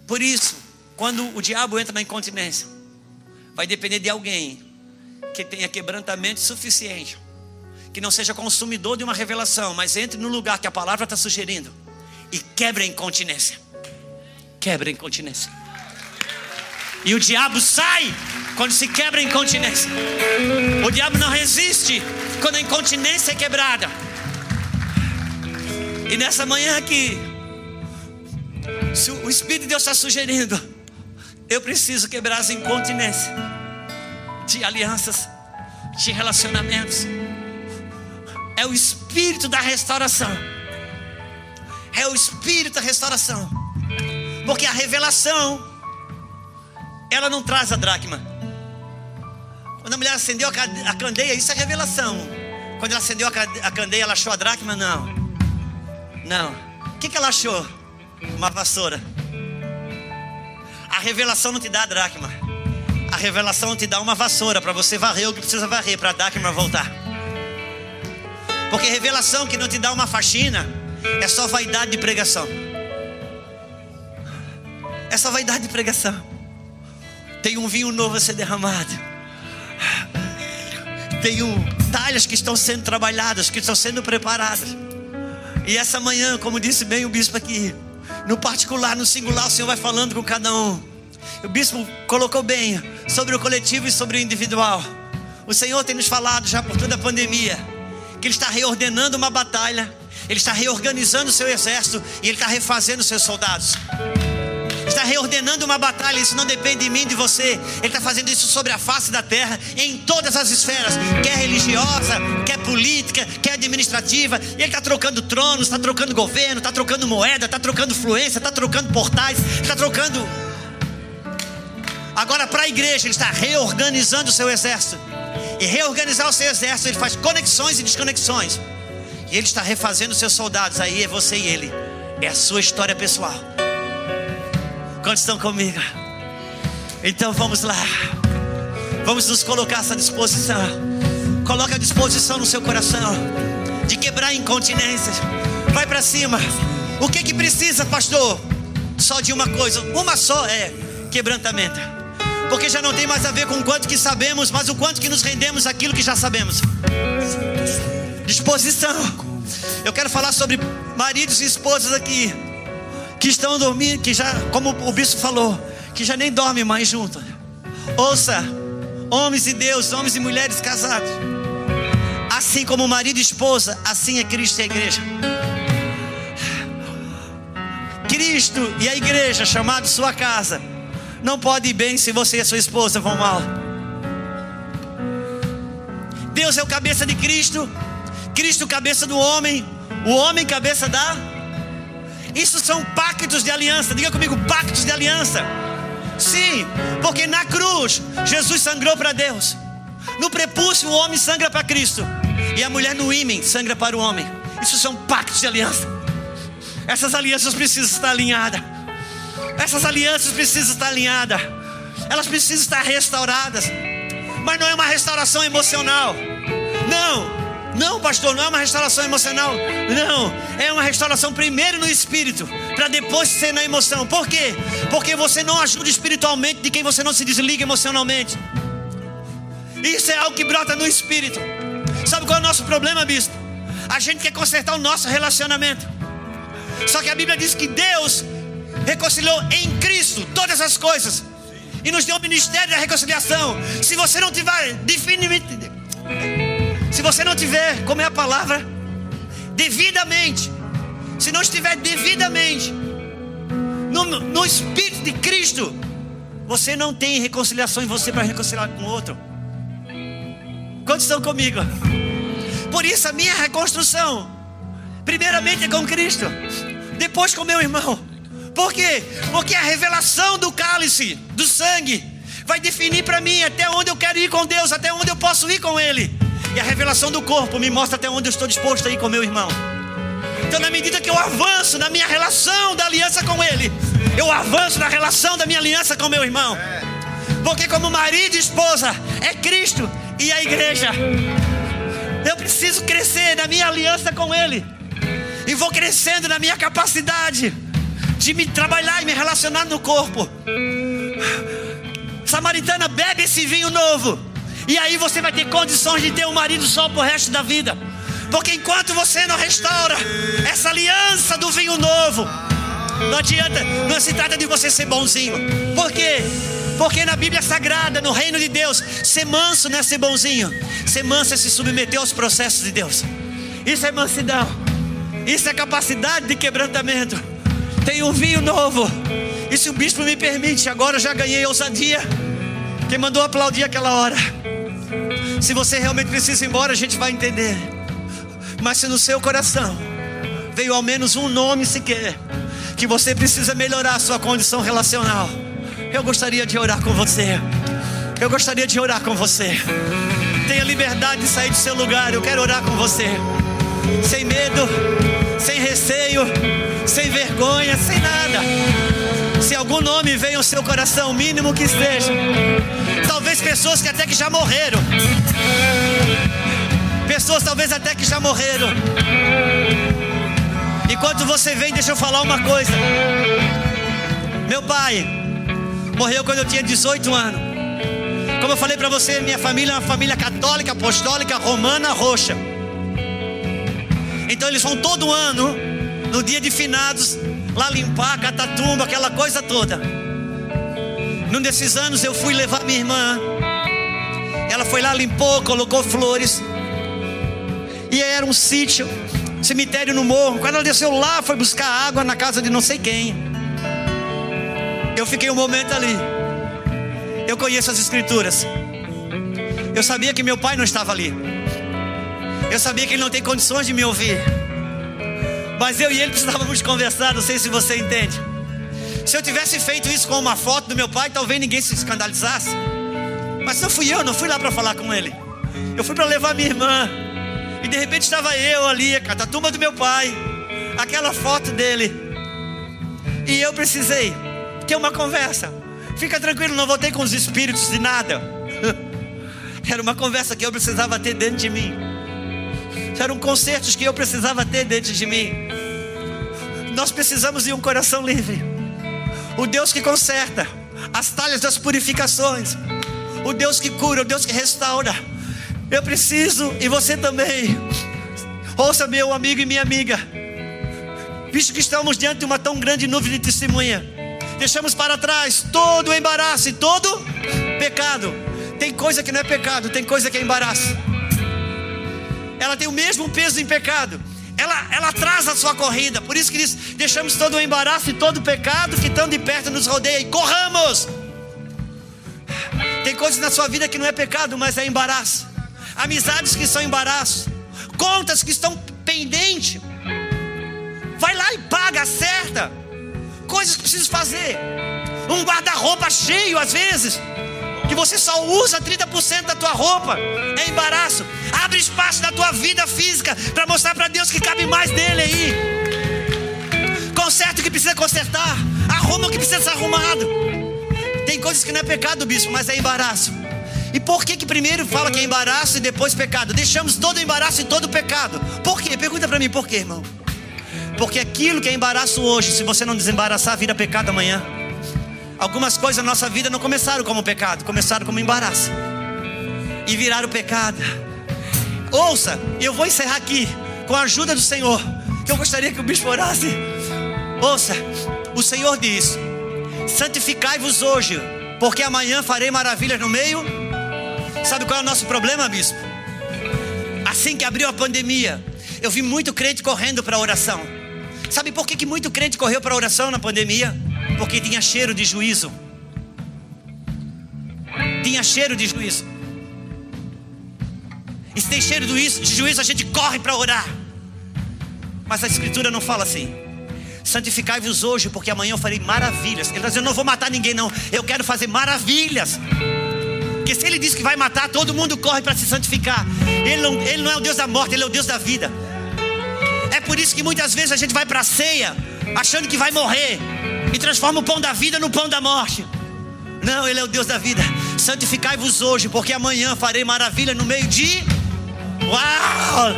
S1: Por isso, quando o diabo entra na incontinência, vai depender de alguém que tenha quebrantamento suficiente, que não seja consumidor de uma revelação, mas entre no lugar que a palavra está sugerindo e quebre a incontinência. Quebre a incontinência. E o diabo sai quando se quebra a incontinência. O diabo não resiste quando a incontinência é quebrada. E nessa manhã aqui, se o Espírito de Deus está sugerindo, eu preciso quebrar as incontinências de alianças, de relacionamentos. É o Espírito da restauração. É o Espírito da restauração. Porque a revelação, ela não traz a dracma. Quando a mulher acendeu a candeia, isso é revelação. Quando ela acendeu a candeia, ela achou a dracma? Não. Não. O que, que ela achou? Uma vassoura. A revelação não te dá a dracma. A revelação te dá uma vassoura para você varrer o que precisa varrer para a dracma voltar. Porque revelação que não te dá uma faxina é só vaidade de pregação. É só vaidade de pregação. Tem um vinho novo a ser derramado. Tenho talhas que estão sendo trabalhadas, que estão sendo preparadas. E essa manhã, como disse bem o bispo aqui, no particular, no singular, o Senhor vai falando com cada um. O bispo colocou bem sobre o coletivo e sobre o individual. O Senhor tem nos falado já por toda a pandemia que Ele está reordenando uma batalha, Ele está reorganizando o seu exército e Ele está refazendo os seus soldados está reordenando uma batalha, isso não depende de mim, de você. Ele está fazendo isso sobre a face da terra, em todas as esferas, quer religiosa, quer política, quer administrativa. Ele está trocando tronos, está trocando governo, está trocando moeda, está trocando fluência, está trocando portais, está trocando. Agora, para a igreja, ele está reorganizando o seu exército. E reorganizar o seu exército, ele faz conexões e desconexões. E ele está refazendo os seus soldados. Aí é você e ele. É a sua história pessoal. Quantos estão comigo? Então vamos lá. Vamos nos colocar essa disposição. Coloca a disposição no seu coração de quebrar incontinências. Vai para cima. O que que precisa, pastor? Só de uma coisa, uma só é quebrantamento. Porque já não tem mais a ver com o quanto que sabemos, mas o quanto que nos rendemos aquilo que já sabemos. Disposição. Eu quero falar sobre maridos e esposas aqui que estão dormindo, que já, como o bispo falou, que já nem dormem mais juntos. Ouça, homens e Deus, homens e mulheres casados. Assim como marido e esposa, assim é Cristo e a igreja. Cristo e a igreja, chamado sua casa, não pode ir bem se você e a sua esposa vão mal. Deus é o cabeça de Cristo, Cristo cabeça do homem, o homem cabeça da. Isso são pactos de aliança. Diga comigo, pactos de aliança. Sim, porque na cruz Jesus sangrou para Deus. No prepúcio o homem sangra para Cristo e a mulher no ímen sangra para o homem. Isso são pactos de aliança. Essas alianças precisam estar alinhadas. Essas alianças precisam estar alinhadas. Elas precisam estar restauradas. Mas não é uma restauração emocional. Não. Não, pastor, não é uma restauração emocional. Não, é uma restauração primeiro no espírito, para depois ser na emoção. Por quê? Porque você não ajuda espiritualmente de quem você não se desliga emocionalmente. Isso é algo que brota no espírito. Sabe qual é o nosso problema, bispo? A gente quer consertar o nosso relacionamento. Só que a Bíblia diz que Deus reconciliou em Cristo todas as coisas e nos deu o ministério da reconciliação. Se você não tiver definitivamente, se você não tiver, como é a palavra, devidamente, se não estiver devidamente no, no Espírito de Cristo, você não tem reconciliação em você para reconciliar com o outro. Quantos estão comigo? Por isso a minha reconstrução, primeiramente é com Cristo, depois com meu irmão. Por quê? Porque a revelação do cálice, do sangue, vai definir para mim até onde eu quero ir com Deus, até onde eu posso ir com Ele. E a revelação do corpo me mostra até onde eu estou disposto a ir com meu irmão. Então, na medida que eu avanço na minha relação da aliança com Ele, eu avanço na relação da minha aliança com meu irmão. Porque, como marido e esposa, é Cristo e a igreja. Eu preciso crescer na minha aliança com Ele. E vou crescendo na minha capacidade de me trabalhar e me relacionar no corpo. Samaritana, bebe esse vinho novo. E aí você vai ter condições de ter um marido só pro resto da vida. Porque enquanto você não restaura essa aliança do vinho novo, não adianta, não se trata de você ser bonzinho. Por quê? Porque na Bíblia Sagrada, no reino de Deus, ser manso não é ser bonzinho. Ser manso é se submeter aos processos de Deus. Isso é mansidão. Isso é capacidade de quebrantamento. Tem um vinho novo. E se o bispo me permite, agora eu já ganhei ousadia. Quem mandou aplaudir aquela hora. Se você realmente precisa ir embora, a gente vai entender. Mas se no seu coração veio ao menos um nome sequer, que você precisa melhorar a sua condição relacional, eu gostaria de orar com você. Eu gostaria de orar com você. Tenha liberdade de sair do seu lugar. Eu quero orar com você. Sem medo, sem receio, sem vergonha, sem nada. Se algum nome veio ao seu coração, mínimo que esteja. Talvez pessoas que até que já morreram. Pessoas talvez até que já morreram. Enquanto você vem, deixa eu falar uma coisa. Meu pai morreu quando eu tinha 18 anos. Como eu falei para você, minha família é uma família católica, apostólica, romana, roxa. Então eles vão todo ano, no dia de finados, lá limpar, catatumba, aquela coisa toda. Num desses anos eu fui levar minha irmã. Ela foi lá, limpou, colocou flores. E era um sítio, cemitério no morro. Quando ela desceu lá, foi buscar água na casa de não sei quem. Eu fiquei um momento ali. Eu conheço as escrituras. Eu sabia que meu pai não estava ali. Eu sabia que ele não tem condições de me ouvir. Mas eu e ele precisávamos conversar, não sei se você entende. Se eu tivesse feito isso com uma foto do meu pai, talvez ninguém se escandalizasse. Mas não fui eu, não fui lá para falar com ele. Eu fui para levar minha irmã. E de repente estava eu ali, a catatuba do meu pai, aquela foto dele. E eu precisei ter uma conversa. Fica tranquilo, não voltei com os espíritos de nada. Era uma conversa que eu precisava ter dentro de mim. Eram concertos que eu precisava ter dentro de mim. Nós precisamos de um coração livre. O Deus que conserta as talhas das purificações. O Deus que cura, o Deus que restaura. Eu preciso e você também. Ouça, meu amigo e minha amiga. Visto que estamos diante de uma tão grande nuvem de testemunha, deixamos para trás todo o embaraço e todo pecado. Tem coisa que não é pecado, tem coisa que é embaraço. Ela tem o mesmo peso em pecado. Ela, ela atrasa a sua corrida. Por isso que diz: deixamos todo o embaraço e todo o pecado que tão de perto nos rodeia e corramos. Tem coisas na sua vida que não é pecado, mas é embaraço. Amizades que são embaraço. Contas que estão pendentes. Vai lá e paga, acerta. Coisas que precisa fazer. Um guarda-roupa cheio às vezes que você só usa 30% da tua roupa, é embaraço. Abre espaço na tua vida física para mostrar para Deus que cabe mais dele aí. Conserta o que precisa consertar, arruma o que precisa ser arrumado. Tem coisas que não é pecado, bispo, mas é embaraço. E por que que primeiro fala que é embaraço e depois pecado? Deixamos todo embaraço e todo pecado. Por quê? Pergunta para mim, por quê, irmão? Porque aquilo que é embaraço hoje, se você não desembaraçar, vira pecado amanhã. Algumas coisas na nossa vida não começaram como pecado, começaram como embaraço. E viraram pecado. Ouça, eu vou encerrar aqui com a ajuda do Senhor. Que eu gostaria que o bispo orasse. Ouça, o Senhor diz: Santificai-vos hoje, porque amanhã farei maravilhas no meio. Sabe qual é o nosso problema, bispo? Assim que abriu a pandemia, eu vi muito crente correndo para a oração. Sabe por que, que muito crente correu para a oração na pandemia? Porque tinha cheiro de juízo. Tinha cheiro de juízo. E se tem cheiro de juízo, a gente corre para orar. Mas a Escritura não fala assim. Santificai-vos hoje, porque amanhã eu farei maravilhas. Ele está dizendo: Eu não vou matar ninguém, não. Eu quero fazer maravilhas. Porque se ele diz que vai matar, todo mundo corre para se santificar. Ele não, ele não é o Deus da morte, ele é o Deus da vida. É por isso que muitas vezes a gente vai para a ceia achando que vai morrer e transforma o pão da vida no pão da morte. Não, Ele é o Deus da vida. Santificai-vos hoje, porque amanhã farei maravilha no meio de. Uau!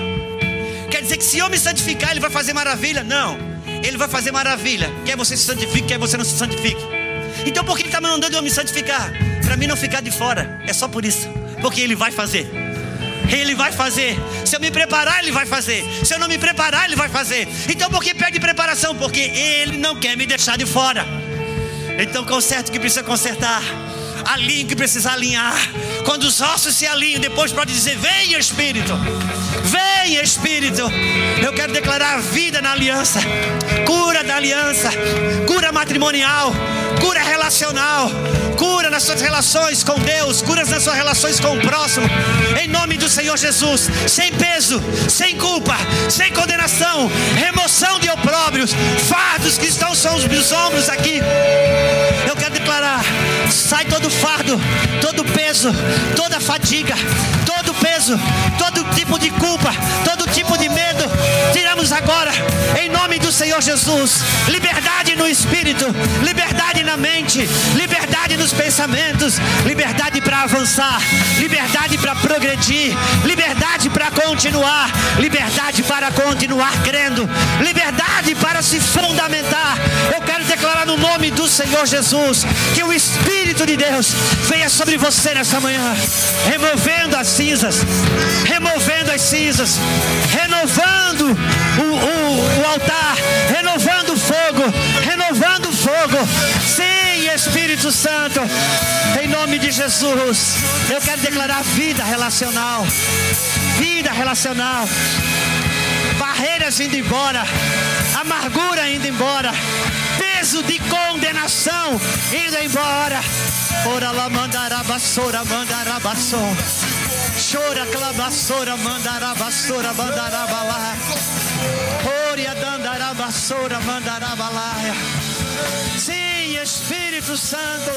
S1: Quer dizer que se eu me santificar, Ele vai fazer maravilha? Não, Ele vai fazer maravilha. Quer você se santifique, quer você não se santifique. Então por que Ele está mandando eu me santificar? Para mim não ficar de fora. É só por isso. Porque Ele vai fazer. Ele vai fazer. Se eu me preparar, Ele vai fazer. Se eu não me preparar, Ele vai fazer. Então por que pede preparação? Porque Ele não quer me deixar de fora. Então conserta o que precisa consertar. Alinhe o que precisa alinhar. Quando os ossos se alinham, depois pode dizer: Vem Espírito. Vem Espírito. Eu quero declarar vida na aliança. Cura da aliança. Cura matrimonial. Cura relacional cura nas suas relações com Deus, cura nas suas relações com o próximo, em nome do Senhor Jesus, sem peso, sem culpa, sem condenação, remoção de opróbrios, fardos que estão sobre os ombros aqui. Eu quero declarar: sai todo fardo, todo peso, toda fadiga, todo peso, todo tipo de culpa, todo tipo de medo, tiramos agora, em nome do Senhor Jesus, liberdade no espírito, liberdade na mente, liberdade nos pensamentos, liberdade para avançar, liberdade para progredir, liberdade para continuar, liberdade para continuar crendo, liberdade para se fundamentar. Eu quero declarar no nome do Senhor Jesus que o Espírito de Deus venha sobre você nessa manhã, removendo as cinzas, removendo as cinzas, renovando o, o, o altar, renovando o fogo, renovando o fogo. Sim, Espírito Santo, em nome de Jesus, eu quero declarar vida relacional, vida relacional, barreiras indo embora, amargura indo embora, peso de condenação indo embora. Ora lá mandará vassoura, mandará vassoura. Chora clavassora, mandará vassoura, mandará balá. Oria dandará vassoura, mandará balaia. Sim, Espírito Santo.